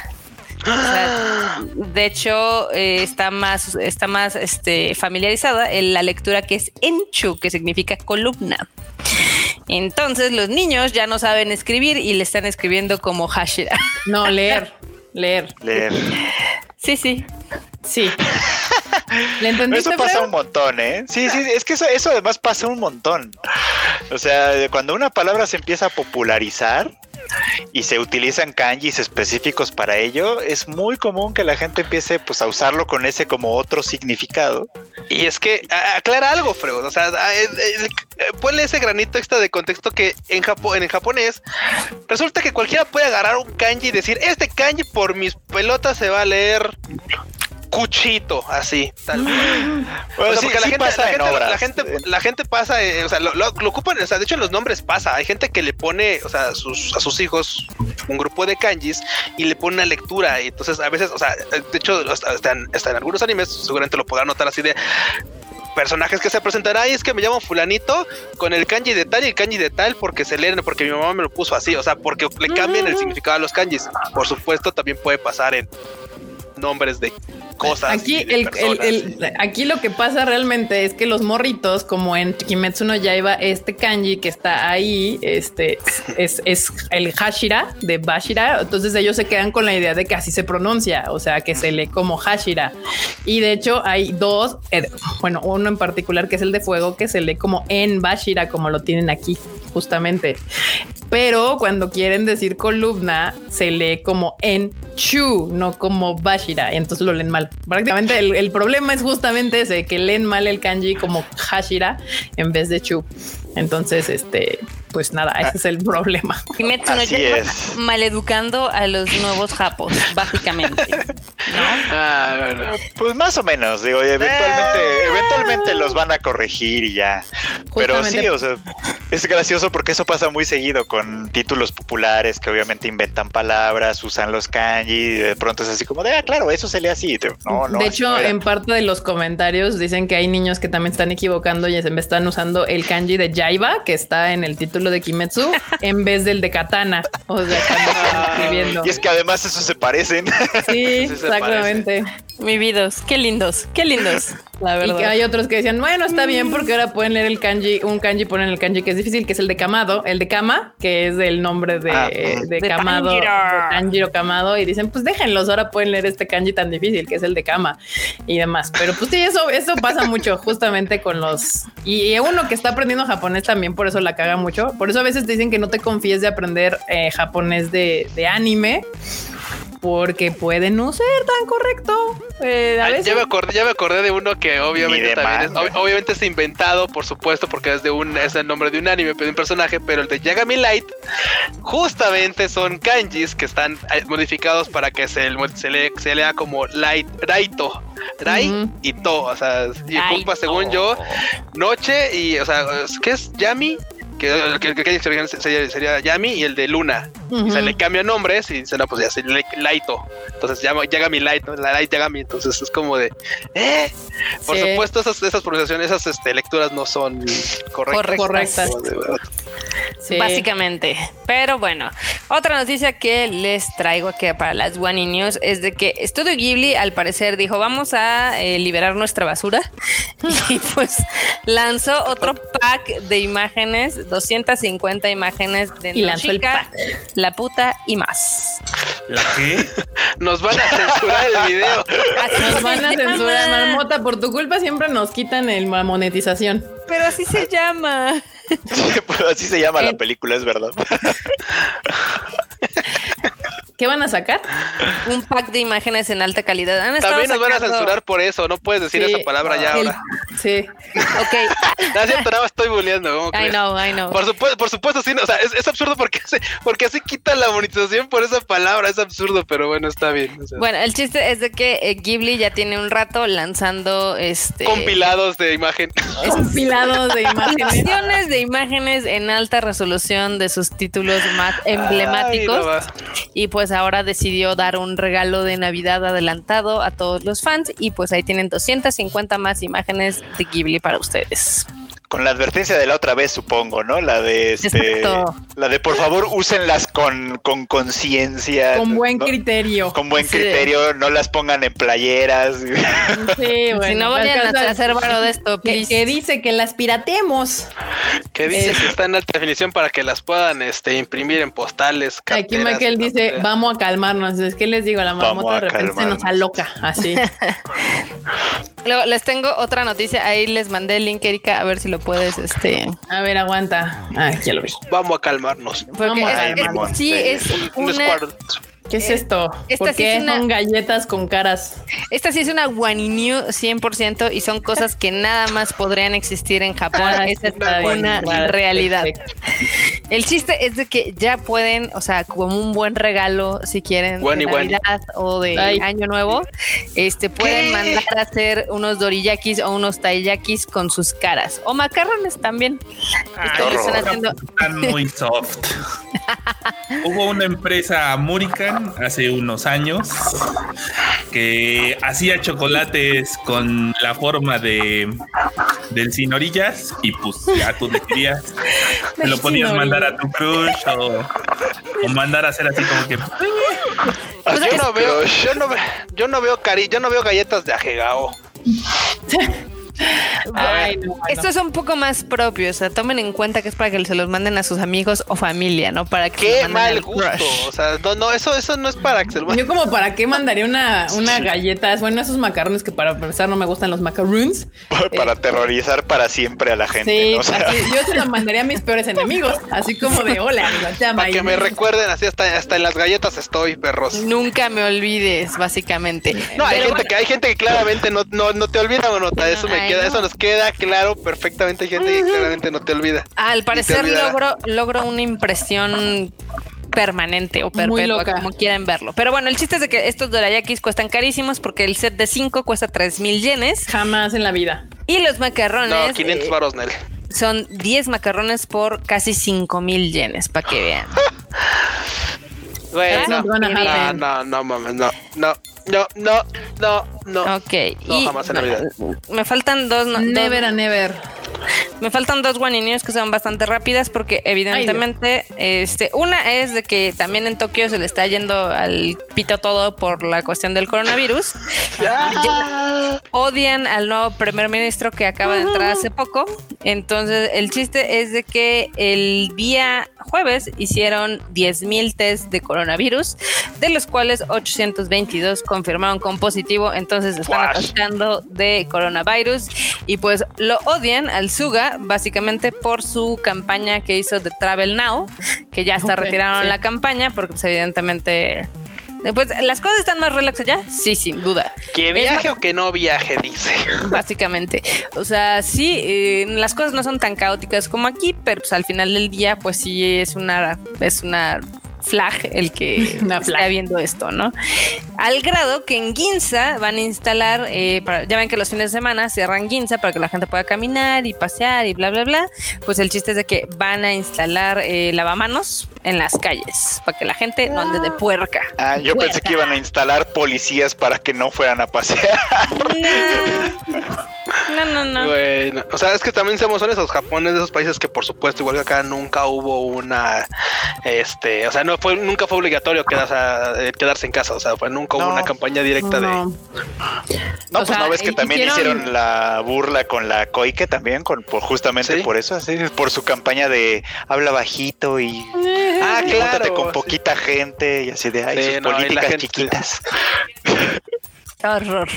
de hecho, eh, está más, está más este, familiarizada en la lectura que es enchu, que significa columna. Entonces los niños ya no saben escribir y le están escribiendo como Hashira. No, leer, leer. Leer. Sí, sí. Sí. ¿Le eso pasa un montón, ¿eh? Sí, sí, es que eso, eso además pasa un montón. O sea, cuando una palabra se empieza a popularizar, y se utilizan kanjis específicos para ello, es muy común que la gente empiece pues a usarlo con ese como otro significado. Y es que aclara algo, Freud, o sea, eh, eh, eh, ponle ese granito extra de contexto que en, Japón, en japonés resulta que cualquiera puede agarrar un kanji y decir, este kanji por mis pelotas se va a leer cuchito, así, tal Bueno, porque la, gente, la, gente, la, gente, pasa, eh, o sea, lo, ocupan, o sea, de hecho en los nombres pasa, hay gente que le pone, o sea, sus, a sus hijos un grupo de kanjis y le pone una lectura, y entonces a veces, o sea, de hecho, hasta en, en algunos animes, seguramente lo podrán notar así de personajes que se presentarán y es que me llamo fulanito con el kanji de tal y el kanji de tal porque se leen porque mi mamá me lo puso así, o sea, porque le cambian el significado a los kanjis. Por supuesto, también puede pasar en nombres de cosas. Aquí, el, aquí lo que pasa realmente es que los morritos, como en Kimetsu no Yaiba, este kanji que está ahí, este es, es el Hashira de Bashira. Entonces ellos se quedan con la idea de que así se pronuncia, o sea, que se lee como Hashira. Y de hecho hay dos, eh, bueno, uno en particular que es el de fuego, que se lee como en Bashira, como lo tienen aquí, justamente. Pero cuando quieren decir columna, se lee como en Chu, no como Bashira. Y entonces lo leen mal. Prácticamente el, problema es justamente ese, que leen mal el kanji como Hashira en vez de Chu. Entonces, este, pues nada, ese es el problema. Kimetsu no es. maleducando a los nuevos japos, básicamente. Ah, pues más o menos, digo, eventualmente, eh. eventualmente los van a corregir y ya. Pero sí, o sea, es gracioso porque eso pasa muy seguido con títulos populares que obviamente inventan palabras, usan los kanji, y de pronto es así como de, ah, claro, eso se lee así. No, no, de hecho, en parte de los comentarios dicen que hay niños que también están equivocando y están usando el kanji de Jaiba, que está en el título de Kimetsu, en vez del de Katana. O sea, escribiendo. Y es que además eso se parecen. Sí, exactamente. Mi vidos, qué lindos, qué lindos. La verdad. Y que hay otros que decían, bueno, está bien porque ahora pueden leer el kanji, un kanji ponen el kanji que es difícil, que es el de Kamado, el de Kama, que es el nombre de, ah, de, Kamado, de Tanjiro Kamado, y dicen, pues déjenlos, ahora pueden leer este kanji tan difícil, que es el de Kama y demás. Pero pues sí, eso, eso pasa mucho justamente con los... Y uno que está aprendiendo japonés también, por eso la caga mucho. Por eso a veces te dicen que no te confíes de aprender eh, japonés de, de anime porque puede no ser tan correcto. Eh, ya, me acordé, ya me acordé de uno que obviamente también es, obviamente es inventado, por supuesto, porque es de un es el nombre de un anime, pero de un personaje, pero el de Yagami Light justamente son kanjis que están eh, modificados para que se, se, lea como Light Raito, Rai y To, o sea, y ocupa según yo noche y o sea, ¿qué es Yami? Que, el que sería, sería, Yami y el de Luna. Y se le cambia nombres y dice, no, pues ya se Laito. Entonces llama Yagami Light, ¿no? La Light Yagami. Entonces es como de, ¿eh? Por supuesto, esas, esas pronunciaciones, esas este, lecturas no son correctas. correctas. Básicamente. Pero bueno, otra noticia que les traigo aquí para las One News es de que Studio Ghibli al parecer dijo, vamos a eh, liberar nuestra basura. y pues lanzó otro pack de imágenes 250 imágenes de la chica, la puta y más. ¿La qué? Nos van a censurar el video. nos van a censurar, Marmota. Por tu culpa siempre nos quitan el, la monetización. Pero así se llama. así se llama la película, es verdad. ¿Qué van a sacar? Un pack de imágenes en alta calidad. También nos van a censurar por eso, no puedes decir esa palabra ya ahora. Sí. Ok. no, cierto, nada estoy bulleando. I know, I know. Por supuesto, por supuesto, sí, o sea, es, absurdo porque, porque así quitan la monetización por esa palabra, es absurdo, pero bueno, está bien. Bueno, el chiste es de que eh, Ghibli ya tiene un rato lanzando este compilados de imagen. Compilados de imágenes. de imágenes en alta resolución de sus títulos más emblemáticos. y pues ahora decidió dar un regalo de Navidad adelantado a todos los fans y pues ahí tienen 250 más imágenes de Ghibli para ustedes con la advertencia de la otra vez, supongo, ¿no? La de este, la de por favor úsenlas con con conciencia, con buen criterio, con buen criterio, no las pongan en playeras. Sí, bueno, si no vayan a hacer varo de esto, que, que, dice que las piratemos. Que dice que está en alta definición para que las puedan este imprimir en postales. Aquí Michael dice, vamos a calmarnos. Es que les digo, la mamota de repente se nos aloca, así. Luego les tengo otra noticia, ahí les mandé el link, Erika, a ver si lo puedes, este. A ver, aguanta. Ah, ya lo vi. Vamos a calmarnos. Vamos a calmarnos. sí, es una, ¿Qué es esto? ¿Por qué son galletas con caras? Esta sí es una guaninyu 100% y son cosas que nada más podrían existir en Japón. Ah, Esa es una realidad. El chiste es de que ya pueden, o sea, como un buen regalo, si quieren, de Navidad o de Año Nuevo, este pueden mandar a hacer unos doriyakis o unos taiyakis con sus caras. O macarrones también. están haciendo. Están muy soft. Hubo una empresa Hace unos años que hacía chocolates con la forma de del sin orillas y pues ya tú decidías. Te lo podías mandar a tu crush o, mandar a hacer así como que yo, no veo, yo no veo, yo no veo cari, yo no veo galletas de ajegao. Esto es un poco más propio, o sea, tomen en cuenta que es para que se los manden a sus amigos o familia, ¿no? Para que Qué mal gusto, o sea, no, no, eso, eso no es para que se lo manden. Yo como para qué mandaría una, una galleta, bueno, esos macarrones que para empezar no me gustan los macaroons. Para, aterrorizar para siempre a la gente. Sí, yo se los mandaría a mis peores enemigos, así como de hola, Para que me recuerden, así hasta, hasta en las galletas estoy, perros. Nunca me olvides, básicamente. No, hay gente que hay gente que claramente no, no, no te olvida, nota, eso me eso nos queda claro perfectamente. Gente que claramente no te olvida. Al parecer logro, logro una impresión permanente o perpetua, como quieran verlo. Pero bueno, el chiste es de que estos dorayakis cuestan carísimos porque el set de 5 cuesta 3 mil yenes. Jamás en la vida. Y los macarrones. No, 500 varos, Nel. Son 10 macarrones por casi 5 mil yenes, para que vean. Bueno, no, no, no, mames, no, no, no, no, no, no. Ok. y Me faltan dos. never a never. Me faltan dos One que son bastante rápidas porque evidentemente, este, una es de que también en Tokio se le está yendo al pito todo por la cuestión del coronavirus. odian al nuevo primer ministro que acaba de entrar hace poco. Entonces, el chiste es de que el día jueves hicieron 10.000 test de coronavirus, de los cuales 822 confirmaron con positivo. Entonces, están atascando de coronavirus y pues lo odian al Suga, básicamente por su campaña que hizo de Travel Now, que ya está retirado en la campaña, porque pues, evidentemente pues las cosas están más relax allá, sí, sin duda. Que viaje o que no viaje, dice. Básicamente. O sea, sí, eh, las cosas no son tan caóticas como aquí, pero pues, al final del día, pues sí es una, es una flag el que está viendo esto, ¿no? Al grado que en Ginza van a instalar, eh, ya ven que los fines de semana cierran Ginza para que la gente pueda caminar y pasear y bla, bla, bla. Pues el chiste es de que van a instalar eh, lavamanos en las calles para que la gente no ande de puerca. Ah, yo pensé que iban a instalar policías para que no fueran a pasear. No, no, no. Bueno, o sea, es que también somos esos japoneses de esos países que por supuesto, igual que acá nunca hubo una, este, o sea, no fue, nunca fue obligatorio quedarse, eh, quedarse en casa, o sea, fue nunca hubo una campaña directa de. No, pues no ves que también hicieron la burla con la Koike también, con por justamente por eso, así, por su campaña de habla bajito y, ah, claro, con poquita gente y así de ay, sus políticas chiquitas. Horror.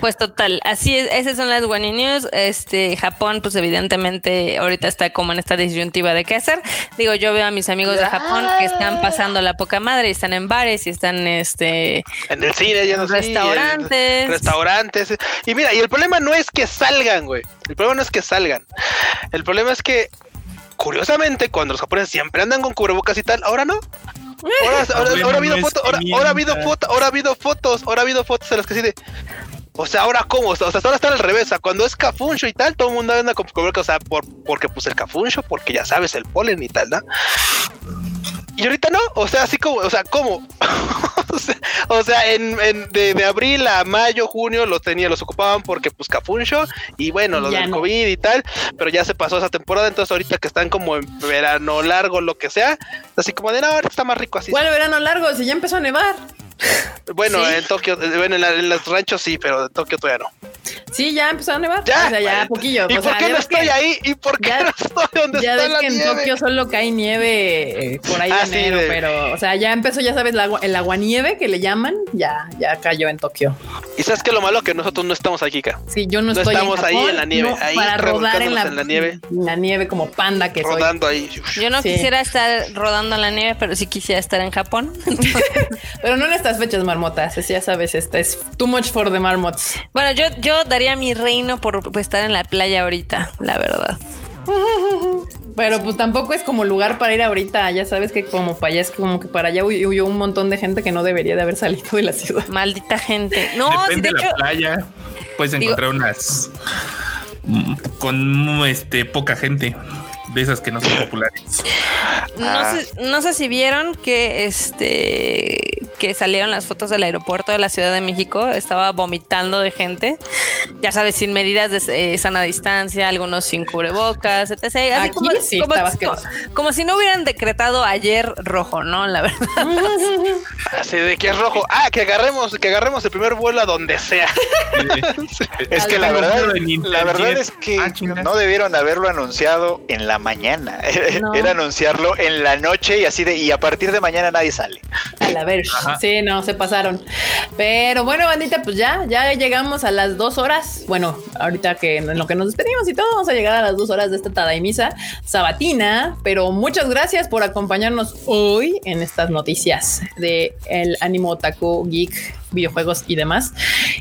Pues total, así es, esas son las One News. Este Japón, pues evidentemente ahorita está como en esta disyuntiva de qué hacer. Digo, yo veo a mis amigos de Japón que están pasando la poca madre, y están en bares y están este en el cine, ya no restaurantes, restaurantes. Y mira, y el problema no es que salgan, güey. El problema no es que salgan. El problema es que curiosamente cuando los japoneses siempre andan con cubrebocas y tal, ahora no. Ahora, ha habido fotos, ahora, ha habido fotos, ahora ha habido fotos, ahora ha habido fotos en las que sí de. O sea, ahora cómo, o sea, ahora está al revés, o sea, cuando es cafuncho y tal, todo el mundo anda con o sea, por, porque pues el cafuncho, porque ya sabes, el polen y tal, ¿no? Y ahorita no, o sea, así como, o sea, ¿cómo? o sea, en, de, abril a mayo, junio los tenía, los ocupaban porque pues cafuncho y bueno, los del COVID y tal, pero ya se pasó esa temporada, entonces ahorita que están como en verano largo, lo que sea, así como de no, ahorita está más rico así. ¿Cuál verano largo? Si ya empezó a nevar. Bueno, en Tokio, bueno, en, los ranchos sí, pero en Tokio todavía no. Sí, ya empezó a nevar. Ya, o sea, ya poquillo. ¿Y por qué no estoy ahí? ¿Y por qué no estoy donde ya está ves que en Tokio solo cae nieve eh, por ahí ah, enero, pero, o sea, ya empezó, ya sabes, agua, el aguanieve que le llaman, ya, ya cayó en Tokio. ¿Y sabes qué lo malo? Que nosotros no estamos aquí, acá. Sí, yo no, estoy estamos ahí en la nieve. ahí para rodar en la, nieve. la nieve como panda que Rodando ahí. Yo no quisiera estar rodando en la nieve, pero sí quisiera estar en Japón. pero no en estas fechas marmotas ya sabes, esta es too much for the marmots. Bueno, yo, yo daría mi reino por estar en la playa ahorita, la verdad. Pero pues tampoco es como lugar para ir ahorita. Ya sabes que como para allá es como que para allá huyó un montón de gente que no debería de haber salido de la ciudad. Maldita gente. No, Depende de, la playa. Puedes encontrar unas mm, con este poca gente de esas que no son populares. No, sé, no sé si vieron que este que salieron las fotos del aeropuerto de la Ciudad de México, estaba vomitando de gente, ya sabes, sin medidas de eh, sana distancia, algunos sin cubrebocas, etc. Así como, como, si no hubieran decretado ayer rojo, ¿no? La verdad. Así de que es rojo. Ah, que agarremos, que agarremos el primer vuelo a donde sea. es que la verdad, la verdad es que ah, no debieron haberlo anunciado en la mañana. Era anunciarlo en la noche y así de, y a partir de mañana nadie sale. A la ver, sí, no, se pasaron. Pero bueno, bandita, pues ya, ya llegamos a las dos horas. Bueno, ahorita que en lo que nos despedimos y todo, vamos a llegar a las dos horas de esta Tadaimisa sabatina. Pero muchas gracias por acompañarnos hoy en estas noticias de el Animo Otaku Geek videojuegos y demás.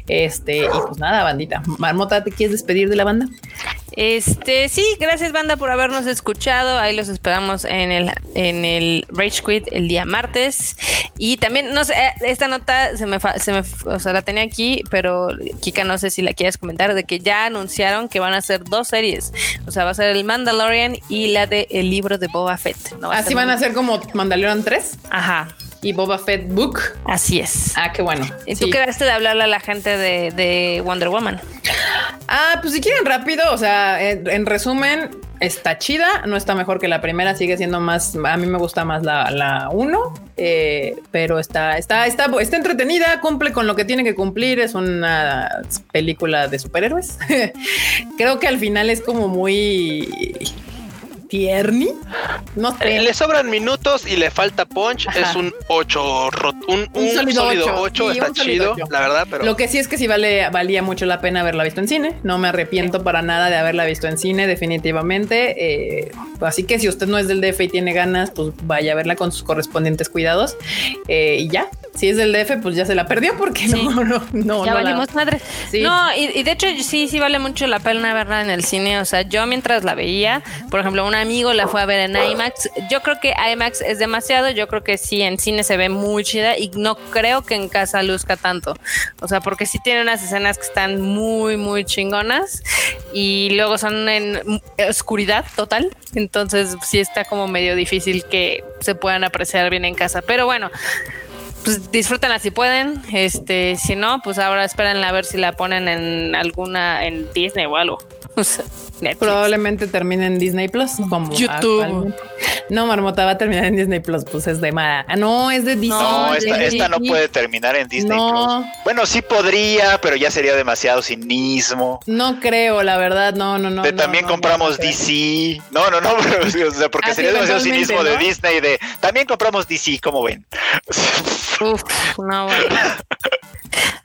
Este, y pues nada, bandita. Marmota, ¿te quieres despedir de la banda? Este, sí, gracias banda por habernos escuchado. Ahí los esperamos en el en el Rage Quit el día martes. Y también no sé, eh, esta nota se me se me o sea, la tenía aquí, pero Kika no sé si la quieres comentar de que ya anunciaron que van a hacer dos series. O sea, va a ser el Mandalorian y la de el libro de Boba Fett, Así van a ser como Mandalorian 3. Ajá y Boba Fett Book. Así es. Ah, qué bueno. ¿Y tú quedaste de hablarle a la gente de, Wonder Woman? Ah, pues si quieren rápido, o sea, en, resumen, está chida, no está mejor que la primera, sigue siendo más, a mí me gusta más la 1, eh, pero está, está, está, está entretenida, cumple con lo que tiene que cumplir, es una película de superhéroes. Creo que al final es como muy Tierni. No sé. Eh, le sobran minutos y le falta punch. Es un 8, un, un, sólido 8. está chido, la verdad. Pero lo que sí es que sí vale, valía mucho la pena haberla visto en cine. No me arrepiento para nada de haberla visto en cine, definitivamente. Eh, así que si usted no es del DF y tiene ganas, pues vaya a verla con sus correspondientes cuidados. Eh, y ya, si es del DF, pues ya se la perdió porque no, no, no. Ya valimos madre. No, y, y, de hecho sí, sí vale mucho la pena verla en el cine. O sea, yo mientras la veía, por ejemplo, una amigo la fue a ver en IMAX. Yo creo que IMAX es demasiado. Yo creo que sí, en cine se ve muy chida y no creo que en casa luzca tanto. O sea, porque sí tiene unas escenas que están muy, muy chingonas y luego son en oscuridad total. Entonces sí está como medio difícil que se puedan apreciar bien en casa. Pero bueno pues disfrútenla si pueden. Este, si no, pues ahora esperen a ver si la ponen en alguna en Disney o algo. Probablemente termine en Disney Plus, como YouTube. No, Marmota va a terminar en Disney Plus, pues es de mala. Ah, no, es de Disney. No, esta, no puede terminar en Disney Plus. Bueno, sí podría, pero ya sería demasiado cinismo. No creo, la verdad, no, no, no. también compramos DC. No, no, no, porque ah, sería demasiado cinismo de Disney. De también compramos DC, como ven. Uf, no,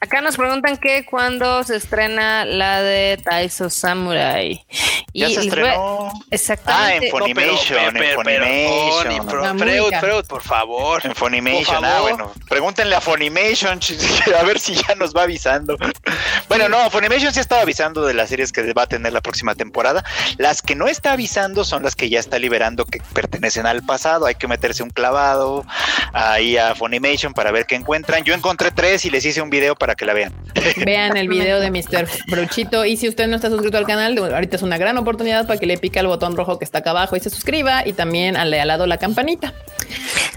Acá nos preguntan que cuando se estrena la de Taiso Samurai. Ya se estrenó. Exactamente. Ah, en Funimation, en Funimation. Freud, Freud, por favor. En Funimation, ah, bueno. Pregúntenle a Funimation a ver si ya nos va avisando. Bueno, no, Funimation sí estaba avisando de las series que va a tener la próxima temporada. Las que no está avisando son las que ya está liberando que pertenecen al pasado. Hay que meterse un clavado ahí a Funimation para ver qué encuentran. Yo encontré tres y les hice un video para que la vean. Vean el video de Mr. Bruchito. Y si usted no está suscrito al canal, ahorita es una gran oportunidad para que le pique el botón rojo que está acá abajo y se suscriba. Y también al al lado la campanita.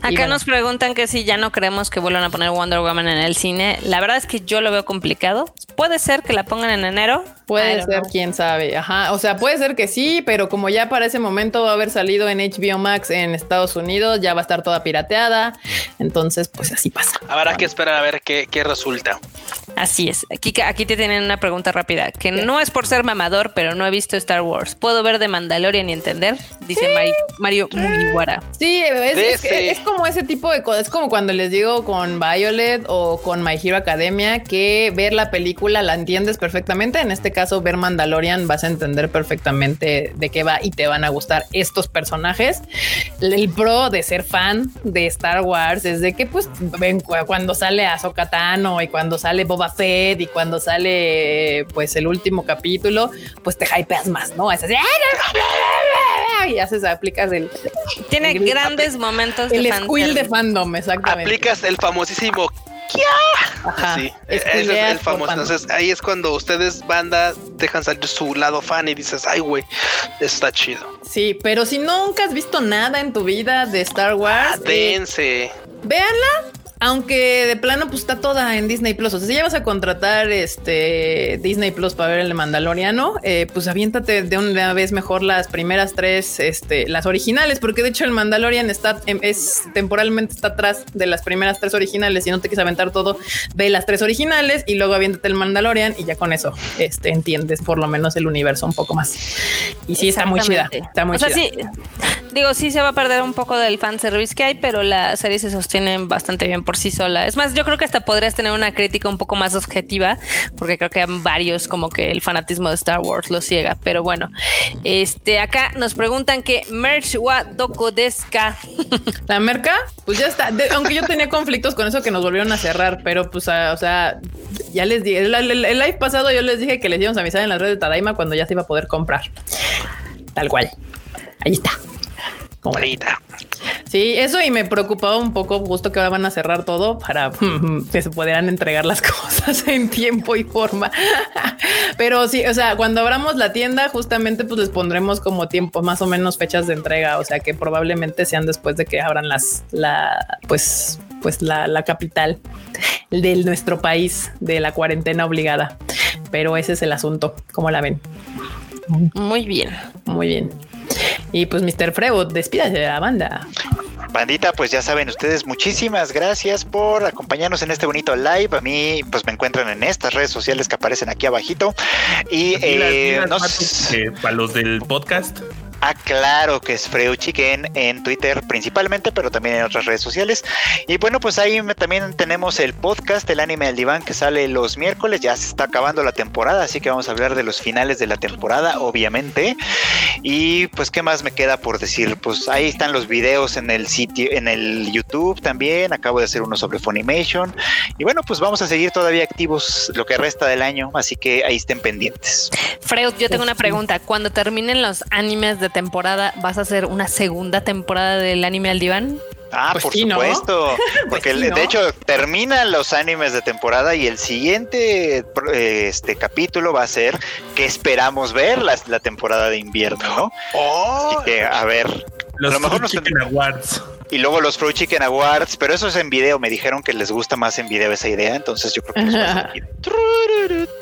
Acá nos preguntan que si ya no creemos que vuelvan a poner Wonder Woman en el cine. La verdad es que yo lo veo complicado. Puede ser que la pongan en enero. Puede ser, quién sabe. Ajá. O sea, puede ser que sí, pero como ya para ese momento va a haber salido en HBO Max en Estados Unidos, ya va a estar toda pirateada. Entonces, pues así pasa. Habrá que esperar a ver qué, qué resulta. touchdown. Así es. Aquí, aquí te tienen una pregunta rápida, que no es por ser mamador, pero no he visto Star Wars. ¿Puedo ver de Mandalorian y entender? Dice Mario, Mugiwara. Sí, es, como ese tipo de cosas. Es como cuando les digo con Violet o con My Hero Academia que ver la película la entiendes perfectamente. En este caso, ver Mandalorian vas a entender perfectamente de qué va y te van a gustar estos personajes. El pro de ser fan de Star Wars es de que, pues, ven cuando sale a Tano y cuando sale Boba Fett y cuando sale pues el último capítulo, pues te hypeas más, ¿no? Es así, y haces, aplicas el... Tiene grandes momentos el de de fandom, exactamente. Aplicas el famosísimo Ajá, sí, ese es el famoso. Entonces ahí es cuando ustedes, banda, dejan salir su lado fan y dices, ay, güey, está chido. Sí, pero si nunca has visto nada en tu vida de Star Wars, ah, dense. véanla Aunque de plano, pues está toda en Disney Plus. O sea, si ya vas a contratar este Disney Plus para ver el Mandaloriano, eh, pues aviéntate de una vez mejor las primeras tres, este, las originales, porque de hecho el Mandalorian está em, es temporalmente está atrás de las primeras tres originales. Y no te quieres aventar todo, ve las tres originales y luego aviéntate el Mandalorian y ya con eso este, entiendes por lo menos el universo un poco más. Y sí, está muy chida. Está muy o sea, Sí, digo, sí se va a perder un poco del fanservice que hay, pero la serie se sostiene bastante bien por sí sola. Es más, yo creo que hasta podrías tener una crítica un poco más objetiva, porque creo que hay varios como que el fanatismo de Star Wars lo ciega. Pero bueno, este acá nos preguntan que merch wa doko deska. La merca, pues ya está. aunque yo tenía conflictos con eso que nos volvieron a cerrar, pero pues, o sea, ya les dije, el, live pasado yo les dije que les íbamos a avisar en las redes de Tadaima cuando ya se iba a poder comprar. Tal cual. Ahí está. Ahorita. Sí, eso y me preocupaba un poco, justo que ahora van a cerrar todo para que se pudieran entregar las cosas en tiempo y forma. Pero sí, o sea, cuando abramos la tienda, justamente pues les pondremos como tiempo, más o menos fechas de entrega, o sea que probablemente sean después de que abran las, la, pues, pues la, la capital de nuestro país de la cuarentena obligada. Pero ese es el asunto, ¿cómo la ven? Muy bien. Muy bien. Y pues, Mr. Freud, despídase de la banda. Bandita, pues ya saben ustedes, muchísimas gracias por acompañarnos en este bonito live. A mí, pues me encuentran en estas redes sociales que aparecen aquí abajito. Y eh, para los del podcast. Ah, claro que es Freu Chicken en Twitter principalmente, pero también en otras redes sociales. Y bueno, pues ahí también tenemos el podcast, el anime del diván, que sale los miércoles. Ya se está acabando la temporada, así que vamos a hablar de los finales de la temporada, obviamente. Y pues, ¿qué más me queda por decir? Pues ahí están los videos en el sitio, en el YouTube también. Acabo de hacer uno sobre Funimation. Y bueno, pues vamos a seguir todavía activos lo que resta del año, así que ahí estén pendientes. Freud, yo tengo una pregunta. Cuando terminen los animes de temporada, ¿vas a hacer una segunda temporada del anime al diván? Ah, pues por supuesto, porque pues de hecho terminan los animes de temporada y el siguiente este capítulo va a ser que esperamos ver la, la temporada de invierno, ¿no? Oh. Así que a ver, los a lo mejor Awards. Y luego los Fruit Chicken Awards, pero eso es en video. Me dijeron que les gusta más en video esa idea, entonces yo creo que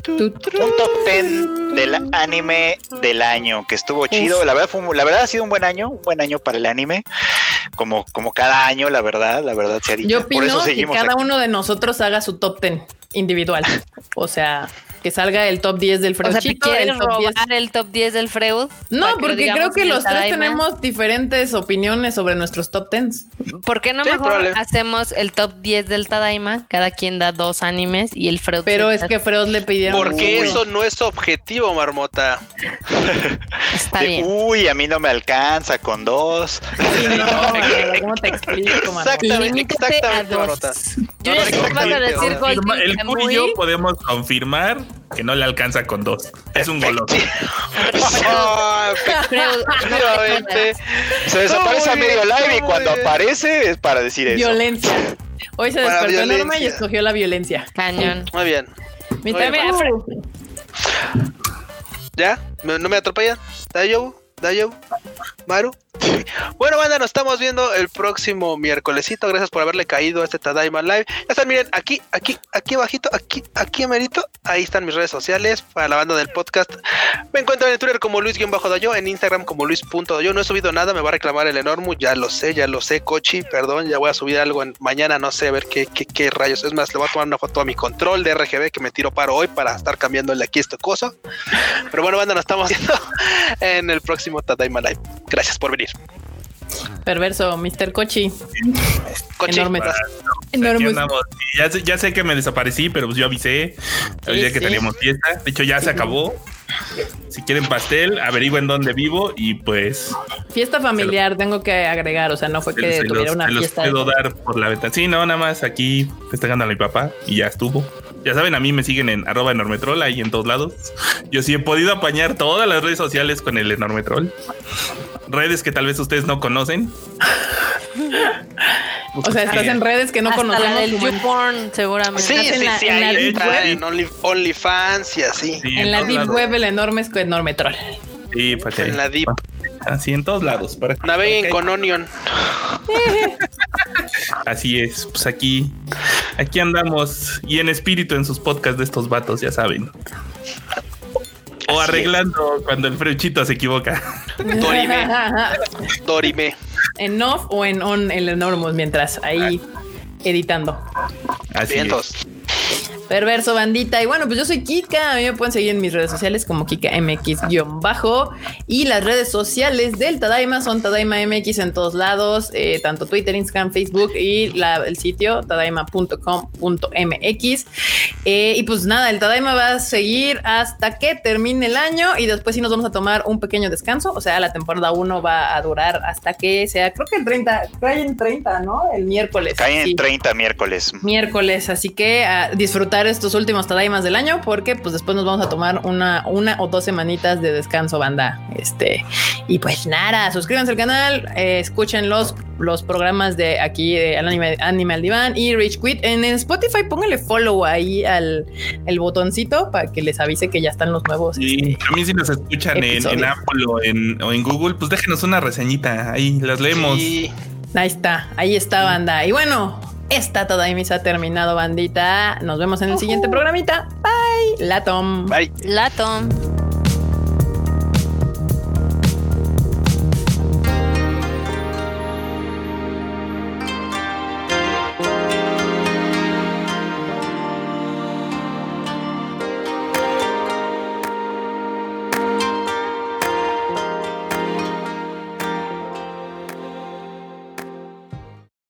Un top 10 del anime del año, que estuvo chido. La verdad, fue, la verdad ha sido un buen año, un buen año para el anime. Como, como cada año, la verdad, la verdad se ha dicho. Yo opino Por eso que cada uno de nosotros haga su top 10 individual. O sea, que salga el top 10 del Freud. O sea, el top robar 10? el top 10 del Freud? No, porque creo que los tres tenemos diferentes opiniones sobre nuestros top 10. ¿Por qué no mejor hacemos el top 10 del Tadaima? Cada quien da dos animes y el Freud. Pero es que Freud le pidieron. Porque eso no es objetivo, Marmota. Está bien. Uy, a mí no me alcanza con dos. no, ¿cómo te explico, Exactamente, exactamente, Marmota. Yo ya sé vas a decir El cuyo podemos confirmar que no le alcanza con dos. Es un gol se desaparece a medio live y cuando aparece es para decir eso. Violencia. Hoy se despertó enorme y escogió la violencia. Cañón. Muy bien. ¿Ya? ¿No me atropellan? ¿Dayo? ¿Dayo? ¿Maru? Bueno, banda, nos estamos viendo el próximo miércolesito. Gracias por haberle caído a este Tadaima Live. Ya están, miren, aquí, aquí, aquí abajito, aquí, aquí amerito. Ahí están mis redes sociales para la banda del podcast. Me encuentran en Twitter como Luis-Dayo, en Instagram como Luis.dayo. No he subido nada, me va a reclamar el enorme. Ya lo sé, ya lo sé, Cochi. Perdón, ya voy a subir algo en, mañana, no sé, a ver qué, qué, qué rayos. Es más, le voy a tomar una foto a mi control de RGB que me tiro para hoy para estar cambiándole aquí este cosa. Pero bueno, banda, nos estamos viendo en el próximo Tadaima Live. Gracias por venir. Perverso, Mr. Cochi. Cochi. Enorme. Ya, sé, que me desaparecí, pero pues yo avisé. Avisé que teníamos fiesta. De hecho, ya se acabó. Si quieren pastel, averigüen dónde vivo y pues. Fiesta familiar, tengo que agregar. O sea, no fue que tuviera una fiesta. Los puedo dar por la ventana. Sí, no, nada más aquí festejando a mi papá y ya estuvo. Ya saben, a mí me siguen en arroba enormetrol ahí en todos lados. Yo sí he podido apañar todas las redes sociales con el enormetrol. Redes que tal vez ustedes no conocen. O sea, estás en redes que no Hasta conocemos. La del YouPorn, seguramente. Sí, sí, en la, sí, en la Deep Web. En Only, OnlyFans y así. en la Deep Web, el enorme es enorme troll. Sí, pues En la Deep. Así en todos lados. Naveguen con Onion. Así es, pues aquí, aquí andamos y en espíritu en sus podcasts de estos vatos, ya saben. O arreglando cuando el frechito se equivoca. Dorime. Dorime. En off o en on el enormos mientras ahí editando. Así es. Perverso bandita. Y bueno, pues yo soy Kika. A mí me pueden seguir en mis redes sociales como Kika MX-bajo. Y las redes sociales del Tadaima son Tadaima MX en todos lados, eh, tanto Twitter, Instagram, Facebook y el sitio tadaima.com.mx. Eh, y pues nada, el Tadaima va a seguir hasta que termine el año y después sí nos vamos a tomar un pequeño descanso. O sea, la temporada 1 va a durar hasta que sea, creo que el 30, cae en 30, ¿no? El miércoles. Cae en 30 miércoles. Miércoles, así que a disfrutar estos últimos Tadaimas del año porque pues después nos vamos a tomar una, una o dos semanitas de descanso, banda. Este, y pues nada, suscríbanse al canal, eh, escuchen los, los programas de aquí de Anime, Anime al Diván y Rich Quit. En Spotify pónganle follow ahí al el botoncito para que les avise que ya están los nuevos. Y este, también si nos escuchan en, Apple o en, o en Google, pues déjenos una reseñita, ahí las leemos. Ahí está, ahí está, banda. Y bueno, esta toda ha terminado, bandita. Nos vemos en el siguiente programita. Bye. Latom. Bye. Latom.